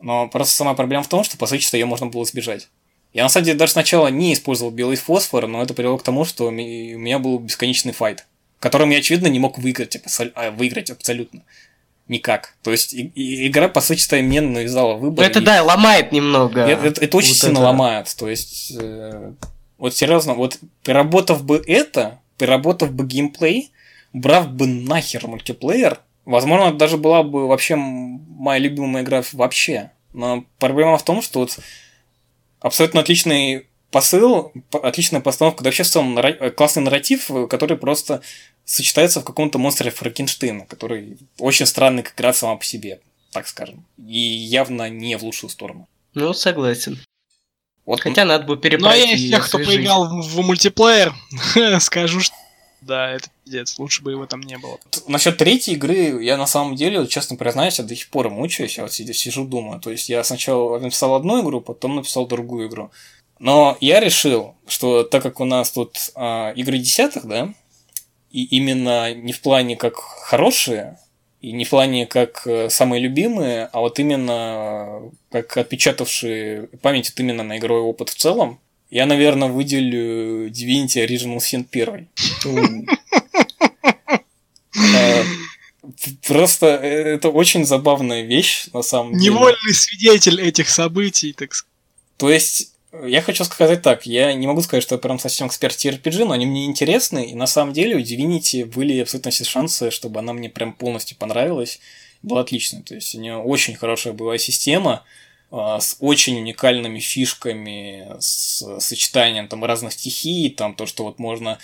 [SPEAKER 3] но просто сама проблема в том, что, по сути, что ее можно было избежать. Я, на самом деле, даже сначала не использовал белый фосфор, но это привело к тому, что у меня был бесконечный файт, которым я, очевидно, не мог выиграть, а, выиграть абсолютно. Никак. То есть и- и- игра, по сути, мне навязала выбор.
[SPEAKER 2] Ну, это
[SPEAKER 3] и-
[SPEAKER 2] да, ломает немного.
[SPEAKER 3] это, это- это очень
[SPEAKER 2] Вот
[SPEAKER 3] сильно
[SPEAKER 2] это.
[SPEAKER 3] ломает. То есть, э, вот серьезно, вот переработав бы это, переработав бы геймплей, брав бы нахер мультиплеер, возможно, это даже была бы вообще моя любимая игра вообще. Но проблема в том, что вот абсолютно отличный посыл, отличная постановка, да вообще в целом нара- э, классный нарратив, э, который просто сочетается в каком-то монстре Франкенштейна, который очень странный как игра сама по себе, так скажем. И явно не в лучшую сторону.
[SPEAKER 2] Ну, согласен.
[SPEAKER 3] Вот
[SPEAKER 2] Хотя надо бы
[SPEAKER 1] Ну, а
[SPEAKER 2] перебрать
[SPEAKER 1] я из тех, кто
[SPEAKER 2] освежить.
[SPEAKER 1] поиграл в, в мультиплеер, скажу, что да, это пиздец, лучше бы его там не было.
[SPEAKER 3] Насчет третьей игры, я на самом деле, честно признаюсь, я до сих пор мучаюсь, я вот сижу, думаю. То есть я сначала написал одну игру, потом написал другую игру. Но я решил, что так как у нас тут а, игры десятых, да, и именно не в плане как хорошие, и не в плане как э, самые любимые, а вот именно э, как отпечатавшие память именно на игровой опыт в целом, я, наверное, выделю Divinity Original Sin 1. Э, Просто это очень забавная вещь, на самом деле.
[SPEAKER 1] Невольный свидетель этих событий, так сказать.
[SPEAKER 3] То есть, э, я хочу сказать так, я не могу сказать, что я прям совсем эксперт RPG, но они мне интересны, и на самом деле у Divinity были абсолютно все шансы, чтобы она мне прям полностью понравилась. Была отличная. То есть, у нее очень хорошая была система, с очень уникальными фишками, с сочетанием там разных стихий, там то, что вот можно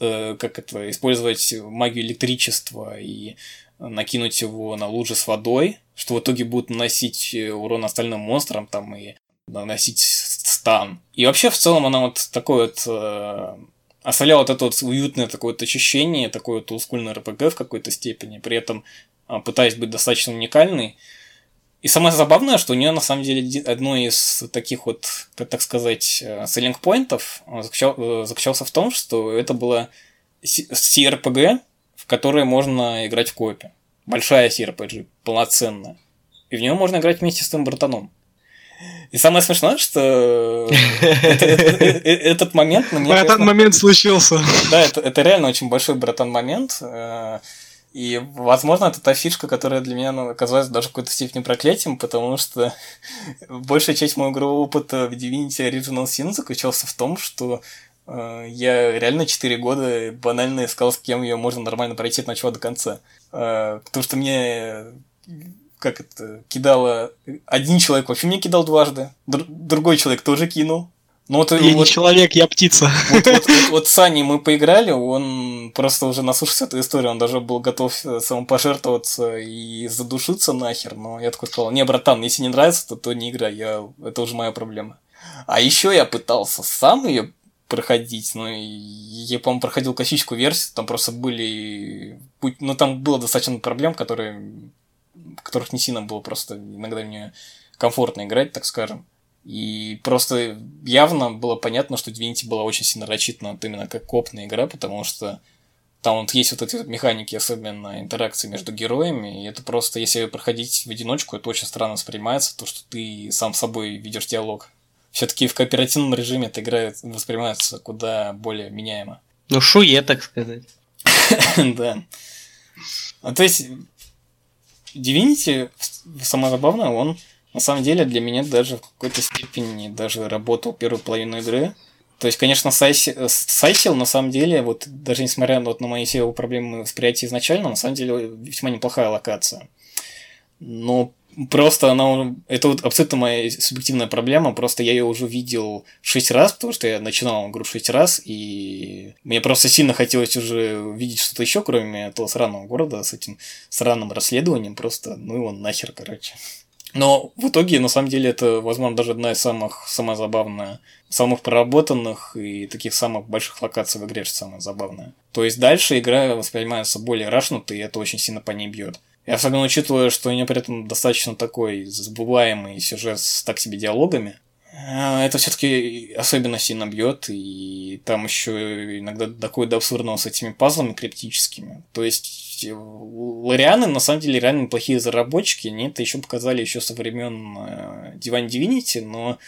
[SPEAKER 3] э, как это использовать магию электричества и накинуть его на лужи с водой, что в итоге будут наносить э, урон остальным монстрам там и наносить стан. И вообще в целом она вот такой вот э, оставляла вот это вот уютное такое вот ощущение, такое вот олдскульное РПГ в какой-то степени, при этом э, пытаясь быть достаточно уникальной. И самое забавное, что у нее на самом деле одно из таких вот, так сказать, селлинг поинтов заключал, заключался в том, что это было CRPG, в которой можно играть в копе. Большая CRPG, полноценная. И в нее можно играть вместе с твоим братаном. И самое смешное, что этот момент.
[SPEAKER 1] Братан момент случился.
[SPEAKER 3] Да, это реально очень большой братан момент. И, возможно, это та фишка, которая для меня ну, оказалась даже в какой-то степени проклятием, потому что большая часть моего игрового опыта в Divinity Original Sin заключался в том, что э, я реально 4 года банально искал, с кем ее можно нормально пройти от начала до конца. Э, потому что мне как это, кидало... Один человек вообще мне кидал дважды, др- другой человек тоже кинул.
[SPEAKER 1] Ну, вот, я вот, не человек, я птица.
[SPEAKER 3] Вот, вот, вот, вот с Аней мы поиграли, он просто уже наслушался этой истории, он даже был готов самопожертвоваться и задушиться нахер, но я такой сказал, не, братан, если не нравится, то, то не играй, я... это уже моя проблема. А еще я пытался сам ее проходить, но я, по-моему, проходил классическую версию, там просто были... Ну, там было достаточно проблем, которые... которых не сильно было просто иногда мне комфортно играть, так скажем. И просто явно было понятно, что Divinity была очень сильно рассчитана вот именно как копная игра, потому что там вот есть вот эти вот механики, особенно интеракции между героями, и это просто, если проходить в одиночку, это очень странно воспринимается, то, что ты сам с собой ведешь диалог. Все-таки в кооперативном режиме эта игра воспринимается куда более меняемо.
[SPEAKER 2] Ну, шуе, так сказать.
[SPEAKER 3] Да. А то есть, Divinity, самое забавное, он на самом деле для меня даже в какой-то степени даже работал первую половину игры. То есть, конечно, Сайсил на самом деле, вот даже несмотря вот на мои все проблемы восприятия изначально, на самом деле весьма неплохая локация. Но просто она это вот абсолютно моя субъективная проблема, просто я ее уже видел шесть раз, потому что я начинал игру шесть раз, и мне просто сильно хотелось уже видеть что-то еще, кроме этого сраного города с этим сраным расследованием, просто ну его нахер, короче. Но в итоге, на самом деле, это, возможно, даже одна из самых, самая забавная, самых проработанных и таких самых больших локаций в игре, что самое забавное. То есть дальше игра воспринимается более рашнуто, и это очень сильно по ней бьет. И особенно учитывая, что у нее при этом достаточно такой забываемый сюжет с так себе диалогами, а, это все-таки особенно сильно бьет, и там еще иногда доходит до абсурдного с этими пазлами криптическими. То есть э, Лорианы на самом деле реально неплохие разработчики, они это еще показали еще со времен Divine Divinity, но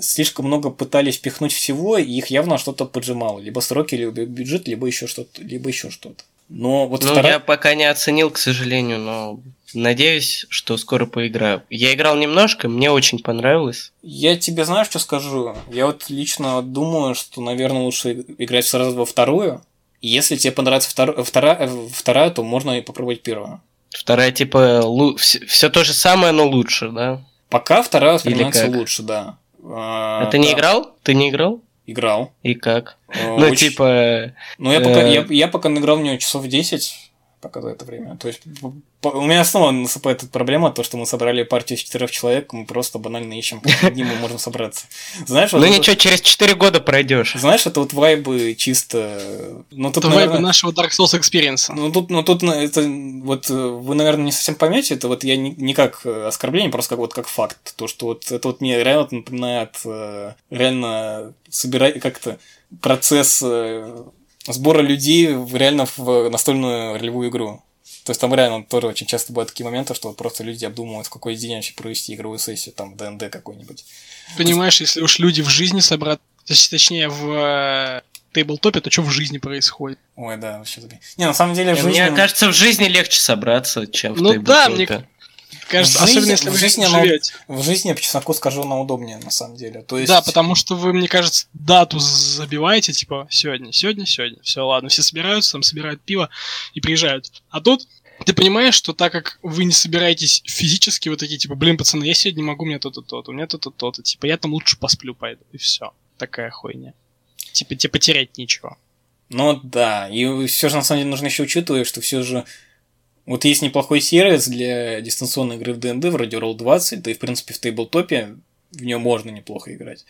[SPEAKER 3] слишком много пытались пихнуть всего, и их явно что-то поджимало. Либо сроки, либо бюджет, либо еще что-то. Либо еще что-то. Но вот
[SPEAKER 2] ну, вторая... я пока не оценил, к сожалению, но надеюсь, что скоро поиграю. Я играл немножко, мне очень понравилось.
[SPEAKER 3] Я тебе знаешь, что скажу? Я вот лично думаю, что, наверное, лучше играть сразу во вторую. Если тебе понравится втор... вторая, вторая, то можно и попробовать первую.
[SPEAKER 2] Вторая, типа, лу... все то же самое, но лучше, да?
[SPEAKER 3] Пока вторая воспринимается лучше, да.
[SPEAKER 2] А, а ты да. не играл? Ты не играл?
[SPEAKER 3] Играл.
[SPEAKER 2] И как? Э, ну, очень... типа...
[SPEAKER 3] Ну, я пока, э, я, я пока наиграл в нее часов 10, пока за это время. То есть у меня снова наступает эта проблема, то, что мы собрали партию из четырех человек, мы просто банально ищем, где мы можем собраться.
[SPEAKER 2] Знаешь, вот ну это... ничего, через четыре года пройдешь.
[SPEAKER 3] Знаешь, это вот вайбы чисто...
[SPEAKER 1] Ну, тут, это наверное... вайбы нашего Dark Souls Experience.
[SPEAKER 3] Ну, тут, ну, тут это вот вы, наверное, не совсем поймете, это вот я не, не как оскорбление, просто как вот как факт. То, что вот это вот мне реально напоминает э, реально собирать как-то процесс э, сбора людей в, реально в настольную ролевую игру. То есть там реально тоже очень часто бывают такие моменты, что просто люди обдумывают, в какой день вообще провести игровую сессию, там, в ДНД какой-нибудь.
[SPEAKER 1] Понимаешь, если уж люди в жизни собрать, точнее, в э, тейблтопе, то что в жизни происходит?
[SPEAKER 3] Ой, да, вообще Не, на самом деле
[SPEAKER 2] в жизни... Мне кажется, в жизни легче собраться, чем в
[SPEAKER 1] ну, тейблтопе. Ну да, мне кажется, в особенно если
[SPEAKER 3] в жизни, живете. в жизни, я по чесноку скажу, она удобнее, на самом деле. То есть...
[SPEAKER 1] Да, потому что вы, мне кажется, дату забиваете, типа, сегодня, сегодня, сегодня. Все, ладно, все собираются, там собирают пиво и приезжают. А тут ты понимаешь, что так как вы не собираетесь физически, вот такие, типа, блин, пацаны, я сегодня не могу, у меня то-то, то-то, у меня то-то, то-то, типа, я там лучше посплю пойду, и все. Такая хуйня. Типа, тебе потерять нечего.
[SPEAKER 3] Ну да, и все же на самом деле нужно еще учитывать, что все же Вот есть неплохой сервис для дистанционной игры в ДНД, вроде Roll20, да и, в принципе, в тейблтопе в нем можно неплохо играть.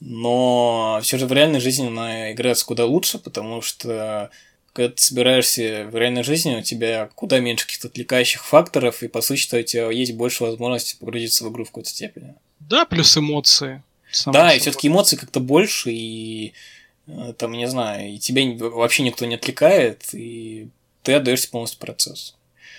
[SPEAKER 3] Но все же в реальной жизни она играется куда лучше, потому что когда ты собираешься в реальной жизни, у тебя куда меньше каких-то отвлекающих факторов, и по сути у тебя есть больше возможности погрузиться в игру в какой-то степени.
[SPEAKER 1] Да, плюс эмоции. само
[SPEAKER 3] да, и
[SPEAKER 1] собой.
[SPEAKER 3] все-таки эмоций как-то больше, и э, там, не знаю, и тебя вообще никто не отвлекает, и ты отдаешься полностью процессу.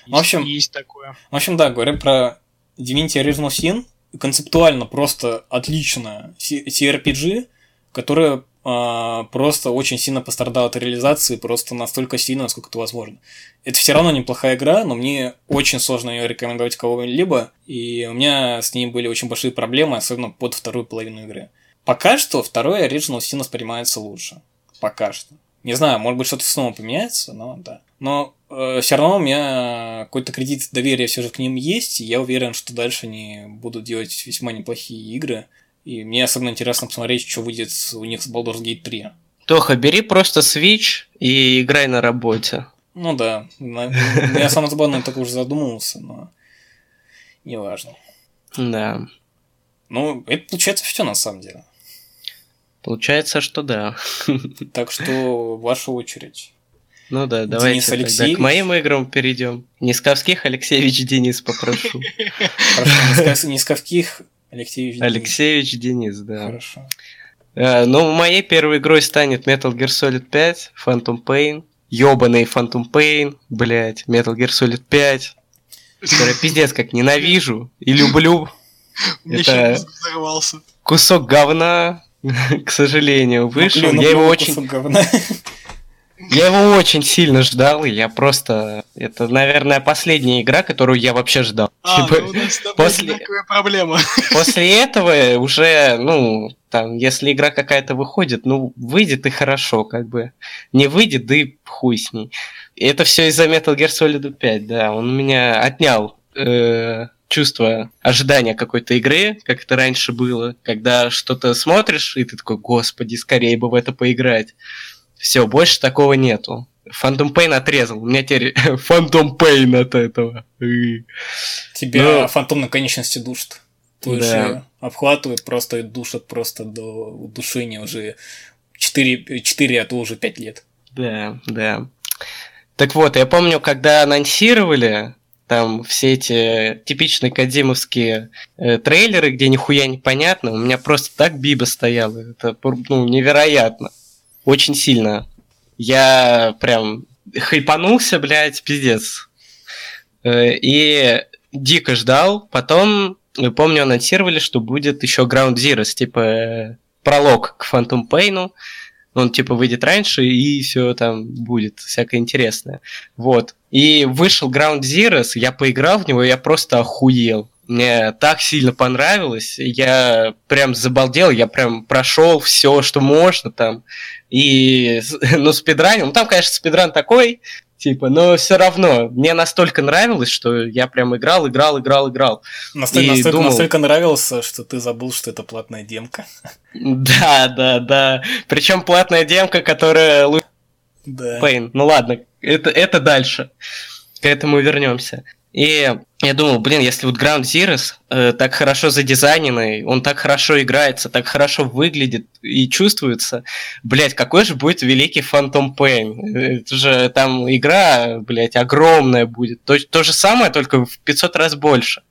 [SPEAKER 3] В общем-
[SPEAKER 1] есть такое.
[SPEAKER 3] В общем, да, говоря про Divinity Original Sin, концептуально просто отличная CRPG, которая а, просто очень сильно пострадала от реализации, просто настолько сильно, насколько это возможно. Это все равно неплохая игра, но мне очень сложно ее рекомендовать кого-либо, и у меня с ней были очень большие проблемы, особенно под вторую половину игры. Пока что второй Original Sin воспринимается лучше. Пока что. Не знаю, может быть, что-то снова поменяется, но да. Но все равно у меня какой-то кредит доверия все же к ним есть, и я уверен, что дальше они будут делать весьма неплохие игры. И мне особенно интересно посмотреть, что выйдет у них с Baldur's Gate 3.
[SPEAKER 2] Тоха, бери просто Switch и играй на работе.
[SPEAKER 3] Ну да, я сам забавно так уже задумывался, но неважно.
[SPEAKER 2] Да.
[SPEAKER 3] Ну, это получается все на самом деле.
[SPEAKER 2] Получается, что да.
[SPEAKER 3] Так что ваша очередь.
[SPEAKER 2] Ну да,
[SPEAKER 3] Денис
[SPEAKER 2] давайте тогда
[SPEAKER 3] Алексеевич.
[SPEAKER 2] к моим играм перейдем. Нисковских Алексеевич Денис попрошу.
[SPEAKER 3] Хорошо, сковких, Алексей Денис.
[SPEAKER 2] Алексеевич Денис, да.
[SPEAKER 3] Хорошо.
[SPEAKER 2] Э, Ну, моей первой игрой станет Metal Gear Solid 5, Phantom Pain. Ёбаный Phantom Pain, блять, Metal Gear Solid 5. Который пиздец как ненавижу и люблю.
[SPEAKER 1] Меня
[SPEAKER 2] Это-. Кусок говна, к сожалению, вышел.
[SPEAKER 3] Ну, блин, ну,
[SPEAKER 2] Я его очень
[SPEAKER 3] говна.
[SPEAKER 2] Я его очень сильно ждал, и я просто... Это, наверное, последняя игра, которую я вообще ждал.
[SPEAKER 1] А,
[SPEAKER 2] Типа,
[SPEAKER 1] ну у нас
[SPEAKER 2] после-
[SPEAKER 1] проблема.
[SPEAKER 2] После этого уже, ну, там, если игра какая-то выходит, ну, выйдет и хорошо, как бы. Не выйдет, да и хуй с ней. И это все из-за Metal Gear Solid 5, да. Он у меня отнял э, чувство ожидания какой-то игры, как это раньше было, когда что-то смотришь, и ты такой, господи, скорее бы в это поиграть. Все, больше такого нету. Phantom Pain отрезал. У меня теперь Phantom Pain от этого.
[SPEAKER 3] Тебя
[SPEAKER 2] Ну.
[SPEAKER 3] фантом на конечности душит. Твою
[SPEAKER 2] Да.
[SPEAKER 3] шею обхватывает просто и душат просто до удушения уже 4, 4 а то уже 5 лет.
[SPEAKER 2] Да, да. Так вот, я помню, когда анонсировали там все эти типичные кадимовские э, трейлеры, где нихуя не понятно, у меня просто так биба стояла. Это ну, невероятно. Очень сильно. Я прям хайпанулся, блядь, пиздец. Э, И дико ждал. Потом, э, помню, анонсировали, что будет еще Ground Zeroes, типа э, пролог к Phantom Pain. Он типа выйдет раньше, и все там будет всякое интересное. Вот. И вышел Ground Zeroes, я поиграл в него, я просто охуел. Мне так сильно понравилось, я прям забалдел, я прям прошел все, что можно там. И, ну, спидранил, ну, там, конечно, спидран такой, типа, но все равно, мне настолько нравилось, что я прям играл, играл, играл, играл.
[SPEAKER 3] Настолько,
[SPEAKER 2] И
[SPEAKER 3] настолько,
[SPEAKER 2] думал-
[SPEAKER 3] настолько нравился, что ты забыл, что это платная демка.
[SPEAKER 2] Да, да, да. Причем платная демка, которая лучше
[SPEAKER 3] Да.
[SPEAKER 2] Пейн. Ну ладно, это, это дальше. К этому вернемся. И я думал, блин, если вот Ground Zeroes э, так хорошо задизайненный, он так хорошо играется, так хорошо выглядит и чувствуется, блядь, какой же будет великий Phantom Pain? Это же там игра, блядь, огромная будет. То, то же самое, только в 500 раз больше.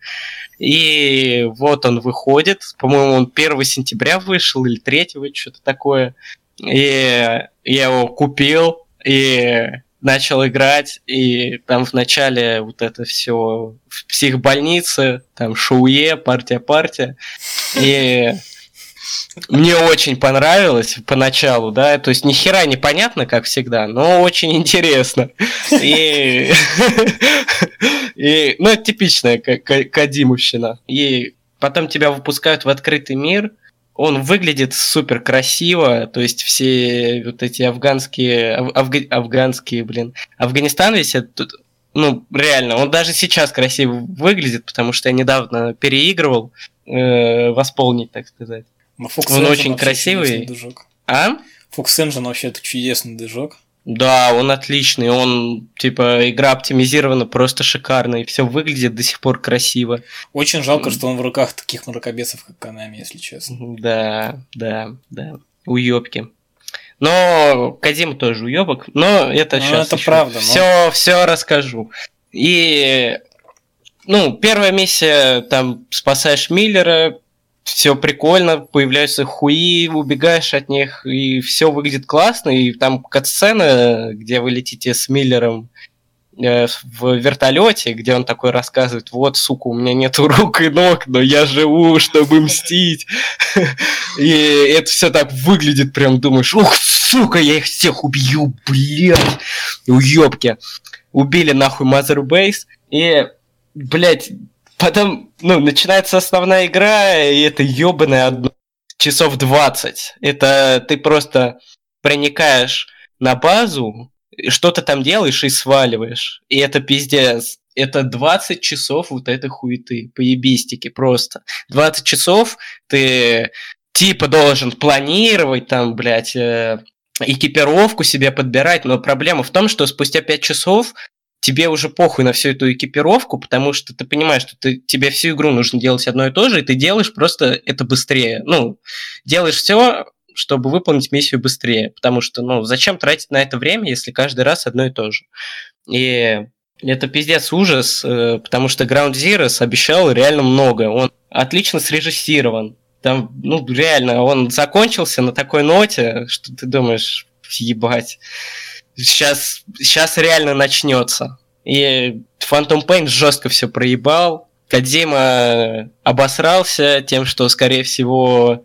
[SPEAKER 2] И вот он выходит, по-моему, он 1 сентября вышел или 3, что-то такое. И я его купил и начал играть, и там в начале вот это все в психбольнице, там шоуе, партия-партия. И мне очень понравилось поначалу, да, то есть ни хера непонятно, как всегда, но очень интересно. И, и ну, это типичная ка- ка- кадимовщина. И потом тебя выпускают в открытый мир, он выглядит супер красиво, то есть все вот эти афганские, аф- афга- афганские, блин, Афганистан весь этот, ну, реально, он даже сейчас красиво выглядит, потому что я недавно переигрывал, э, восполнить, так сказать.
[SPEAKER 3] Но Fox
[SPEAKER 2] Он
[SPEAKER 3] Engine
[SPEAKER 2] очень красивый. А?
[SPEAKER 3] Fox Engine вообще это чудесный движок.
[SPEAKER 2] Да, он отличный, он, типа, игра оптимизирована просто шикарно, и все выглядит до сих пор красиво.
[SPEAKER 3] Очень жалко, что он в руках таких мракобесов, как Канами, если честно.
[SPEAKER 2] Да, да, да, уёбки. Но Кадим тоже уёбок, но это
[SPEAKER 3] Ну,
[SPEAKER 2] сейчас
[SPEAKER 3] это правда, но-
[SPEAKER 2] Все, все расскажу. И, ну, первая миссия, там, спасаешь Миллера, все прикольно, появляются хуи, убегаешь от них, и все выглядит классно, и там катсцена, где вы летите с Миллером э, в вертолете, где он такой рассказывает, вот, сука, у меня нету рук и ног, но я живу, чтобы мстить. И это все так выглядит, прям думаешь, ух, сука, я их всех убью, блядь, уёбки. Убили нахуй Base, и, блядь, потом, ну, начинается основная игра, и это ёбаное одно часов 20. Это ты просто проникаешь на базу, что-то там делаешь и сваливаешь. И это пиздец. Это 20 часов вот этой хуеты, поебистики просто. 20 часов ты типа должен планировать там, блядь, э, экипировку себе подбирать, но проблема в том, что спустя 5 часов тебе уже похуй на всю эту экипировку, потому что ты понимаешь, что ты, тебе всю игру нужно делать одно и то же, и ты делаешь просто это быстрее. Ну, делаешь все, чтобы выполнить миссию быстрее, потому что, ну, зачем тратить на это время, если каждый раз одно и то же. И это пиздец ужас, э, потому что Ground Zeroes обещал реально много. Он отлично срежиссирован. Там, ну, реально, он закончился на такой ноте, что ты думаешь, ебать, сейчас, сейчас реально начнется. И Phantom Pain жестко все проебал. Кадзима обосрался тем, что, скорее всего,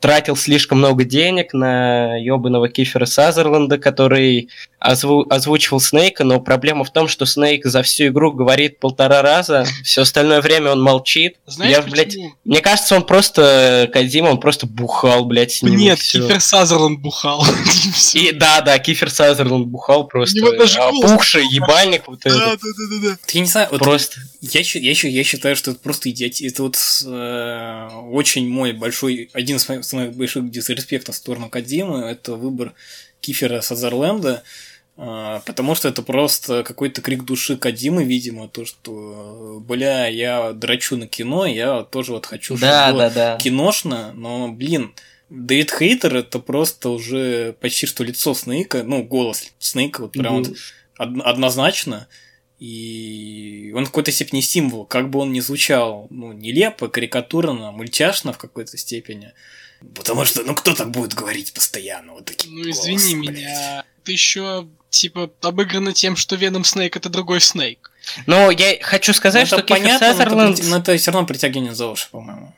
[SPEAKER 2] тратил слишком много денег на ебаного Кифера Сазерленда, который озву- озвучивал Снейка, но проблема в том, что Снейк за всю игру говорит полтора раза, все остальное время он молчит.
[SPEAKER 1] Знаешь,
[SPEAKER 2] Я, блядь,
[SPEAKER 1] почему?
[SPEAKER 2] мне кажется, он просто, Кадима, он просто бухал, блядь, с ним.
[SPEAKER 1] Нет,
[SPEAKER 2] всё.
[SPEAKER 1] Кифер Сазерленд бухал.
[SPEAKER 2] И да, да, Кифер Сазерленд бухал просто. опухший ебальник вот
[SPEAKER 1] Да,
[SPEAKER 2] этот.
[SPEAKER 1] да, да, да, да.
[SPEAKER 3] Я не знаю, вот
[SPEAKER 2] Просто.
[SPEAKER 3] Я, я, я считаю, что это просто идиотизм. Это вот э, очень мой большой, один из моих самых больших дисреспектов в сторону Кадимы, это выбор Кифера Сазерленда, э, потому что это просто какой-то крик души Кадимы, видимо, то, что, бля, я драчу на кино, я тоже вот хочу,
[SPEAKER 2] Да,
[SPEAKER 3] чтобы
[SPEAKER 2] да, да.
[SPEAKER 3] киношно, но, блин, Дэвид Хейтер это просто уже почти что лицо Снейка, ну, голос Снейка, вот прям вот од- однозначно. И он в какой-то степени символ, как бы он ни звучал, ну, нелепо, карикатурно, мультяшно в какой-то степени. Потому что, ну, кто так будет говорить постоянно вот таким
[SPEAKER 1] Ну извини
[SPEAKER 3] голосом, блядь?
[SPEAKER 1] меня. Ты еще типа обыграно тем, что Веном Снейк это другой Снейк.
[SPEAKER 2] Но я хочу
[SPEAKER 3] Ну,
[SPEAKER 2] сказать,
[SPEAKER 3] это
[SPEAKER 2] что Кифер
[SPEAKER 3] понятно, но это
[SPEAKER 2] Сазерленд...
[SPEAKER 3] но это все равно притягивание за уши, по-моему.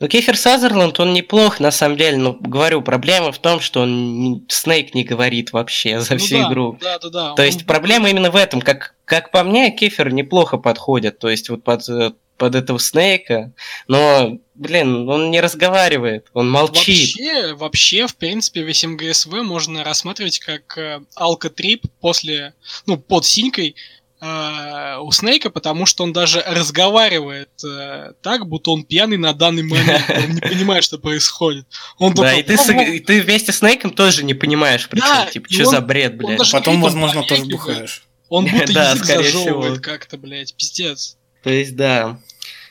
[SPEAKER 2] Ну, Кифер Сазерленд, он неплох, на самом деле, но, говорю, проблема в том, что он не- Снейк не говорит вообще за
[SPEAKER 1] Ну
[SPEAKER 2] всю
[SPEAKER 1] да,
[SPEAKER 2] игру.
[SPEAKER 1] Да, да, да.
[SPEAKER 2] То
[SPEAKER 1] он-
[SPEAKER 2] есть проблема именно в этом. Как, как по мне, Кефер неплохо подходит. То есть вот под, э, под этого Снейка. Но, блин, он не разговаривает, он молчит.
[SPEAKER 1] Вообще, вообще, в принципе, весь МГСВ можно рассматривать как э, алкотрип после, ну, под синькой у Снейка, потому что он даже разговаривает э, так, будто он пьяный на данный момент. Он не понимает, что происходит. Он
[SPEAKER 2] Да,
[SPEAKER 1] такой,
[SPEAKER 2] и ты, с- и ты вместе с Снейком тоже не понимаешь, причем,
[SPEAKER 1] Да,
[SPEAKER 2] типа, что
[SPEAKER 1] он-
[SPEAKER 2] за бред, блядь.
[SPEAKER 3] Потом, возможно, тоже бухаешь.
[SPEAKER 1] Он будто
[SPEAKER 2] Да,
[SPEAKER 1] язык зажевывает как-то, блядь, пиздец.
[SPEAKER 2] То есть, да.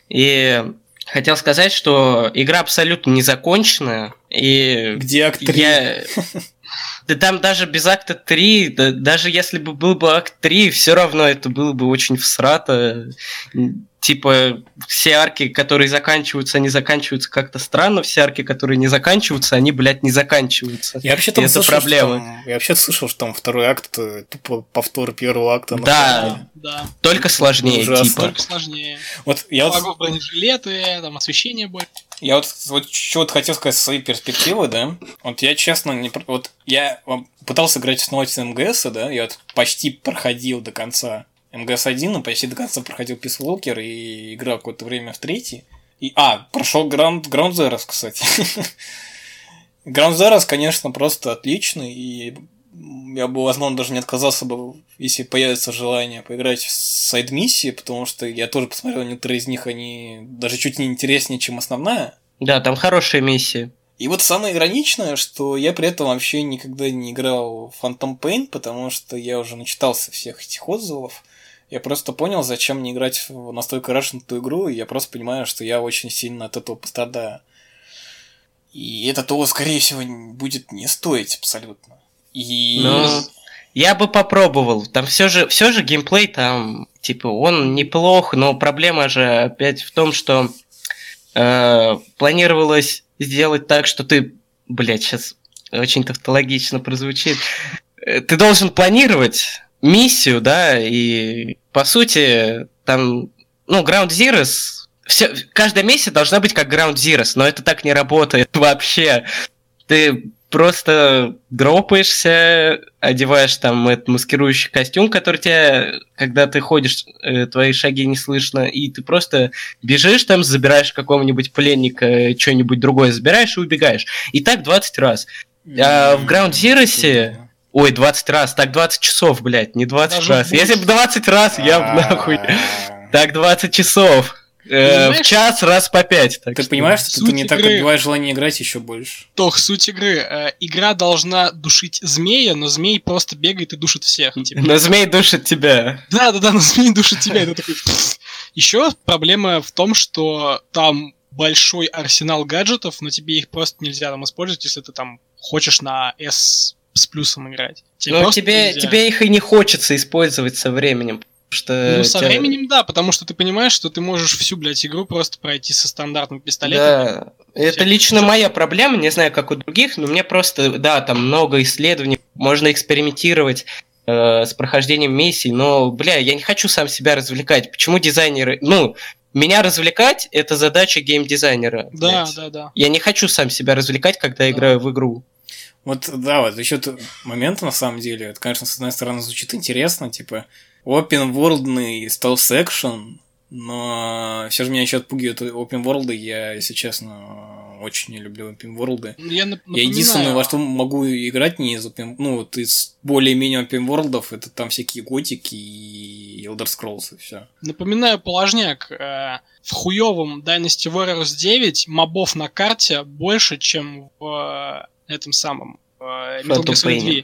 [SPEAKER 2] И хотел сказать, что игра абсолютно не законченная, и
[SPEAKER 3] Где акт три?
[SPEAKER 2] Я... Да там даже без акта 3, да, даже если бы был бы акт 3, все равно это было бы очень всрато. Типа, все арки, которые заканчиваются, они заканчиваются как-то странно, все арки, которые не заканчиваются, они, блядь, не заканчиваются.
[SPEAKER 3] Я вообще
[SPEAKER 2] это
[SPEAKER 3] слышал,
[SPEAKER 2] проблема.
[SPEAKER 3] что там- я вообще слышал, что там второй акт тупо повтор первого акта.
[SPEAKER 2] Да.
[SPEAKER 1] Да.
[SPEAKER 2] Только сложнее,
[SPEAKER 3] Ужасно.
[SPEAKER 2] типа.
[SPEAKER 1] Только сложнее.
[SPEAKER 3] Вот я вот
[SPEAKER 1] Могу бронежилеты, там освещение больше.
[SPEAKER 3] Я вот, вот вот хотел сказать со своей перспективы, да. Вот я честно не вот я пытался играть снова с МГС, да, я вот почти проходил до конца МГС-1, но почти до конца проходил Peace Walker и играл какое-то время в третий. И, а, прошел Ground, Ground Zeroes, кстати. Ground Zeroes, конечно, просто отличный, и я бы, возможно, даже не отказался бы, если появится желание поиграть в сайд-миссии, потому что я тоже посмотрел, некоторые из них, они даже чуть не интереснее, чем основная.
[SPEAKER 2] Да, там хорошая миссия.
[SPEAKER 3] И вот самое ироничное, что я при этом вообще никогда не играл в Phantom Pain, потому что я уже начитался всех этих отзывов. Я просто понял, зачем мне играть в настолько рашнутую игру, и я просто понимаю, что я очень сильно от этого пострадаю. И это того, скорее всего, будет не стоить абсолютно. И...
[SPEAKER 2] Ну, я бы попробовал. Там все же, все же геймплей там, типа, он неплох, но проблема же опять в том, что э, планировалось сделать так, что ты, блядь, сейчас очень тавтологично прозвучит. Э, Ты должен планировать миссию, да, и по сути там, ну, Ground Zeroes, все, каждая миссия должна быть как Ground Zeroes, но это так не работает вообще. Ты просто дропаешься, одеваешь там этот маскирующий костюм, который тебя, когда ты ходишь, э, твои шаги не слышно, и ты просто бежишь там, забираешь какого-нибудь пленника, что-нибудь другое забираешь и убегаешь. И так 20 раз. А в Ground Zeroes... Ой, 20 раз, так 20 часов, блядь, не 20
[SPEAKER 1] Даже
[SPEAKER 2] раз.
[SPEAKER 1] больше.
[SPEAKER 2] Если бы 20 раз, я бы нахуй... Так 20 часов. Э, в час раз по 5.
[SPEAKER 3] Ты понимаешь, что ты не так отбиваешь желание играть еще больше?
[SPEAKER 1] Тох, суть игры. э, игра должна душить змея, но змей просто бегает и душит всех. Типа.
[SPEAKER 2] Но змей душит тебя.
[SPEAKER 1] Да, да, да, но змей душит тебя. Это такой... Еще проблема в том, что там большой арсенал гаджетов, но тебе их просто нельзя там использовать, если ты там хочешь на S с плюсом играть. Тебе
[SPEAKER 2] Но
[SPEAKER 1] просто
[SPEAKER 2] тебе,
[SPEAKER 1] нельзя.
[SPEAKER 2] тебе их и не хочется использовать со временем. Что
[SPEAKER 1] Ну, со
[SPEAKER 2] тебя-
[SPEAKER 1] временем, да, потому что ты понимаешь, что ты можешь всю, блядь, игру просто пройти со стандартным пистолетом.
[SPEAKER 2] Да, это лично
[SPEAKER 1] штук.
[SPEAKER 2] моя проблема, не знаю, как у других, но мне просто, да, там много исследований, можно экспериментировать э, с прохождением миссий, но, бля, я не хочу сам себя развлекать. Почему дизайнеры... Ну, меня развлекать — это задача геймдизайнера.
[SPEAKER 1] Да,
[SPEAKER 2] блядь.
[SPEAKER 1] да, да.
[SPEAKER 2] Я не хочу сам себя развлекать, когда
[SPEAKER 1] Да.
[SPEAKER 2] играю в игру.
[SPEAKER 3] Вот, да, вот еще момент на самом деле, это, конечно, с одной стороны звучит интересно, типа, open worldный stealth action, но все же меня еще отпугивают open world, я, если честно, очень не люблю open world.
[SPEAKER 1] Ну, Я, нап-
[SPEAKER 3] Я
[SPEAKER 1] напоминаю,
[SPEAKER 3] единственное, во что могу играть не из open, ну, вот из более-менее open world, это там всякие готики и Elder Scrolls и все.
[SPEAKER 1] Напоминаю положняк. э, в хуевом Dynasty Warriors 9 мобов на карте больше, чем в э, этом самом э, Metal Gear Solid
[SPEAKER 2] Pain.
[SPEAKER 1] 2.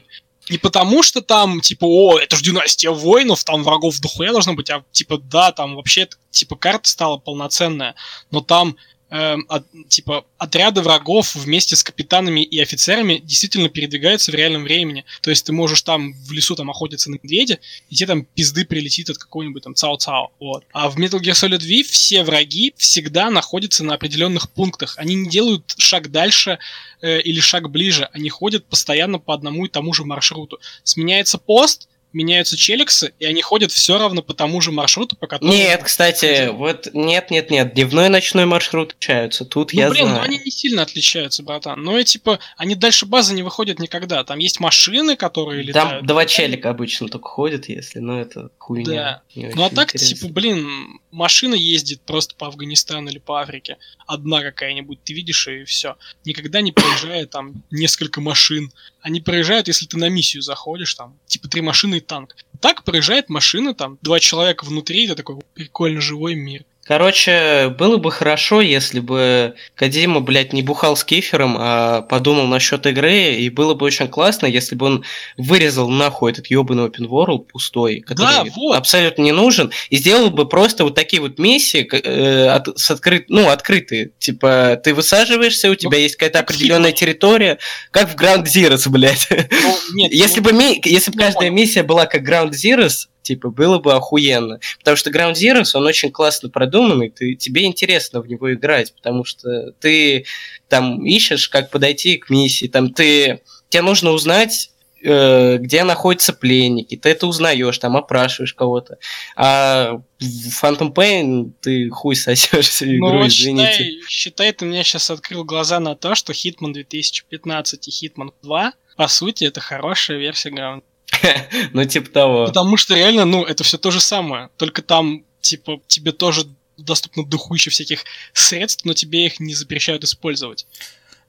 [SPEAKER 1] Не потому что там, типа, о, это же династия воинов, там врагов дохуя должно быть, а типа, да, там вообще, типа, карта стала полноценная, но там, эм, от- типа, отряды врагов вместе с капитанами и офицерами действительно передвигаются в реальном времени. То есть ты можешь там в лесу там охотиться на медведя, и тебе там пизды прилетит от какого-нибудь там цао-цао. Вот. А в Metal Gear Solid V все враги всегда находятся на определенных пунктах. Они не делают шаг дальше э, или шаг ближе. Они ходят постоянно по одному и тому же маршруту. Сменяется пост, меняются челиксы, и они ходят все равно по тому же маршруту, по которому...
[SPEAKER 2] Нет, кстати, вот нет, нет, нет, дневной и ночной маршрут отличаются. Тут
[SPEAKER 1] Ну,
[SPEAKER 2] я
[SPEAKER 1] блин,
[SPEAKER 2] знаю.
[SPEAKER 1] ну они не сильно отличаются, братан. Но и типа, они дальше базы не выходят никогда. Там есть машины, которые
[SPEAKER 2] Там
[SPEAKER 1] летают.
[SPEAKER 2] два челика обычно только ходят, если, ну это хуйня.
[SPEAKER 1] Да. Ну а так,
[SPEAKER 2] интересно.
[SPEAKER 1] типа, блин, машина ездит просто по Афганистану или по Африке. Одна какая-нибудь, ты видишь, и все. Никогда не проезжает там несколько машин. Они проезжают, если ты на миссию заходишь, там, типа, три машины и танк. Так проезжает машина, там, два человека внутри, и ты такой, прикольно, живой мир.
[SPEAKER 2] Короче, было бы хорошо, если бы Кадима, блядь, не бухал с кефером, а подумал насчет игры, и было бы очень классно, если бы он вырезал нахуй этот ебаный open world пустой, который
[SPEAKER 1] вот.
[SPEAKER 2] абсолютно не нужен, и сделал бы просто вот такие вот миссии э, от- с открыт, ну, открытые. Типа, ты высаживаешься, у тебя есть какая-то определенная
[SPEAKER 1] Hitman.
[SPEAKER 2] территория, как в Ground Zeroes, блядь.
[SPEAKER 1] Ну, нет,
[SPEAKER 2] Если
[SPEAKER 1] ну,
[SPEAKER 2] бы, ми- если бы
[SPEAKER 1] ну,
[SPEAKER 2] каждая
[SPEAKER 1] понял.
[SPEAKER 2] миссия была как Ground Zeroes, типа, было бы охуенно. Потому что Ground Zeroes, он очень классно продуманный, ты, тебе интересно в него играть, потому что ты там ищешь, как подойти к миссии, там ты, тебе нужно узнать, э, где находятся пленники, ты это узнаешь, там опрашиваешь кого-то. А в Phantom Pain ты хуй сосешь всю
[SPEAKER 1] Ну,
[SPEAKER 2] игру,
[SPEAKER 1] вот
[SPEAKER 2] извините.
[SPEAKER 1] считай, считай, ты мне сейчас открыл глаза на то, что Hitman 2015 и Hitman 2, по сути, это хорошая версия Ground
[SPEAKER 2] Ну, типа того.
[SPEAKER 1] Потому что реально, ну, это все то же самое. Только там, типа, тебе тоже доступно дохуище всяких средств, но тебе их не запрещают использовать.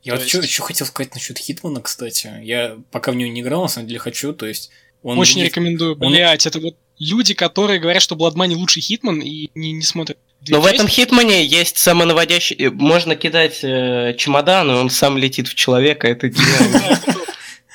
[SPEAKER 3] Я
[SPEAKER 1] То
[SPEAKER 3] вот что,
[SPEAKER 1] есть-
[SPEAKER 3] хотел сказать насчет Хитмана, кстати. Я пока в него не играл, на самом деле хочу, то есть он
[SPEAKER 1] Очень
[SPEAKER 3] выглядит-
[SPEAKER 1] рекомендую.
[SPEAKER 3] он-
[SPEAKER 1] Блять, это вот люди, которые говорят, что Blood Money лучший Хитман и не, не смотрят Две
[SPEAKER 2] Но в этом
[SPEAKER 1] части-
[SPEAKER 2] Хитмане есть самонаводящий... э, Можно кидать э, чемодан, и он сам летит в человека. Это гениально.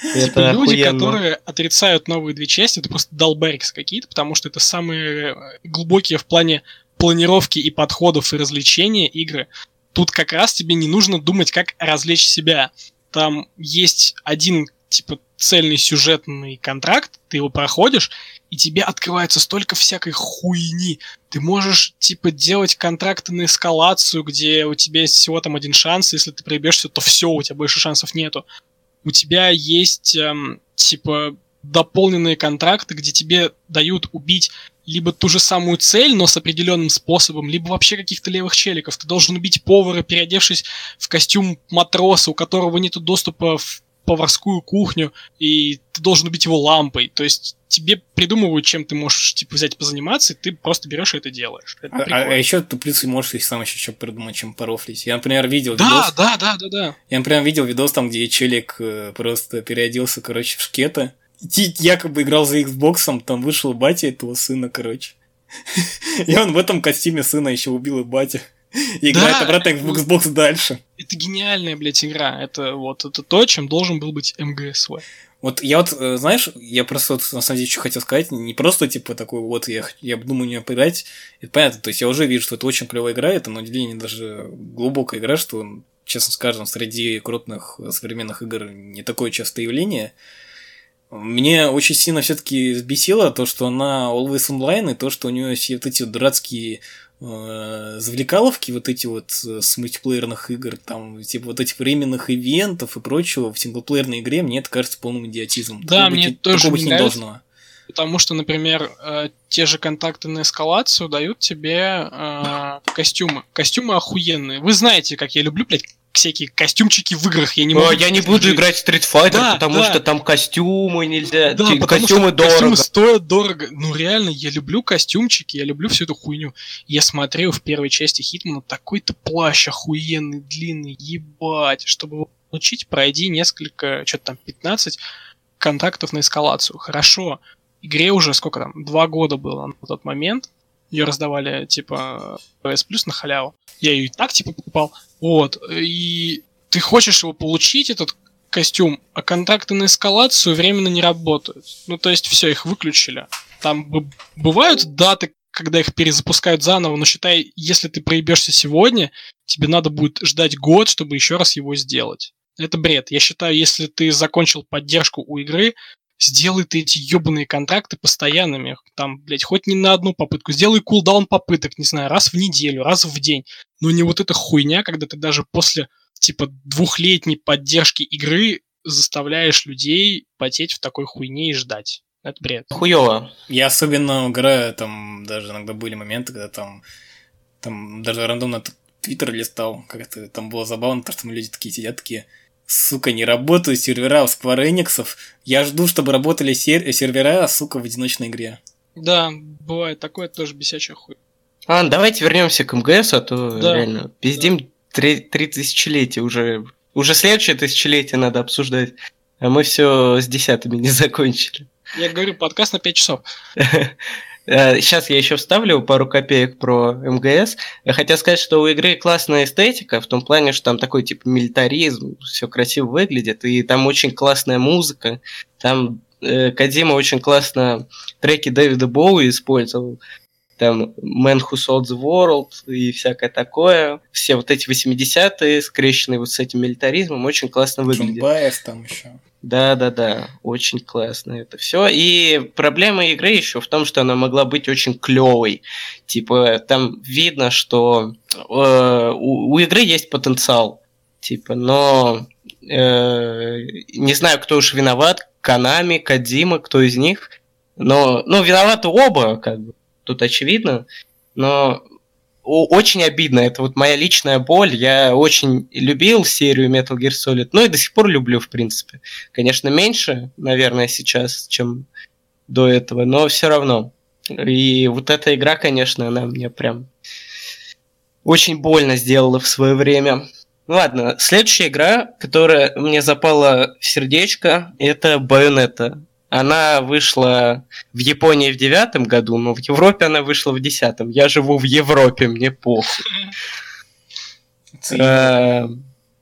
[SPEAKER 1] Типа
[SPEAKER 2] Это
[SPEAKER 1] люди,
[SPEAKER 2] охуенно.
[SPEAKER 1] которые отрицают новые две части, это просто долбарикс какие-то, потому что это самые э, глубокие в плане планировки и подходов и развлечения игры. Тут как раз тебе не нужно думать, как развлечь себя. Там есть один, типа, цельный сюжетный контракт, ты его проходишь, и тебе открывается столько всякой хуйни. Ты можешь, типа, делать контракты на эскалацию, где у тебя есть всего там один шанс, если ты проебешься, то все, у тебя больше шансов нету у тебя есть, эм, типа, дополненные контракты, где тебе дают убить либо ту же самую цель, но с определенным способом, либо вообще каких-то левых челиков. Ты должен убить повара, переодевшись в костюм матроса, у которого нет доступа в поварскую кухню, и ты должен убить его лампой. То есть тебе придумывают, чем ты можешь типа взять позаниматься, и ты просто берешь и это делаешь. Это
[SPEAKER 3] А,
[SPEAKER 1] прикольно.
[SPEAKER 3] еще ты плюс можешь и сам еще что придумать, чем порофлить. Я, например, видел
[SPEAKER 1] да,
[SPEAKER 3] видос.
[SPEAKER 1] да, да, да, да.
[SPEAKER 3] Я, например, видел видос там, где челик э, просто переоделся, короче, в шкета. И якобы играл за Xbox, там вышел батя этого сына, короче. И он в этом костюме сына еще убил и батя. И играет
[SPEAKER 1] Да.
[SPEAKER 3] обратно в Xbox дальше.
[SPEAKER 1] Это гениальная, блядь, игра. Это вот это то, чем должен был быть МГСВ.
[SPEAKER 3] Вот я вот, э, знаешь, я просто вот, на самом деле что хотел сказать, не просто типа такой вот я, я думаю не поиграть, это понятно, то есть я уже вижу, что это очень клевая игра, это на удивление даже глубокая игра, что, честно скажем, среди крупных э, современных игр не такое частое явление. Мне очень сильно все-таки взбесило то, что она always online, и то, что у нее все вот эти дурацкие завлекаловки, вот эти вот э, с мультиплеерных игр, там, типа вот этих временных ивентов и прочего в синглплеерной игре, мне это кажется полным идиотизмом.
[SPEAKER 1] Да,
[SPEAKER 3] Такого
[SPEAKER 1] мне
[SPEAKER 3] быть-
[SPEAKER 1] тоже
[SPEAKER 3] такого
[SPEAKER 1] не
[SPEAKER 3] быть не должно.
[SPEAKER 1] Потому что, например, э, те же контакты на эскалацию дают тебе э, костюмы. Костюмы охуенные. Вы знаете, как я люблю, блядь, всякие костюмчики в играх. Я не могу...
[SPEAKER 2] Я не буду играть в Street Fighter,
[SPEAKER 1] Да,
[SPEAKER 2] потому
[SPEAKER 1] да.
[SPEAKER 2] что там костюмы нельзя.
[SPEAKER 1] Да,
[SPEAKER 2] те- костюмы
[SPEAKER 1] что костюмы
[SPEAKER 2] дорого.
[SPEAKER 1] стоят дорого. Ну реально, я люблю костюмчики, я люблю всю эту хуйню. Я смотрел в первой части Хитмана такой-то плащ охуенный, длинный, ебать. Чтобы его получить, пройди несколько, что-то там, 15 контактов на эскалацию. Хорошо. Игре уже сколько там, два года было на тот момент. Ее раздавали, типа, PS Plus на халяву. Я ее и так, типа, покупал. Вот. И ты хочешь его получить, этот костюм, а контракты на эскалацию временно не работают. Ну, то есть, все, их выключили. Там бывают даты, когда их перезапускают заново, но считай, если ты проебешься сегодня, тебе надо будет ждать год, чтобы еще раз его сделать. Это бред. Я считаю, если ты закончил поддержку у игры, сделай ты эти ебаные контракты постоянными. Там, блядь, хоть не на одну попытку. Сделай кулдаун попыток, не знаю, раз в неделю, раз в день. Но не вот эта хуйня, когда ты даже после, типа, двухлетней поддержки игры заставляешь людей потеть в такой хуйне и ждать. Это бред.
[SPEAKER 2] Хуёво.
[SPEAKER 3] Я особенно играю, там даже иногда были моменты, когда там, там даже рандомно твиттер листал, как-то там было забавно, потому что там люди такие сидят, такие, сука, не работают сервера у Square Enix, я жду, чтобы работали сер- сервера, сука, в одиночной игре.
[SPEAKER 1] Да, бывает такое тоже бесячая хуй.
[SPEAKER 2] А, давайте вернемся к МГС, а то
[SPEAKER 1] Да.
[SPEAKER 2] реально пиздим три, три тысячелетия уже. Уже следующее тысячелетие надо обсуждать. А мы все с десятыми не закончили.
[SPEAKER 1] Я говорю, подкаст на 5 часов.
[SPEAKER 2] Сейчас я еще вставлю пару копеек про МГС. Я хотел сказать, что у игры классная эстетика, в том плане, что там такой типа милитаризм, все красиво выглядит, и там очень классная музыка. Там э, Кадима очень классно треки Дэвида Боуи использовал. Там Man Who Sold the World и всякое такое. Все вот эти 80-е, скрещенные вот с этим милитаризмом, очень классно выглядят.
[SPEAKER 3] Джумбаев там еще.
[SPEAKER 2] Да, да, да, очень классно это все. И проблема игры еще в том, что она могла быть очень клевой. Типа, там видно, что э, у, у игры есть потенциал. Типа, но э, не знаю, кто уж виноват, Канами, Кадима, кто из них. Но, ну, виноваты оба, как бы, тут очевидно. Но очень обидно. Это вот моя личная боль. Я очень любил серию Metal Gear Solid. Ну и до сих пор люблю, в принципе. Конечно, меньше, наверное, сейчас, чем до этого, но все равно. И вот эта игра, конечно, она мне прям очень больно сделала в свое время. Ладно, следующая игра, которая мне запала в сердечко, это Bayonetta она вышла в Японии в девятом году, но в Европе она вышла в десятом. Я живу в Европе, мне похуй. Э,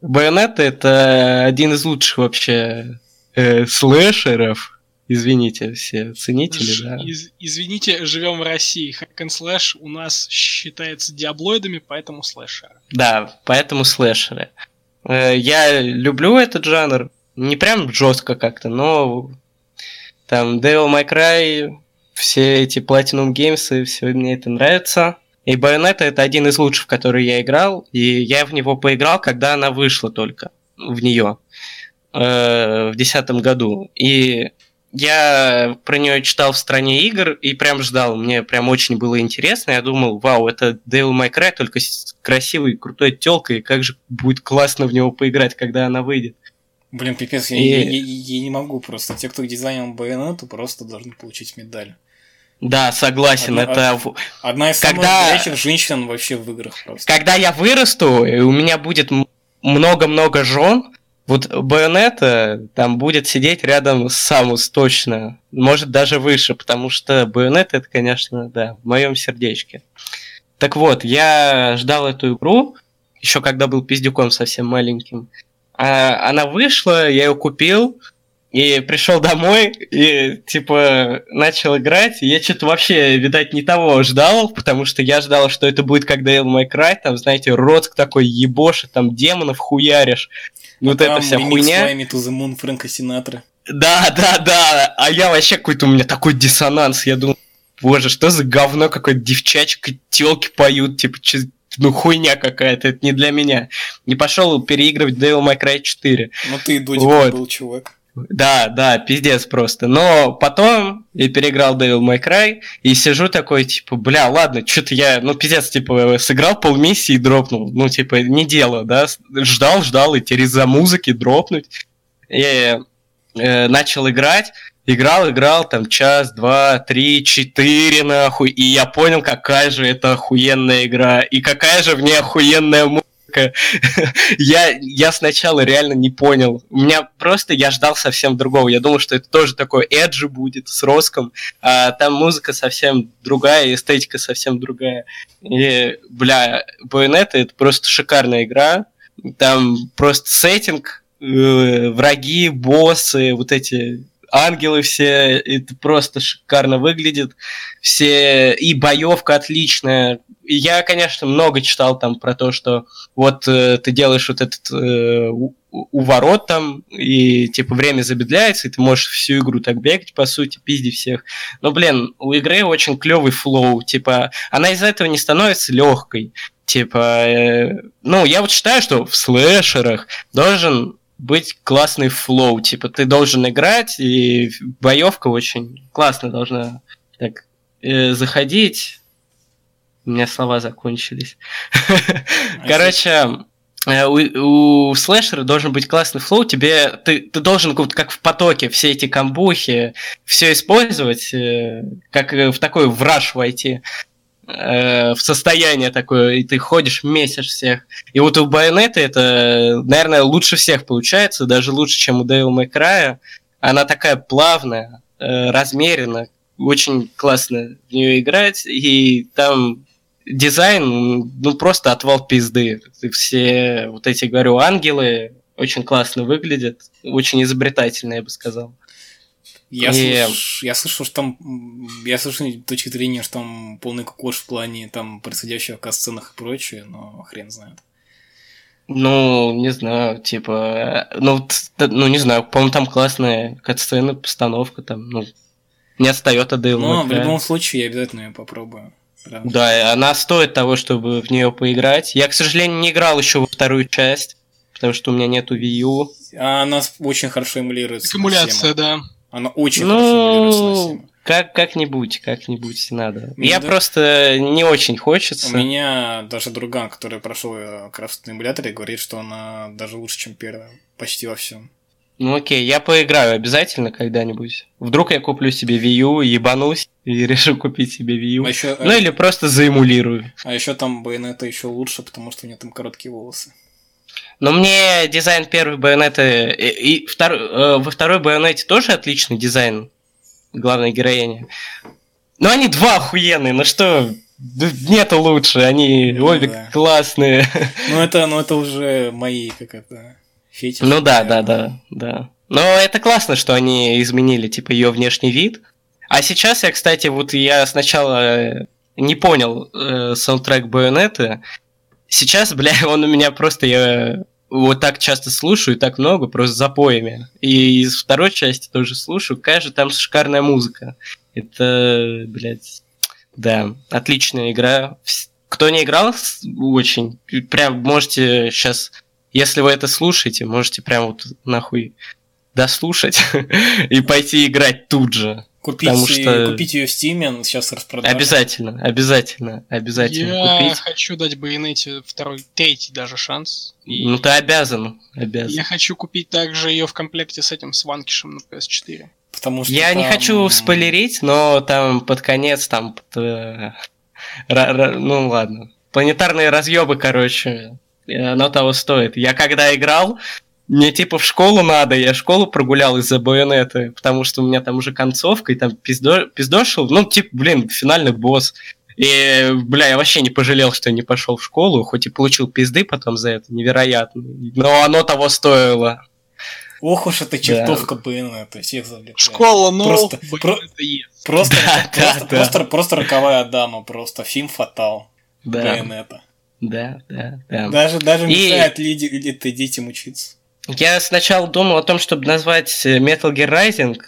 [SPEAKER 2] Байонета это один из лучших вообще э, слэшеров. Извините, все ценители,
[SPEAKER 1] Ж-
[SPEAKER 2] да.
[SPEAKER 1] из- извините, живем в России. Hack Slash у нас считается диаблоидами, поэтому слэшер.
[SPEAKER 2] Да, поэтому слэшеры. Э, Я люблю этот жанр. Не прям жестко как-то, но там Devil May Cry, все эти Platinum Games, и все мне это нравится. И Bayonetta это один из лучших, в который я играл, и я в него поиграл, когда она вышла только, в нее, э, в десятом году. И я про нее читал в стране игр и прям ждал. Мне прям очень было интересно. Я думал, вау, это Devil May Cry, только с красивой, крутой телкой. Как же будет классно в него поиграть, когда она выйдет.
[SPEAKER 4] Блин, пипец, я,
[SPEAKER 2] И-
[SPEAKER 4] я- я- я не могу просто. Те, кто дизайнил Байонету, просто должны получить медаль.
[SPEAKER 2] Да, согласен.
[SPEAKER 4] Одна-
[SPEAKER 2] это
[SPEAKER 4] Одна из самых
[SPEAKER 2] Когда-
[SPEAKER 4] горячих женщин вообще в играх просто.
[SPEAKER 2] когда я вырасту, и у меня будет много-много жен, вот Байонета там будет сидеть рядом с Самус точно. Может даже выше, потому что Байонета это, конечно, да, в моем сердечке. Так вот, я ждал эту игру, еще когда был пиздюком совсем маленьким. А она вышла, я ее купил, и пришел домой, и, типа, начал играть, и я что-то вообще, видать, не того ждал, потому что я ждал, что это будет как Devil May Cry, там, знаете, рот такой ебошит, там, демонов хуяришь. Вот
[SPEAKER 4] Там
[SPEAKER 2] эта вся хуйня.
[SPEAKER 4] Me to the Moon Фрэнка Синатры.
[SPEAKER 2] Да, да, да. А я вообще какой-то у меня такой диссонанс. Я думаю, боже, что за говно какое-то девчачка, телки поют, типа, чё- ну хуйня какая-то, это не для меня. Не пошел переигрывать Devil May Cry 4.
[SPEAKER 4] Ну ты и Додик
[SPEAKER 2] Вот.
[SPEAKER 4] был, чувак.
[SPEAKER 2] Да, да, пиздец просто. Но потом я переиграл Devil May Cry и сижу такой, типа, бля, ладно, что-то я, ну, пиздец, типа, сыграл полмиссии и дропнул. Ну, типа, не дело, да. Ждал, ждал, и теперь из-за музыки дропнуть. И э, начал играть, играл, играл, там, час, два, три, четыре, нахуй, и я понял, какая же это охуенная игра, и какая же в ней охуенная музыка. я, я сначала реально не понял. У меня просто я ждал совсем другого. Я думал, что это тоже такой эджи будет с Роском, а там музыка совсем другая, эстетика совсем другая. И, бля, Bayonetta это просто шикарная игра. Там просто сеттинг, э, враги, боссы, вот эти ангелы все, это просто шикарно выглядит. Все, и боевка отличная. Я, конечно, много читал там про то, что вот э, ты делаешь вот этот э, у- у- уворот там, и типа время замедляется, и ты можешь всю игру так бегать, по сути, пизди всех. Но, блин, у игры очень клевый flow, типа, она из-за этого не становится легкой. Типа, э, ну, я вот считаю, что в слэшерах должен быть классный flow. Типа, ты должен играть, и боевка очень классно должна так э, заходить. У меня слова закончились. Короче, э, у, у слэшера должен быть классный флоу, тебе ты, ты должен вот как в потоке все эти камбухи, все использовать, э, как э, в такой враж войти, э, в состояние такое, и ты ходишь, месишь всех. И вот у Байонета это, наверное, лучше всех получается, даже лучше, чем у May Cry. Она такая плавная, э, размеренная, очень классно в нее играть, и там дизайн, ну, просто отвал пизды. Все вот эти, говорю, ангелы очень классно выглядят, очень изобретательно, я бы сказал.
[SPEAKER 4] Я,
[SPEAKER 2] И-
[SPEAKER 4] слыш- я слышал, что там... Я слышал точки зрения, что там полный кукош в плане там происходящего в касценах и прочее, но хрен знает.
[SPEAKER 2] Ну, не знаю, типа, э, ну, ну, не знаю, по-моему, там классная катсцена, постановка там, ну, не отстает от Devil
[SPEAKER 4] Но в любом случае я обязательно ее попробую. Прям.
[SPEAKER 2] Да, она стоит того, чтобы в нее поиграть. Я, к сожалению, не играл еще во вторую часть, потому что у меня нету Wii U.
[SPEAKER 4] А Она очень хорошо эмулируется.
[SPEAKER 1] Аккумуляция, да.
[SPEAKER 4] Она очень хорошо
[SPEAKER 2] Ну,
[SPEAKER 4] Сему.
[SPEAKER 2] как, как-нибудь, как-нибудь надо.
[SPEAKER 4] Ну
[SPEAKER 2] Я
[SPEAKER 4] да.
[SPEAKER 2] просто не очень хочется.
[SPEAKER 4] У меня даже друган, который прошел э, крафт эмуляторе, говорит, что она даже лучше, чем первая. Почти во всем.
[SPEAKER 2] Ну окей, я поиграю обязательно когда-нибудь. Вдруг я куплю себе Wii U, ебанусь и решу купить себе Wii U.
[SPEAKER 4] А еще,
[SPEAKER 2] Ну или просто заэмулирую.
[SPEAKER 4] а еще там Байонета еще лучше, потому что у нее там короткие волосы.
[SPEAKER 2] Но мне дизайн первой байонеты и, и втор- э, во второй байонете тоже отличный дизайн. главная героиня. Ну, они два охуенные, ну что, нету лучше, они
[SPEAKER 3] Ну,
[SPEAKER 2] обе
[SPEAKER 3] да.
[SPEAKER 2] классные.
[SPEAKER 3] Ну это, ну это уже мои, как это, фетиши.
[SPEAKER 2] Ну да, да,
[SPEAKER 3] наверное.
[SPEAKER 2] да, да. Но это классно, что они изменили, типа, ее внешний вид. А сейчас я, кстати, вот я сначала э, не понял э, саундтрек Байонеты. Сейчас, бля, он у меня просто, я вот так часто слушаю, и так много, просто запоями. И из второй части тоже слушаю, какая там шикарная музыка. Это, блядь, да, отличная игра. Кто не играл, очень, прям можете сейчас, если вы это слушаете, можете прям вот нахуй дослушать и пойти играть тут же.
[SPEAKER 3] Купить,
[SPEAKER 2] Потому что-
[SPEAKER 3] купить ее в Steam, сейчас распродажа.
[SPEAKER 2] Обязательно, обязательно, обязательно
[SPEAKER 1] Я
[SPEAKER 2] купить.
[SPEAKER 1] хочу дать Байонете второй, третий даже шанс. И
[SPEAKER 2] Ну ты обязан, обязан.
[SPEAKER 1] я хочу купить также ее в комплекте с этим, с Ванкишем на PS4.
[SPEAKER 3] Потому что
[SPEAKER 2] Я не
[SPEAKER 3] там-
[SPEAKER 2] хочу спойлерить, но там под конец там э, ну ладно. Планетарные разъебы, короче, оно того стоит. Я когда играл, мне типа в школу надо, я школу прогулял из-за байонеты, потому что у меня там уже концовка, и там пиздо, пиздошил, ну, типа, блин, финальный босс. И, бля, я вообще не пожалел, что не пошел в школу, хоть и получил пизды потом за это, невероятно. Но оно того стоило.
[SPEAKER 3] Ох уж эта чертовка Байонета, всех завлекает.
[SPEAKER 1] Школа, но
[SPEAKER 3] Просто- про-
[SPEAKER 1] Байонета есть.
[SPEAKER 3] Просто,
[SPEAKER 2] Да,
[SPEAKER 3] просто,
[SPEAKER 2] да, да.
[SPEAKER 3] просто, просто роковая дама, просто фильм фатал
[SPEAKER 2] Да,
[SPEAKER 3] Байонета.
[SPEAKER 2] да, да, да.
[SPEAKER 3] Даже, даже
[SPEAKER 2] И-
[SPEAKER 3] мешает лиди- этой детям учиться.
[SPEAKER 2] Я сначала думал о том, чтобы назвать э, Metal Gear Rising.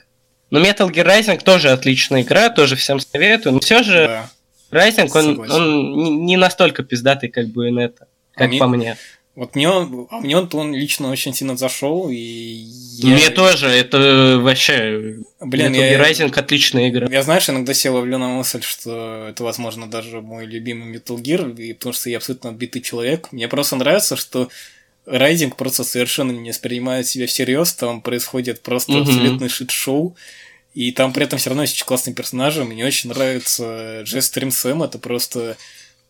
[SPEAKER 2] Но Metal Gear Rising тоже отличная игра, тоже всем советую. Но все же
[SPEAKER 3] Да.
[SPEAKER 2] Rising, он, он не, настолько пиздатый, как Bayonetta, как
[SPEAKER 3] А
[SPEAKER 2] по мне.
[SPEAKER 3] Вот мне он, а мне он, он лично очень сильно зашел, и я...
[SPEAKER 2] Мне тоже, это вообще...
[SPEAKER 3] Блин,
[SPEAKER 2] Metal Gear Rising отличная игра.
[SPEAKER 3] я, знаешь, иногда себя ловлю на мысль, что это, возможно, даже мой любимый Metal Gear, и потому что я абсолютно отбитый человек. Мне просто нравится, что Райдинг просто совершенно не воспринимает себя всерьез, там происходит просто
[SPEAKER 2] Мгм.
[SPEAKER 3] абсолютный шит-шоу, и там при этом все равно есть очень классные персонажи. Мне очень нравится Джесс Стрим Сэм, это просто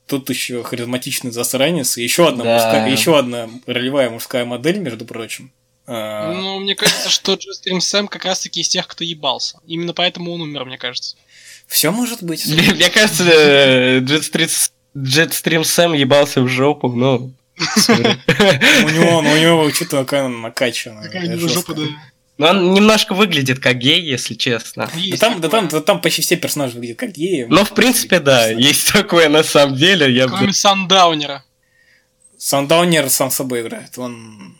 [SPEAKER 3] тут еще харизматичный засранец, и еще одна,
[SPEAKER 2] Да.
[SPEAKER 3] мужская, еще одна ролевая мужская модель, между прочим. А,
[SPEAKER 1] Ну, мне кажется, что Джестрим Сэм как раз-таки из тех, кто ебался. Именно поэтому он умер, мне кажется.
[SPEAKER 3] Все может быть.
[SPEAKER 2] Мне кажется, э, Jetstream Jetstream Сэм ебался в жопу, ну...
[SPEAKER 3] У него, у него что-то такая накачанная.
[SPEAKER 1] Какая у него жопа, да.
[SPEAKER 2] Но он немножко выглядит как гей, если честно.
[SPEAKER 3] Да
[SPEAKER 1] Есть
[SPEAKER 3] там, да, там, да там почти все персонажи выглядят как геи.
[SPEAKER 2] Но, в принципе, да, есть такое на самом деле. Я бы-
[SPEAKER 1] Кроме Сандаунера.
[SPEAKER 3] Сандаунер сам собой играет. Он...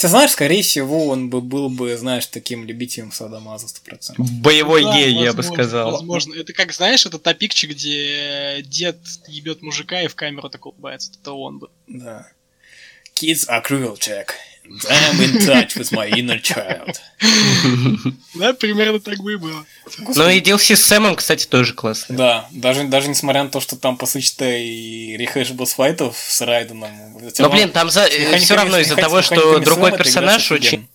[SPEAKER 3] Хотя, знаешь, скорее всего, он бы был бы, знаешь, таким любителем Садомаза 100%.
[SPEAKER 2] Боевой
[SPEAKER 1] Да,
[SPEAKER 2] гей, я бы
[SPEAKER 1] возможно,
[SPEAKER 2] сказал.
[SPEAKER 1] Возможно. Это как, знаешь, это топикчик, где дед ебет мужика и в камеру так улыбается. Это он бы.
[SPEAKER 3] Да. Kids are cruel, Jack. I'm in touch with my inner child.
[SPEAKER 1] Да, примерно так бы и было.
[SPEAKER 2] Ну и DLC с Сэмом, кстати, тоже классно.
[SPEAKER 3] Да, даже, даже несмотря на то, что там, по сути-то, и рехэш босс-файтов с Райденом.
[SPEAKER 2] Но, блин, там за...
[SPEAKER 3] Механиками-
[SPEAKER 2] все равно из-за того, что другой персонаж очень...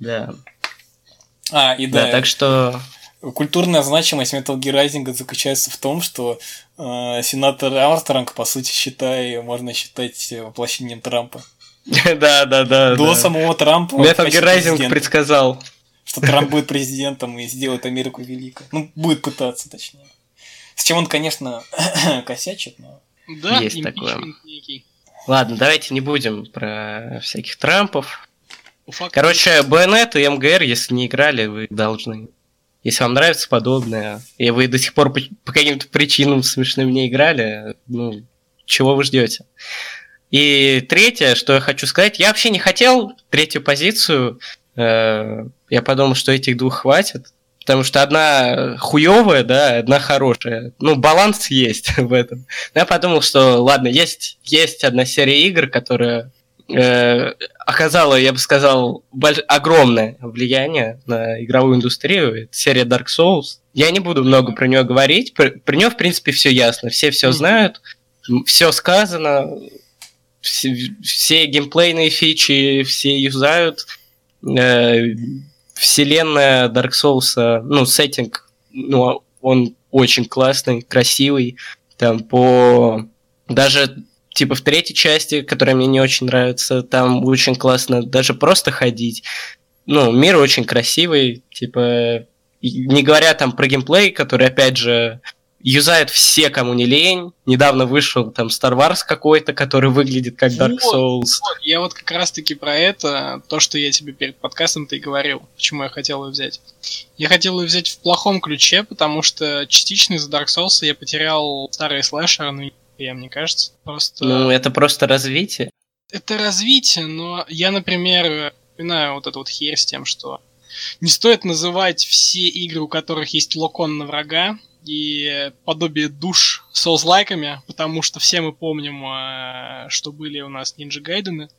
[SPEAKER 2] Да.
[SPEAKER 3] А, и да,
[SPEAKER 2] Да, так что...
[SPEAKER 3] Культурная значимость Metal Gear Rising заключается в том, что э, сенатор Армстронг, по сути, считай, можно считать э, воплощением Трампа.
[SPEAKER 2] Да, да, да.
[SPEAKER 3] До самого Трампа
[SPEAKER 2] Rising
[SPEAKER 3] президента.
[SPEAKER 2] предсказал.
[SPEAKER 3] что Трамп будет президентом и сделает Америку великой. Ну, будет пытаться, точнее. С чем он, конечно, косячит, но...
[SPEAKER 1] Да,
[SPEAKER 2] Есть
[SPEAKER 1] импичмент некий.
[SPEAKER 2] Ладно, давайте не будем про всяких Трампов. Короче, Байонет и МГР, если не играли, вы должны. Если вам нравится подобное, и вы до сих пор по, по каким-то причинам смешным не играли, ну, чего вы ждете? И третье, что я хочу сказать, я вообще не хотел третью позицию. э, я подумал, что этих двух хватит. Потому что одна хуевая, да, одна хорошая. Ну, баланс есть в этом. Но я подумал, что ладно, есть, есть одна серия игр, которая э, оказала, я бы сказал, больш- огромное влияние на игровую индустрию. Это серия Dark Souls. Я не буду много про нее говорить. Про, про нее, в принципе, все ясно. Все все знают, все сказано, все, все геймплейные фичи все юзают. Э, вселенная Dark Souls, ну, сеттинг, ну, он очень классный, красивый. Там по... Даже типа в третьей части, которая мне не очень нравится, там очень классно даже просто ходить. Ну, мир очень красивый, типа не говоря там про геймплей, который, опять же, юзают все, кому не лень. Недавно вышел там Star Wars какой-то, который выглядит как Dark
[SPEAKER 1] Вот,
[SPEAKER 2] Souls.
[SPEAKER 1] Вот, я вот как раз-таки про это, то, что я тебе перед подкастом-то и говорил, почему я хотел ее взять. Я хотел ее взять в плохом ключе, потому что частично из-за Dark Souls я потерял старые слэшеры, ну, я, мне кажется. Просто...
[SPEAKER 2] Ну, это просто развитие.
[SPEAKER 1] это развитие, но я, например, вспоминаю вот эту вот херь с тем, что не стоит называть все игры, у которых есть локон на врага и подобие душ соус-лайками, потому что все мы помним, э, что были у нас Ninja Гайдены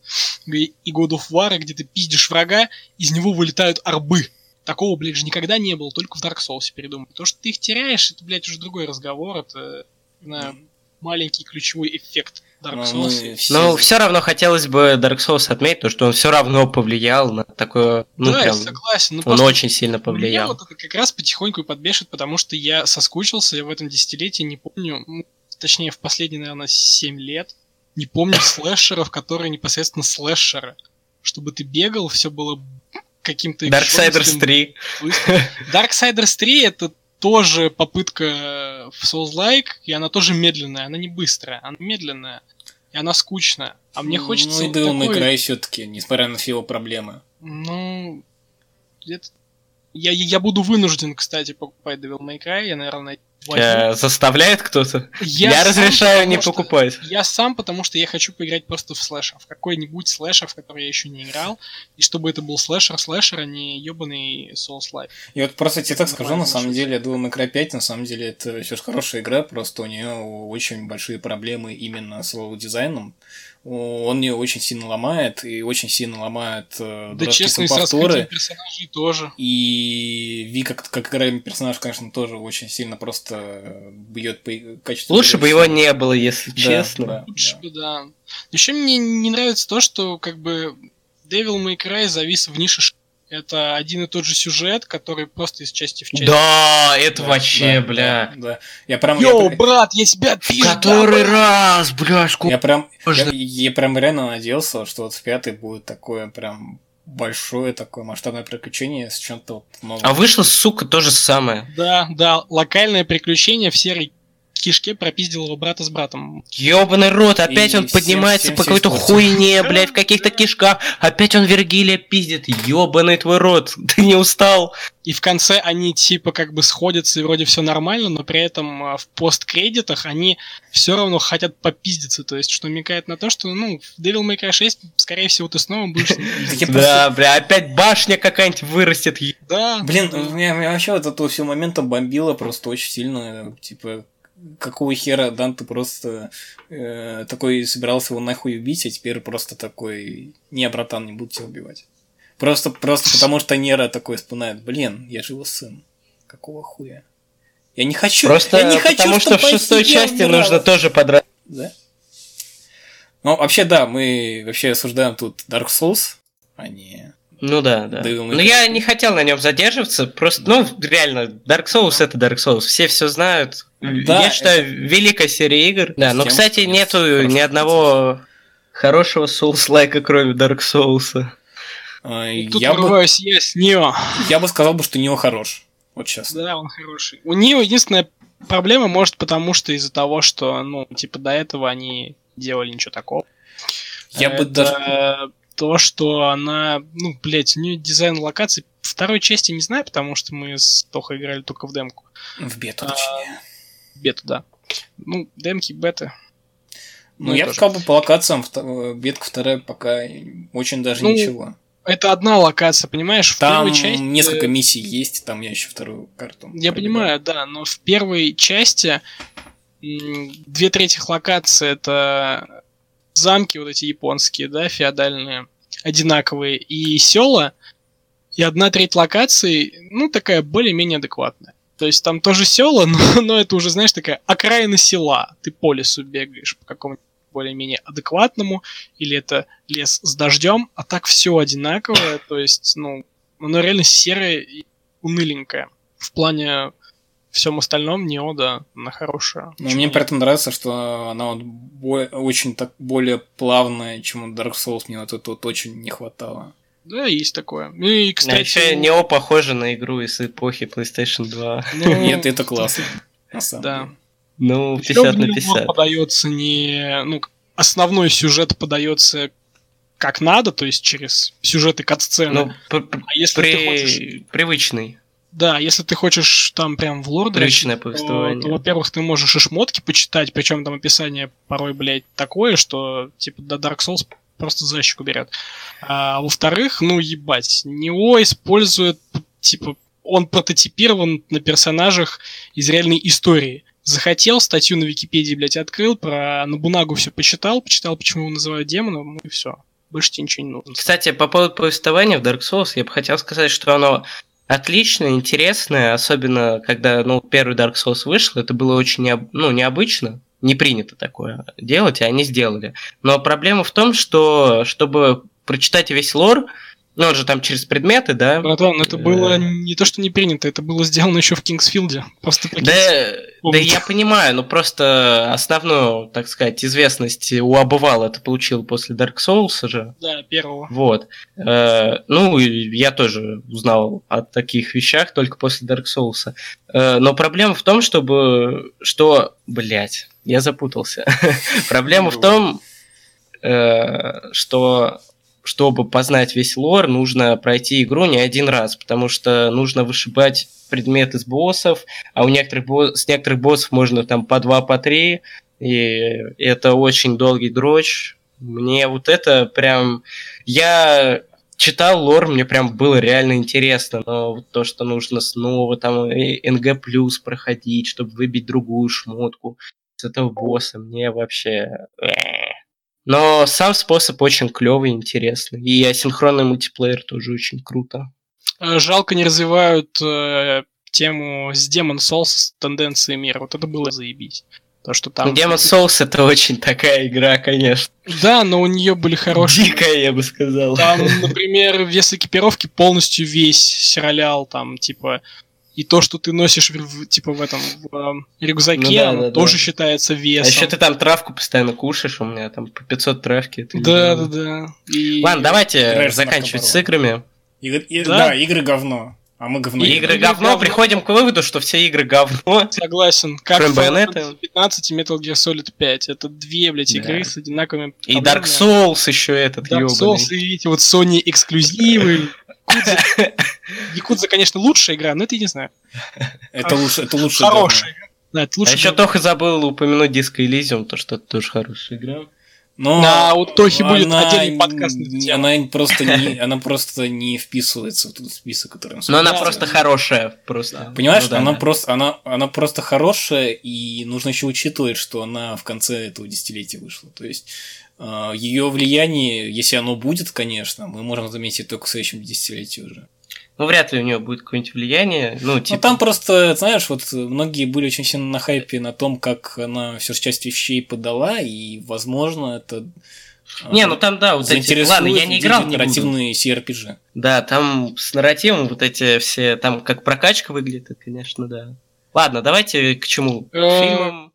[SPEAKER 1] и God of War, где ты пиздишь врага, из него вылетают арбы. Такого, блядь, же никогда не было, только в Dark Souls передумай. То, что ты их теряешь, это, блядь, уже другой разговор, это, не знаю, маленький ключевой эффект Dark
[SPEAKER 3] Ну,
[SPEAKER 1] Souls.
[SPEAKER 3] все-
[SPEAKER 2] Но все равно хотелось бы Dark Souls отметить, то, что он все равно повлиял на такое, ну,
[SPEAKER 1] да, я
[SPEAKER 2] прям,
[SPEAKER 1] согласен. но
[SPEAKER 2] он очень сильно
[SPEAKER 1] Меня
[SPEAKER 2] повлиял.
[SPEAKER 1] вот это как раз потихоньку и подбешит, потому что я соскучился, я в этом десятилетии не помню, ну, точнее, в последние, наверное, 7 лет, не помню слэшеров, которые непосредственно слэшеры. Чтобы ты бегал, все было каким-то...
[SPEAKER 2] Darksiders
[SPEAKER 1] экзотским,
[SPEAKER 2] 3.
[SPEAKER 1] быстрым. Darksiders 3 это тоже попытка в Souls-like, и она тоже медленная, она не быстрая, она медленная, и она скучная. А мне хочется...
[SPEAKER 3] Ну, и
[SPEAKER 1] вот
[SPEAKER 3] Devil May Cry все-таки, несмотря на все его проблемы.
[SPEAKER 1] Ну, это... Я, я буду вынужден, кстати, покупать Devil May Cry. Я, наверное, возьму.
[SPEAKER 2] Э, Заставляет кто-то? Я,
[SPEAKER 1] сам,
[SPEAKER 2] разрешаю
[SPEAKER 1] потому
[SPEAKER 2] не
[SPEAKER 1] что-
[SPEAKER 2] покупать.
[SPEAKER 1] Я сам, потому что я хочу поиграть просто в слэшер. В какой-нибудь слэшер, в который я еще не играл. И чтобы это был слэшер-слэшер, а не ебаный Soulslike.
[SPEAKER 3] И вот просто тебе так скажу, на самом деле, May Cry 5, на самом деле, это все же хорошая игра, просто у нее очень большие проблемы именно с level-дизайном. Он ее очень сильно ломает, и очень сильно ломает э,
[SPEAKER 1] Да честно, раскрытием персонажей тоже.
[SPEAKER 3] И Ви, как, как играемый персонаж, конечно, тоже очень сильно просто бьет по качеству.
[SPEAKER 2] Лучше
[SPEAKER 3] игры
[SPEAKER 2] бы его не было, если
[SPEAKER 3] Да,
[SPEAKER 2] честно.
[SPEAKER 3] да,
[SPEAKER 1] Лучше
[SPEAKER 3] да.
[SPEAKER 1] бы, да. Еще мне не нравится то, что как бы Devil May Cry завис в нише ш- это один и тот же сюжет, который просто из части в часть.
[SPEAKER 2] Да, это
[SPEAKER 3] Да,
[SPEAKER 2] вообще,
[SPEAKER 3] да,
[SPEAKER 2] бля.
[SPEAKER 3] Да, да. Я прям...
[SPEAKER 1] Йоу,
[SPEAKER 3] я,
[SPEAKER 1] брат, я тебя пизда,
[SPEAKER 2] который
[SPEAKER 1] брат.
[SPEAKER 2] раз, бля, сколько
[SPEAKER 3] я прям... Я,
[SPEAKER 2] можно-
[SPEAKER 3] я прям реально надеялся, что вот в пятый будет такое прям большое такое масштабное приключение с чем-то вот новым.
[SPEAKER 2] А вышло, сука, то же самое.
[SPEAKER 1] Да, да, локальное приключение в серой кишке пропиздил его брата с братом.
[SPEAKER 2] Ёбаный рот, опять
[SPEAKER 3] И
[SPEAKER 2] он
[SPEAKER 3] всем-
[SPEAKER 2] поднимается
[SPEAKER 3] всем
[SPEAKER 2] по
[SPEAKER 3] все
[SPEAKER 2] какой-то хуйне, блядь, в каких-то кишках. Опять он Вергилия пиздит. Ёбаный твой рот, ты не устал?
[SPEAKER 1] И в конце они типа как бы сходятся и вроде все нормально, но при этом а, в посткредитах они все равно хотят попиздиться. То есть, что намекает на то, что, ну, в Devil May Cry 6, скорее всего, ты снова будешь...
[SPEAKER 2] Да, бля, опять башня какая-нибудь вырастет.
[SPEAKER 1] Да.
[SPEAKER 3] Блин, меня, вообще вот это все моментом бомбило просто очень сильно. Типа, какого хера Данте просто э, такой собирался его нахуй убить, а теперь просто такой, не, братан, не буду тебя убивать. Просто, просто потому что Нера такой вспоминает, блин, я же его сын. Какого хуя? Я не хочу,
[SPEAKER 2] Просто
[SPEAKER 3] я не хочу,
[SPEAKER 2] потому что
[SPEAKER 3] чтоб
[SPEAKER 2] в шестой части
[SPEAKER 3] умирала.
[SPEAKER 2] нужно тоже подрать.
[SPEAKER 3] Да? Ну, вообще, да, мы вообще осуждаем тут Dark Souls, а не...
[SPEAKER 2] Ну да, да.
[SPEAKER 3] May
[SPEAKER 2] Но я не хотел на нем задерживаться. Просто, ну, реально, Dark Souls это Dark Souls. Все все знают.
[SPEAKER 3] Да,
[SPEAKER 2] я считаю, великая серия игр. Да, но, кстати, нету ни одного хорошего Souls-лайка, кроме Dark Souls.
[SPEAKER 3] а,
[SPEAKER 1] Тут
[SPEAKER 3] я, бы,
[SPEAKER 1] я с Нио.
[SPEAKER 3] я бы сказал, бы, что Нео хорош. Вот сейчас.
[SPEAKER 1] Да, он хороший. У Нио единственная проблема, может, потому что из-за того, что, ну, типа, до этого они делали ничего такого.
[SPEAKER 3] Я бы
[SPEAKER 1] Это
[SPEAKER 3] даже...
[SPEAKER 1] то, что она, ну, блядь, у нее дизайн локаций. Второй части не знаю, потому что мы с Тохой играли только в демку.
[SPEAKER 3] В бету,
[SPEAKER 1] А,
[SPEAKER 3] точнее.
[SPEAKER 1] Бету, да. Ну, демки, беты.
[SPEAKER 3] Ну,
[SPEAKER 1] ну,
[SPEAKER 3] я сказал бы по локациям, бетка вторая пока очень даже
[SPEAKER 1] Ну,
[SPEAKER 3] ничего.
[SPEAKER 1] Это одна локация, понимаешь? В
[SPEAKER 3] Там
[SPEAKER 1] первой части...
[SPEAKER 3] несколько миссий есть, там я еще вторую карту.
[SPEAKER 1] Я
[SPEAKER 3] пробегал.
[SPEAKER 1] понимаю, да, но в первой части две трети локаций это замки вот эти японские, да, феодальные, одинаковые, и села, и одна треть локаций, ну, такая более-менее адекватная. То есть там тоже села, но, но это уже, знаешь, такая окраина села. Ты по лесу бегаешь по какому-нибудь более-менее адекватному, или это лес с дождем, а так все одинаковое, то есть, ну, оно реально серое и уныленькое. В плане всем остальном Нео, да, она хорошая.
[SPEAKER 3] Но мне при этом нравится, что она вот бо- очень так более плавная, чем у Dark Souls. Мне вот это вот очень не хватало.
[SPEAKER 1] Да, есть такое. Ну и,
[SPEAKER 2] А
[SPEAKER 1] кстати...
[SPEAKER 2] еще Нео похоже на игру из эпохи PlayStation 2.
[SPEAKER 1] ну,
[SPEAKER 4] Нет, это классно. На
[SPEAKER 1] Да.
[SPEAKER 2] Ну,
[SPEAKER 1] Ещё
[SPEAKER 2] 50
[SPEAKER 1] в
[SPEAKER 2] на
[SPEAKER 1] него
[SPEAKER 2] 50.
[SPEAKER 1] подается не... Ну, основной сюжет подается как надо, то есть через сюжеты кат-сцены.
[SPEAKER 2] Ну,
[SPEAKER 1] а если ты хочешь...
[SPEAKER 2] при... привычный.
[SPEAKER 1] Да, если ты хочешь там прям в лор
[SPEAKER 2] Привычное
[SPEAKER 1] дрочить, то,
[SPEAKER 2] повествование.
[SPEAKER 1] то, во-первых, ты можешь и шмотки почитать, причем там описание порой, блядь, такое, что типа до Dark Souls просто за щеку берет. А во-вторых, ну ебать, Нео использует, типа, он прототипирован на персонажах из реальной истории. Захотел, статью на Википедии, блядь, открыл, про Набунагу все почитал, почитал, почему его называют демоном, ну и все. Больше тебе ничего не нужно.
[SPEAKER 2] Кстати, по поводу повествования в Dark Souls, я бы хотел сказать, что оно отличное, интересное, особенно когда ну, первый Dark Souls вышел, это было очень необ- ну, необычно, не принято такое делать, и они сделали. Но проблема в том, что чтобы прочитать весь лор, ну, он же там через предметы, да?
[SPEAKER 1] Братан, это было
[SPEAKER 2] Э.
[SPEAKER 1] не то, что не принято, это было сделано еще в Кингсфилде. Просто
[SPEAKER 2] Да, да я понимаю, но просто основную, так сказать, известность у обывала это получил после Dark Souls же.
[SPEAKER 1] Да, первого.
[SPEAKER 2] Вот. Э, ну, я тоже узнал о таких вещах только после Dark Souls. Э, но проблема в том, чтобы... Что... Блять, я запутался. Проблема в том, э, что чтобы познать весь лор, нужно пройти игру не один раз, потому что нужно вышибать предметы с боссов, а у некоторых бо- с некоторых боссов можно там по два, по три, и это очень долгий дрочь. Мне вот это прям... Я читал лор, мне прям было реально интересно, но вот то, что нужно снова там НГ плюс проходить, чтобы выбить другую шмотку с этого босса, мне вообще... Но сам способ очень клевый, интересный. И асинхронный мультиплеер тоже очень круто.
[SPEAKER 1] Э, Жалко не развивают э, тему с Demon Souls с тенденцией мира. Вот это было заебись. То, что там...
[SPEAKER 2] Demon Souls это очень такая игра, конечно.
[SPEAKER 1] Да, но у нее были хорошие...
[SPEAKER 2] Дикая, я бы сказал.
[SPEAKER 1] Там, например, вес экипировки полностью весь сралял, там, типа... И то, что ты носишь, в- типа, в этом в, эм, рюкзаке,
[SPEAKER 2] Ну да,
[SPEAKER 1] оно
[SPEAKER 2] да,
[SPEAKER 1] тоже
[SPEAKER 2] да.
[SPEAKER 1] считается
[SPEAKER 2] А
[SPEAKER 1] весом.
[SPEAKER 2] еще ты там травку постоянно кушаешь, у меня там по 500 травки. это
[SPEAKER 1] Да, да,
[SPEAKER 2] идеально.
[SPEAKER 1] да. И...
[SPEAKER 2] Ладно, давайте
[SPEAKER 4] с
[SPEAKER 2] заканчивать с играми.
[SPEAKER 4] Игры- и-
[SPEAKER 1] Да?
[SPEAKER 4] Да, игры говно. А мы говно.
[SPEAKER 2] игры
[SPEAKER 1] игры
[SPEAKER 2] говно,
[SPEAKER 1] говно.
[SPEAKER 2] приходим к выводу, что все игры говно.
[SPEAKER 1] Согласен. Как
[SPEAKER 2] Bayonetta.
[SPEAKER 1] Fantasy 15 и Metal Gear Solid 5. Это две, блядь,
[SPEAKER 2] Да.
[SPEAKER 1] игры с одинаковыми
[SPEAKER 2] И Dark. Souls еще этот
[SPEAKER 1] Dark Souls
[SPEAKER 2] ёбаный.
[SPEAKER 1] и эти вот Sony эксклюзивы. Якудза- Якудза, конечно, лучшая игра, но это я не знаю.
[SPEAKER 4] Это лучше, это лучше.
[SPEAKER 1] Хорошая игра. Да, это
[SPEAKER 2] А
[SPEAKER 1] лучше.
[SPEAKER 2] еще Тоха забыл упомянуть Disco Elysium, то что это тоже хорошая игра.
[SPEAKER 4] Но
[SPEAKER 1] Да, у Тохи будет
[SPEAKER 4] она
[SPEAKER 1] отдельный подкаст.
[SPEAKER 4] Она просто не, она просто не вписывается в тот список, который мы
[SPEAKER 2] Но она
[SPEAKER 1] Да,
[SPEAKER 2] просто
[SPEAKER 1] да.
[SPEAKER 2] хорошая, просто.
[SPEAKER 4] Понимаешь,
[SPEAKER 2] Ну да,
[SPEAKER 4] она
[SPEAKER 2] да.
[SPEAKER 4] просто, она, она просто хорошая, и нужно еще учитывать, что она в конце этого десятилетия вышла. То есть ее влияние, если оно будет, конечно, мы можем заметить только в следующем десятилетии уже.
[SPEAKER 2] Ну, вряд ли у нее будет какое-нибудь влияние. Ну,
[SPEAKER 4] Ну,
[SPEAKER 2] типа...
[SPEAKER 4] там просто, знаешь, вот многие были очень сильно на хайпе на том, как она все часть вещей подала, и, возможно, это а,
[SPEAKER 2] Не, ну там, да, вот эти... Ладно, я не играл, не
[SPEAKER 4] CRPG.
[SPEAKER 2] Да, там с нарративом вот эти все... Там как прокачка выглядит, конечно, да. Ладно, давайте к чему? К
[SPEAKER 1] Э,
[SPEAKER 2] фильмам.